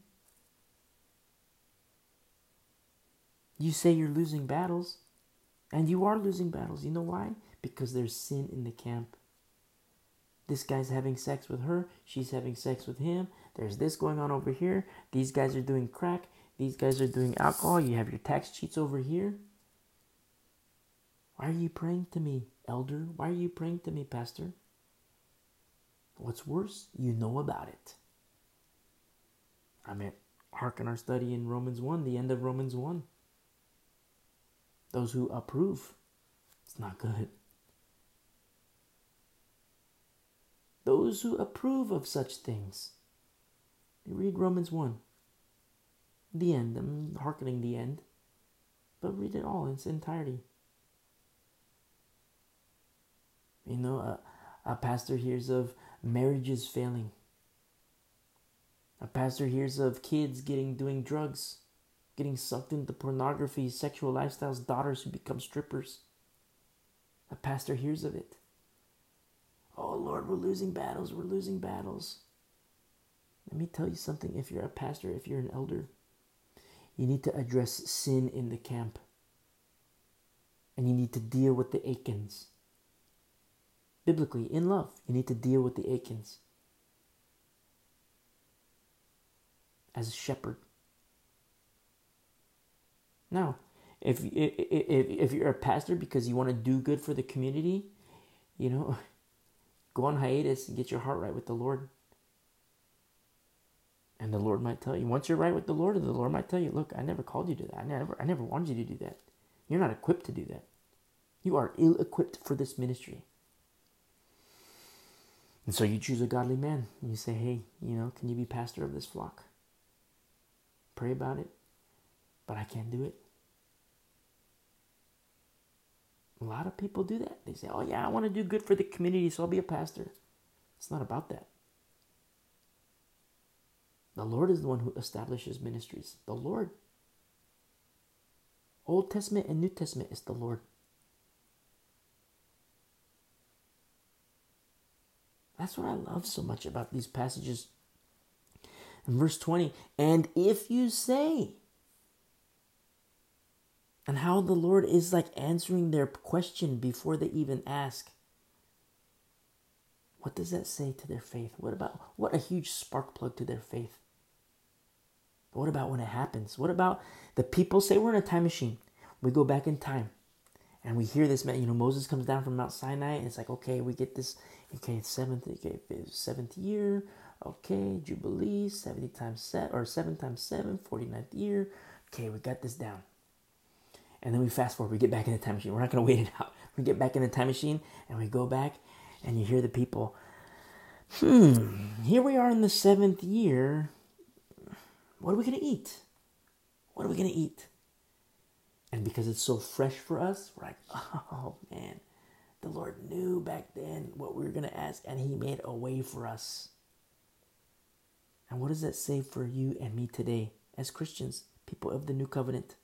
You say you're losing battles, and you are losing battles. You know why? Because there's sin in the camp. This guy's having sex with her, she's having sex with him. There's this going on over here. These guys are doing crack. These guys are doing alcohol. You have your tax cheats over here. Why are you praying to me, elder? Why are you praying to me, pastor? What's worse, you know about it. I mean, hearken our study in Romans 1, the end of Romans 1. Those who approve, it's not good. Those who approve of such things. You read Romans 1 the end. I'm hearkening the end. But read it all in its entirety. You know, a, a pastor hears of marriages failing. A pastor hears of kids getting doing drugs, getting sucked into pornography, sexual lifestyles, daughters who become strippers. A pastor hears of it. Oh Lord, we're losing battles, we're losing battles. Let me tell you something if you're a pastor, if you're an elder, you need to address sin in the camp. And you need to deal with the Achans. Biblically, in love, you need to deal with the Achans. As a shepherd. Now, if, if, if you're a pastor because you want to do good for the community, you know, go on hiatus and get your heart right with the Lord. And the Lord might tell you, once you're right with the Lord, the Lord might tell you, look, I never called you to that. I never, I never wanted you to do that. You're not equipped to do that. You are ill equipped for this ministry. And so you choose a godly man. And you say, hey, you know, can you be pastor of this flock? Pray about it, but I can't do it. A lot of people do that. They say, oh, yeah, I want to do good for the community, so I'll be a pastor. It's not about that. The Lord is the one who establishes ministries. The Lord. Old Testament and New Testament is the Lord. That's what I love so much about these passages. In verse 20, and if you say, and how the Lord is like answering their question before they even ask. What does that say to their faith? What about what a huge spark plug to their faith? But what about when it happens? What about the people say we're in a time machine? We go back in time and we hear this, man, you know, Moses comes down from Mount Sinai and it's like, okay, we get this, okay, it's seventh, okay, seventh year, okay, Jubilee, 70 times seven, or seven times seven, 49th year. Okay, we got this down. And then we fast forward, we get back in the time machine. We're not going to wait it out. We get back in the time machine and we go back and you hear the people, hmm, here we are in the seventh year what are we going to eat? What are we going to eat? And because it's so fresh for us, we're like, oh man, the Lord knew back then what we were going to ask, and He made a way for us. And what does that say for you and me today as Christians, people of the new covenant?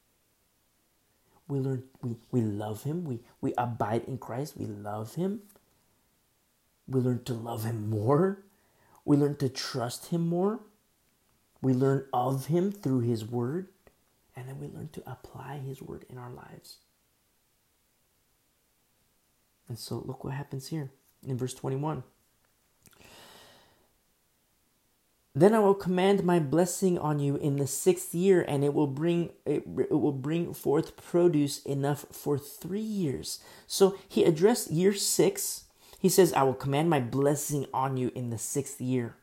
We learn we, we love him, we, we abide in Christ, we love him. We learn to love him more. We learn to trust him more. We learn of Him through His Word, and then we learn to apply His Word in our lives. And so look what happens here in verse 21. Then I will command my blessing on you in the sixth year, and it will bring it, it, will bring forth produce enough for three years. So he addressed year six. He says, I will command my blessing on you in the sixth year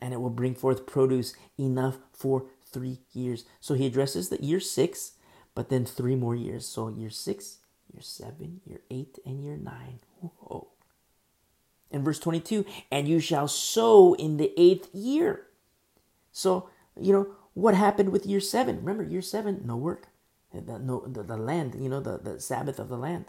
and it will bring forth produce enough for three years. So he addresses the year six, but then three more years. So year six, year seven, year eight, and year nine. Whoa. In verse 22, and you shall sow in the eighth year. So, you know, what happened with year seven? Remember, year seven, no work. The, no, the, the land, you know, the, the Sabbath of the land.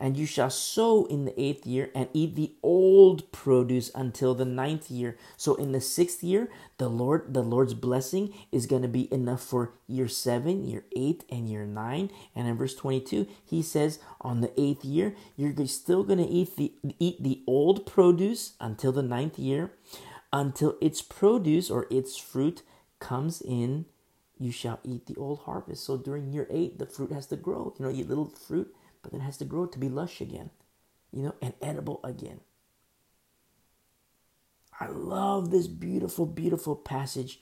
And you shall sow in the eighth year and eat the old produce until the ninth year. So in the sixth year, the Lord, the Lord's blessing is going to be enough for year seven, year eight, and year nine. And in verse 22, he says, on the eighth year, you're still going to eat the eat the old produce until the ninth year, until its produce or its fruit comes in you shall eat the old harvest. So during year eight, the fruit has to grow. You know, you eat little fruit, but then it has to grow to be lush again, you know, and edible again. I love this beautiful, beautiful passage,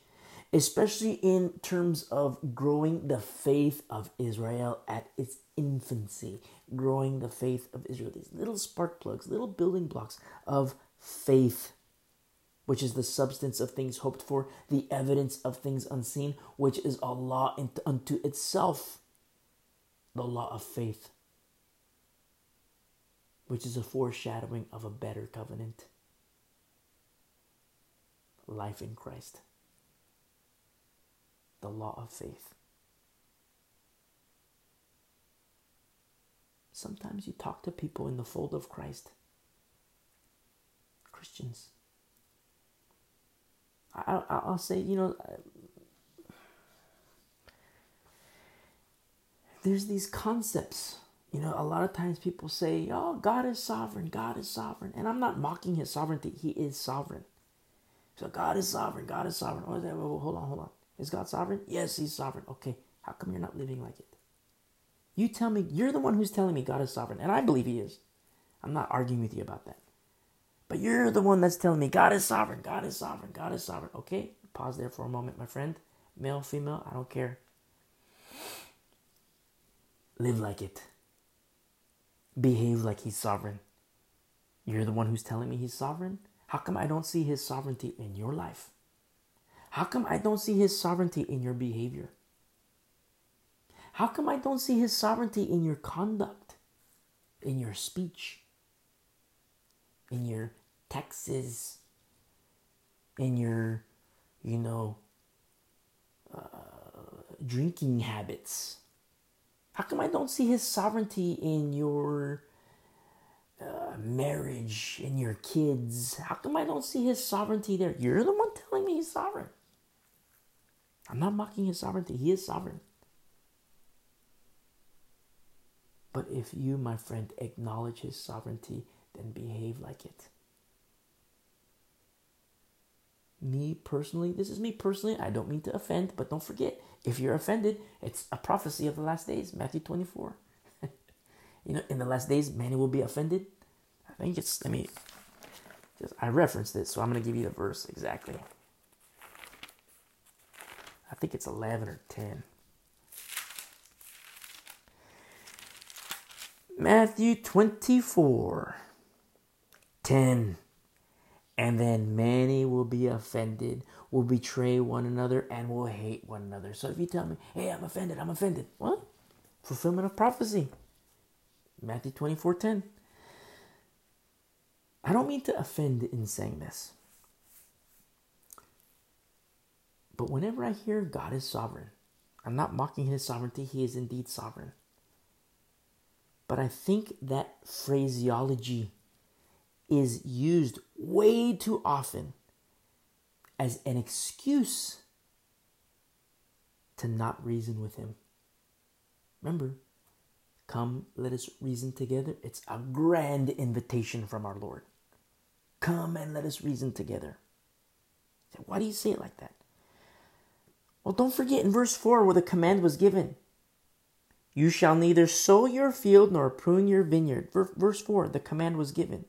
especially in terms of growing the faith of Israel at its infancy, growing the faith of Israel. These little spark plugs, little building blocks of faith which is the substance of things hoped for, the evidence of things unseen, which is a law unto itself, the law of faith, which is a foreshadowing of a better covenant, life in Christ, the law of faith. Sometimes you talk to people in the fold of Christ, Christians I, I'll say, you know, there's these concepts. You know, a lot of times people say, oh, God is sovereign, God is sovereign. And I'm not mocking his sovereignty, he is sovereign. So God is sovereign, God is sovereign. Oh, hold on, hold on. Is God sovereign? Yes, he's sovereign. Okay, how come you're not living like it? You tell me, you're the one who's telling me God is sovereign, and I believe he is. I'm not arguing with you about that. But you're the one that's telling me God is sovereign, God is sovereign, God is sovereign. Okay, pause there for a moment, my friend. Male, female, I don't care. Live like it. Behave like he's sovereign. You're the one who's telling me he's sovereign? How come I don't see his sovereignty in your life? How come I don't see his sovereignty in your behavior? How come I don't see his sovereignty in your conduct, in your speech, in your taxes, in your, you know, uh, drinking habits? How come I don't see his sovereignty in your uh, marriage, in your kids? How come I don't see his sovereignty there? You're the one telling me he's sovereign. I'm not mocking his sovereignty, he is sovereign. But if you, my friend, acknowledge his sovereignty, then behave like it. Me personally, this is me personally. I don't mean to offend, but don't forget, if you're offended, it's a prophecy of the last days, Matthew 24. you know, in the last days, many will be offended. I think it's, let me, just, I referenced it, so I'm going to give you the verse exactly. I think it's 11 or 10. Matthew 24. 10. And then many will be offended, will betray one another, and will hate one another. So if you tell me, hey, I'm offended, I'm offended. What? Fulfillment of prophecy. Matthew 24 10. I don't mean to offend in saying this. But whenever I hear God is sovereign, I'm not mocking his sovereignty, he is indeed sovereign. But I think that phraseology is used way too often as an excuse to not reason with him. Remember, come, let us reason together. It's a grand invitation from our Lord. Come and let us reason together. Why do you say it like that? Well, don't forget in verse 4 where the command was given. You shall neither sow your field nor prune your vineyard. Verse 4, the command was given.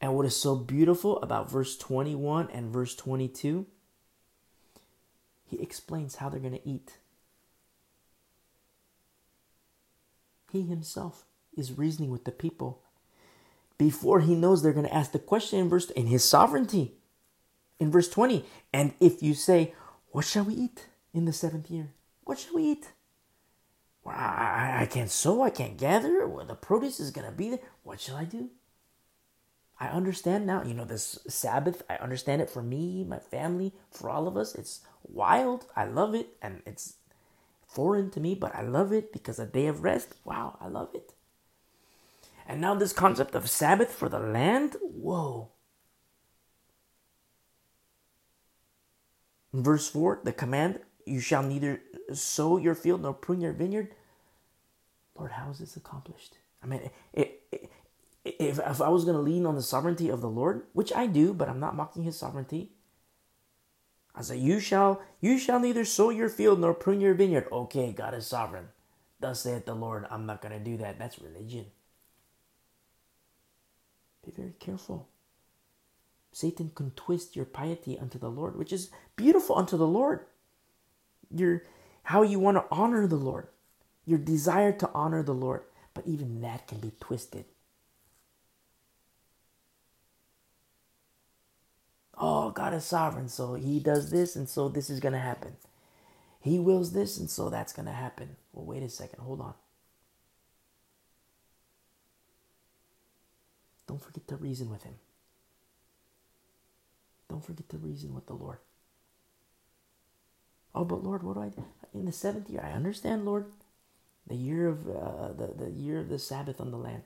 And what is so beautiful about verse 21 and verse 22, he explains how they're going to eat. He himself is reasoning with the people before he knows they're going to ask the question in verse in his sovereignty. In verse 20, and if you say, What shall we eat in the seventh year? What shall we eat? Well, I, I can't sow, I can't gather. Well, the produce is going to be there. What shall I do? I understand now, you know, this Sabbath, I understand it for me, my family, for all of us. It's wild. I love it. And it's foreign to me, but I love it because a day of rest, wow, I love it. And now this concept of Sabbath for the land, whoa. Verse 4, the command, you shall neither sow your field nor prune your vineyard. Lord, how is this accomplished? I mean, it, it, if, if I was going to lean on the sovereignty of the Lord, which I do, but I'm not mocking his sovereignty, I say, you shall, you shall neither sow your field nor prune your vineyard. Okay, God is sovereign. Thus saith the Lord, I'm not going to do that. That's religion. Be very careful. Satan can twist your piety unto the Lord, which is beautiful unto the Lord. Your how you want to honor the Lord, your desire to honor the Lord, but even that can be twisted. Oh, God is sovereign, so He does this, and so this is going to happen. He wills this, and so that's going to happen. Well, wait a second, hold on. Don't forget to reason with Him. Don't forget to reason with the Lord. Oh, but Lord, what do I do? In the seventh year, I understand, Lord, the year of uh, the, the year of the Sabbath on the land.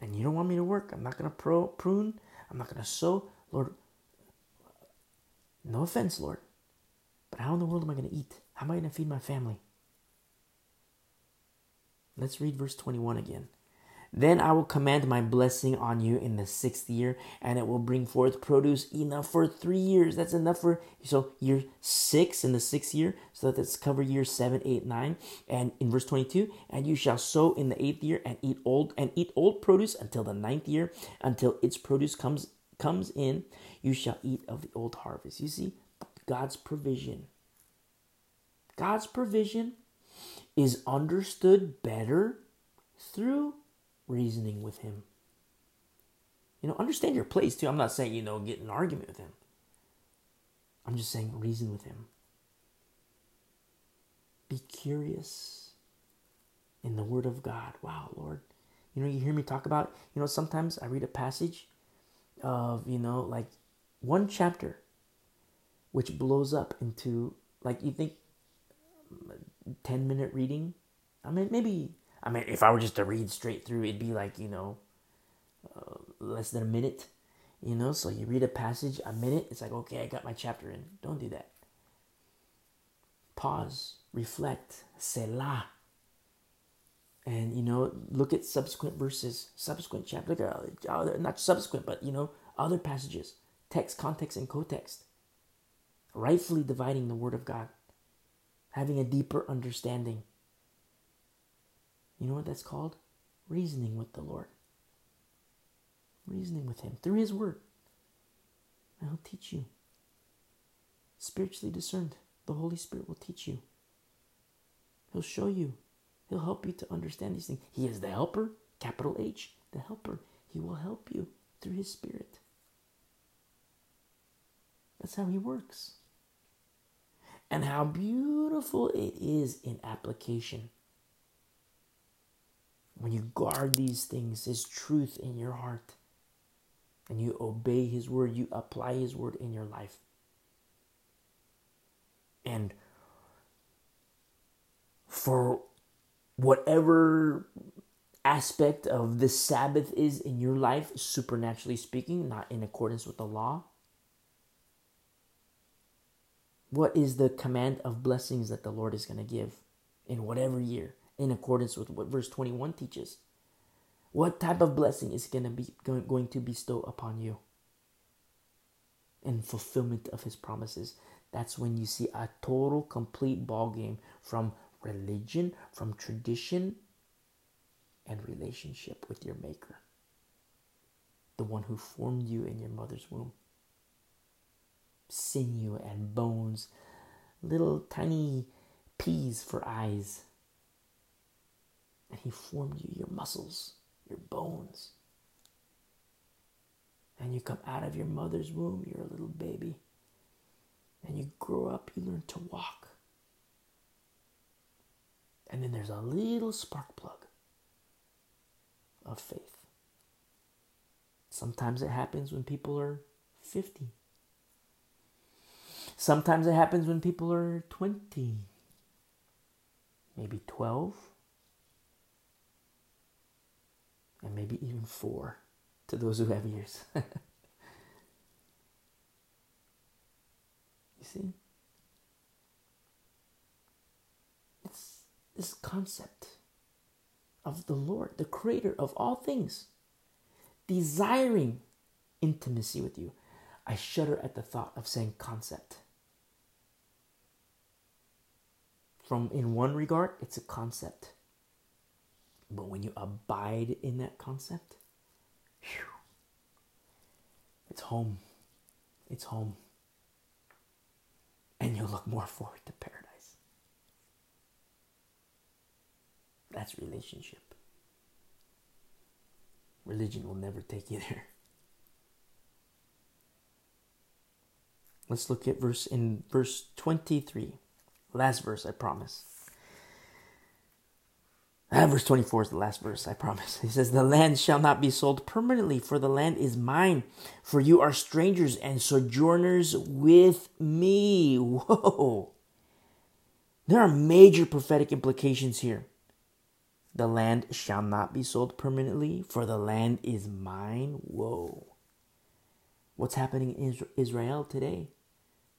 And you don't want me to work. I'm not to pro- prune. I'm not to sow. Lord, no offense, Lord. But how in the world am I going to eat? How am I going to feed my family? Let's read verse 21 again. Then I will command my blessing on you in the sixth year, and it will bring forth produce enough for three years. That's enough for so year six in the sixth year, so that it's cover year seven, eight, nine. And in verse 22, and you shall sow in the eighth year and eat old and eat old produce until the ninth year, until its produce comes comes in, you shall eat of the old harvest. You see, God's provision. God's provision is understood better through reasoning with him. You know, understand your place too. I'm not saying, you know, get an argument with him. I'm just saying reason with him. Be curious in the Word of God. Wow, Lord. You know, you hear me talk about, you know, sometimes I read a passage of, you know, like one chapter which blows up into, like, you think 10 minute reading. I mean, maybe I mean, if I were just to read straight through, it'd be like, you know, uh, less than a minute, you know? So you read a passage, a minute, it's like, okay, I got my chapter in. Don't do that. Pause, reflect, selah. And, you know, look at subsequent verses, subsequent chapter, not subsequent, but, you know, other passages, text, context, and co-text, Rightfully dividing the Word of God, having a deeper understanding you know what that's called? Reasoning with the Lord. Reasoning with Him through His Word. And He'll teach you. Spiritually discerned, the Holy Spirit will teach you. He'll show you. He'll help you to understand these things. He is the helper, capital H, the helper. He will help you through His Spirit. That's how He works. And how beautiful it is in application when you guard these things, His truth in your heart, and you obey His word, you apply His word in your life. And for whatever aspect of the Sabbath is in your life, supernaturally speaking, not in accordance with the law, what is the command of blessings that the Lord is going to give in whatever year? in accordance with what verse 21 teaches. What type of blessing is going to be going to bestow upon you? In fulfillment of his promises. That's when you see a total complete ball game from religion, from tradition, and relationship with your maker. The one who formed you in your mother's womb. Sinew and bones, little tiny peas for eyes and He formed you, your muscles, your bones. And you come out of your mother's womb, you're a little baby. And you grow up, you learn to walk. And then there's a little spark plug of faith. Sometimes it happens when people are 50. Sometimes it happens when people are 20, maybe 12, and maybe even 4 to those who have ears. you see? It's this concept of the Lord, the creator of all things, desiring intimacy with you. I shudder at the thought of saying concept. From in one regard, it's a concept. But when you abide in that concept, whew, it's home. It's home. And you look more forward to paradise. That's relationship. Religion will never take you there. Let's look at verse in verse 23. Last verse, I promise. Ah, verse 24 is the last verse, I promise. He says, The land shall not be sold permanently, for the land is mine. For you are strangers and sojourners with me. Whoa. There are major prophetic implications here. The land shall not be sold permanently, for the land is mine. Whoa. What's happening in Israel today?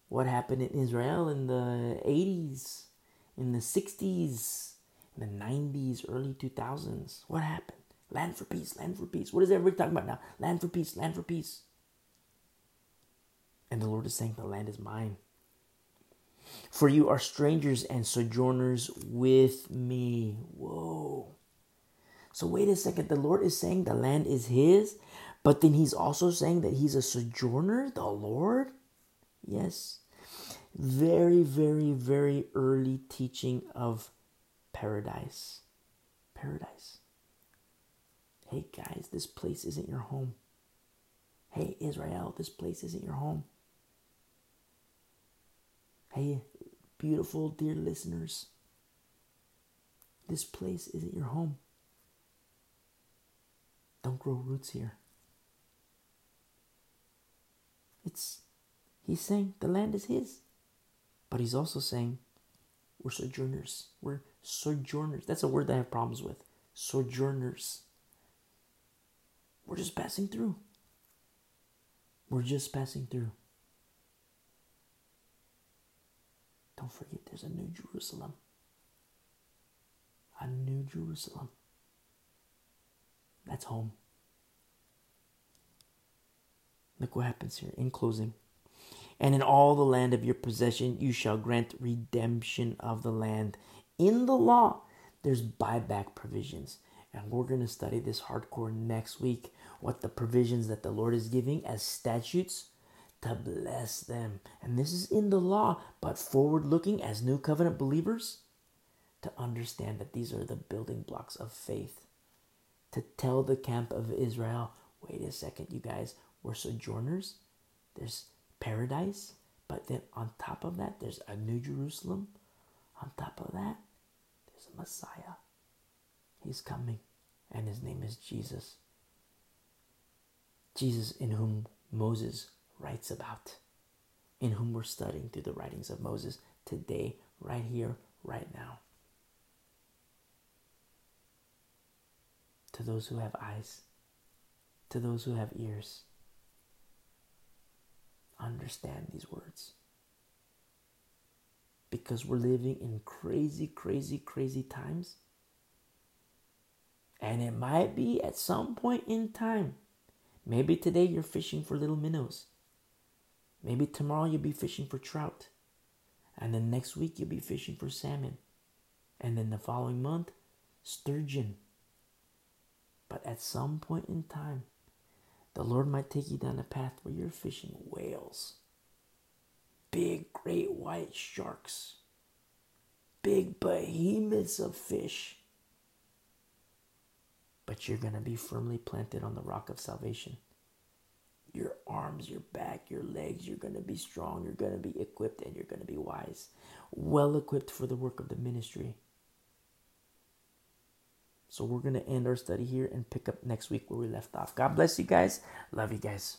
What happened in Israel in the 80s, in the 60s, in the 90s, early 2000s? What happened? Land for peace, land for peace. What is everybody talking about now? Land for peace, land for peace. And the Lord is saying, The land is mine. For you are strangers and sojourners with me. Whoa. So, wait a second. The Lord is saying the land is His, but then He's also saying that He's a sojourner, the Lord? Yes. Very, very, very early teaching of paradise. Paradise. Hey, guys, this place isn't your home. Hey, Israel, this place isn't your home. Hey, beautiful, dear listeners, this place isn't your home. Don't grow roots here. It's, he's saying the land is his. But he's also saying we're sojourners. We're sojourners. That's a word that I have problems with. Sojourners. We're just passing through. We're just passing through. Don't forget there's a new Jerusalem. A new Jerusalem. That's home. Look what happens here in closing. And in all the land of your possession you shall grant redemption of the land. In the law, there's buyback provisions. And we're going to study this hardcore next week. What the provisions that the Lord is giving as statutes to bless them. And this is in the law, but forward looking as new covenant believers to understand that these are the building blocks of faith. To tell the camp of Israel, wait a second, you guys, we're sojourners. There's paradise, but then on top of that, there's a new Jerusalem. On top of that, there's a Messiah. He's coming, and his name is Jesus. Jesus, in whom Moses writes about, in whom we're studying through the writings of Moses today, right here, right now. To those who have eyes, to those who have ears, understand these words. Because we're living in crazy, crazy, crazy times. And it might be at some point in time. Maybe today you're fishing for little minnows. Maybe tomorrow you'll be fishing for trout. And then next week you'll be fishing for salmon. And then the following month, sturgeon. But at some point in time, the Lord might take you down a path where you're fishing whales, big great white sharks, big behemoths of fish. But you're going to be firmly planted on the rock of salvation. Your arms, your back, your legs. You're going to be strong. You're going to be equipped and you're going to be wise. Well equipped for the work of the ministry. So we're going to end our study here and pick up next week where we left off. God bless you guys. Love you guys.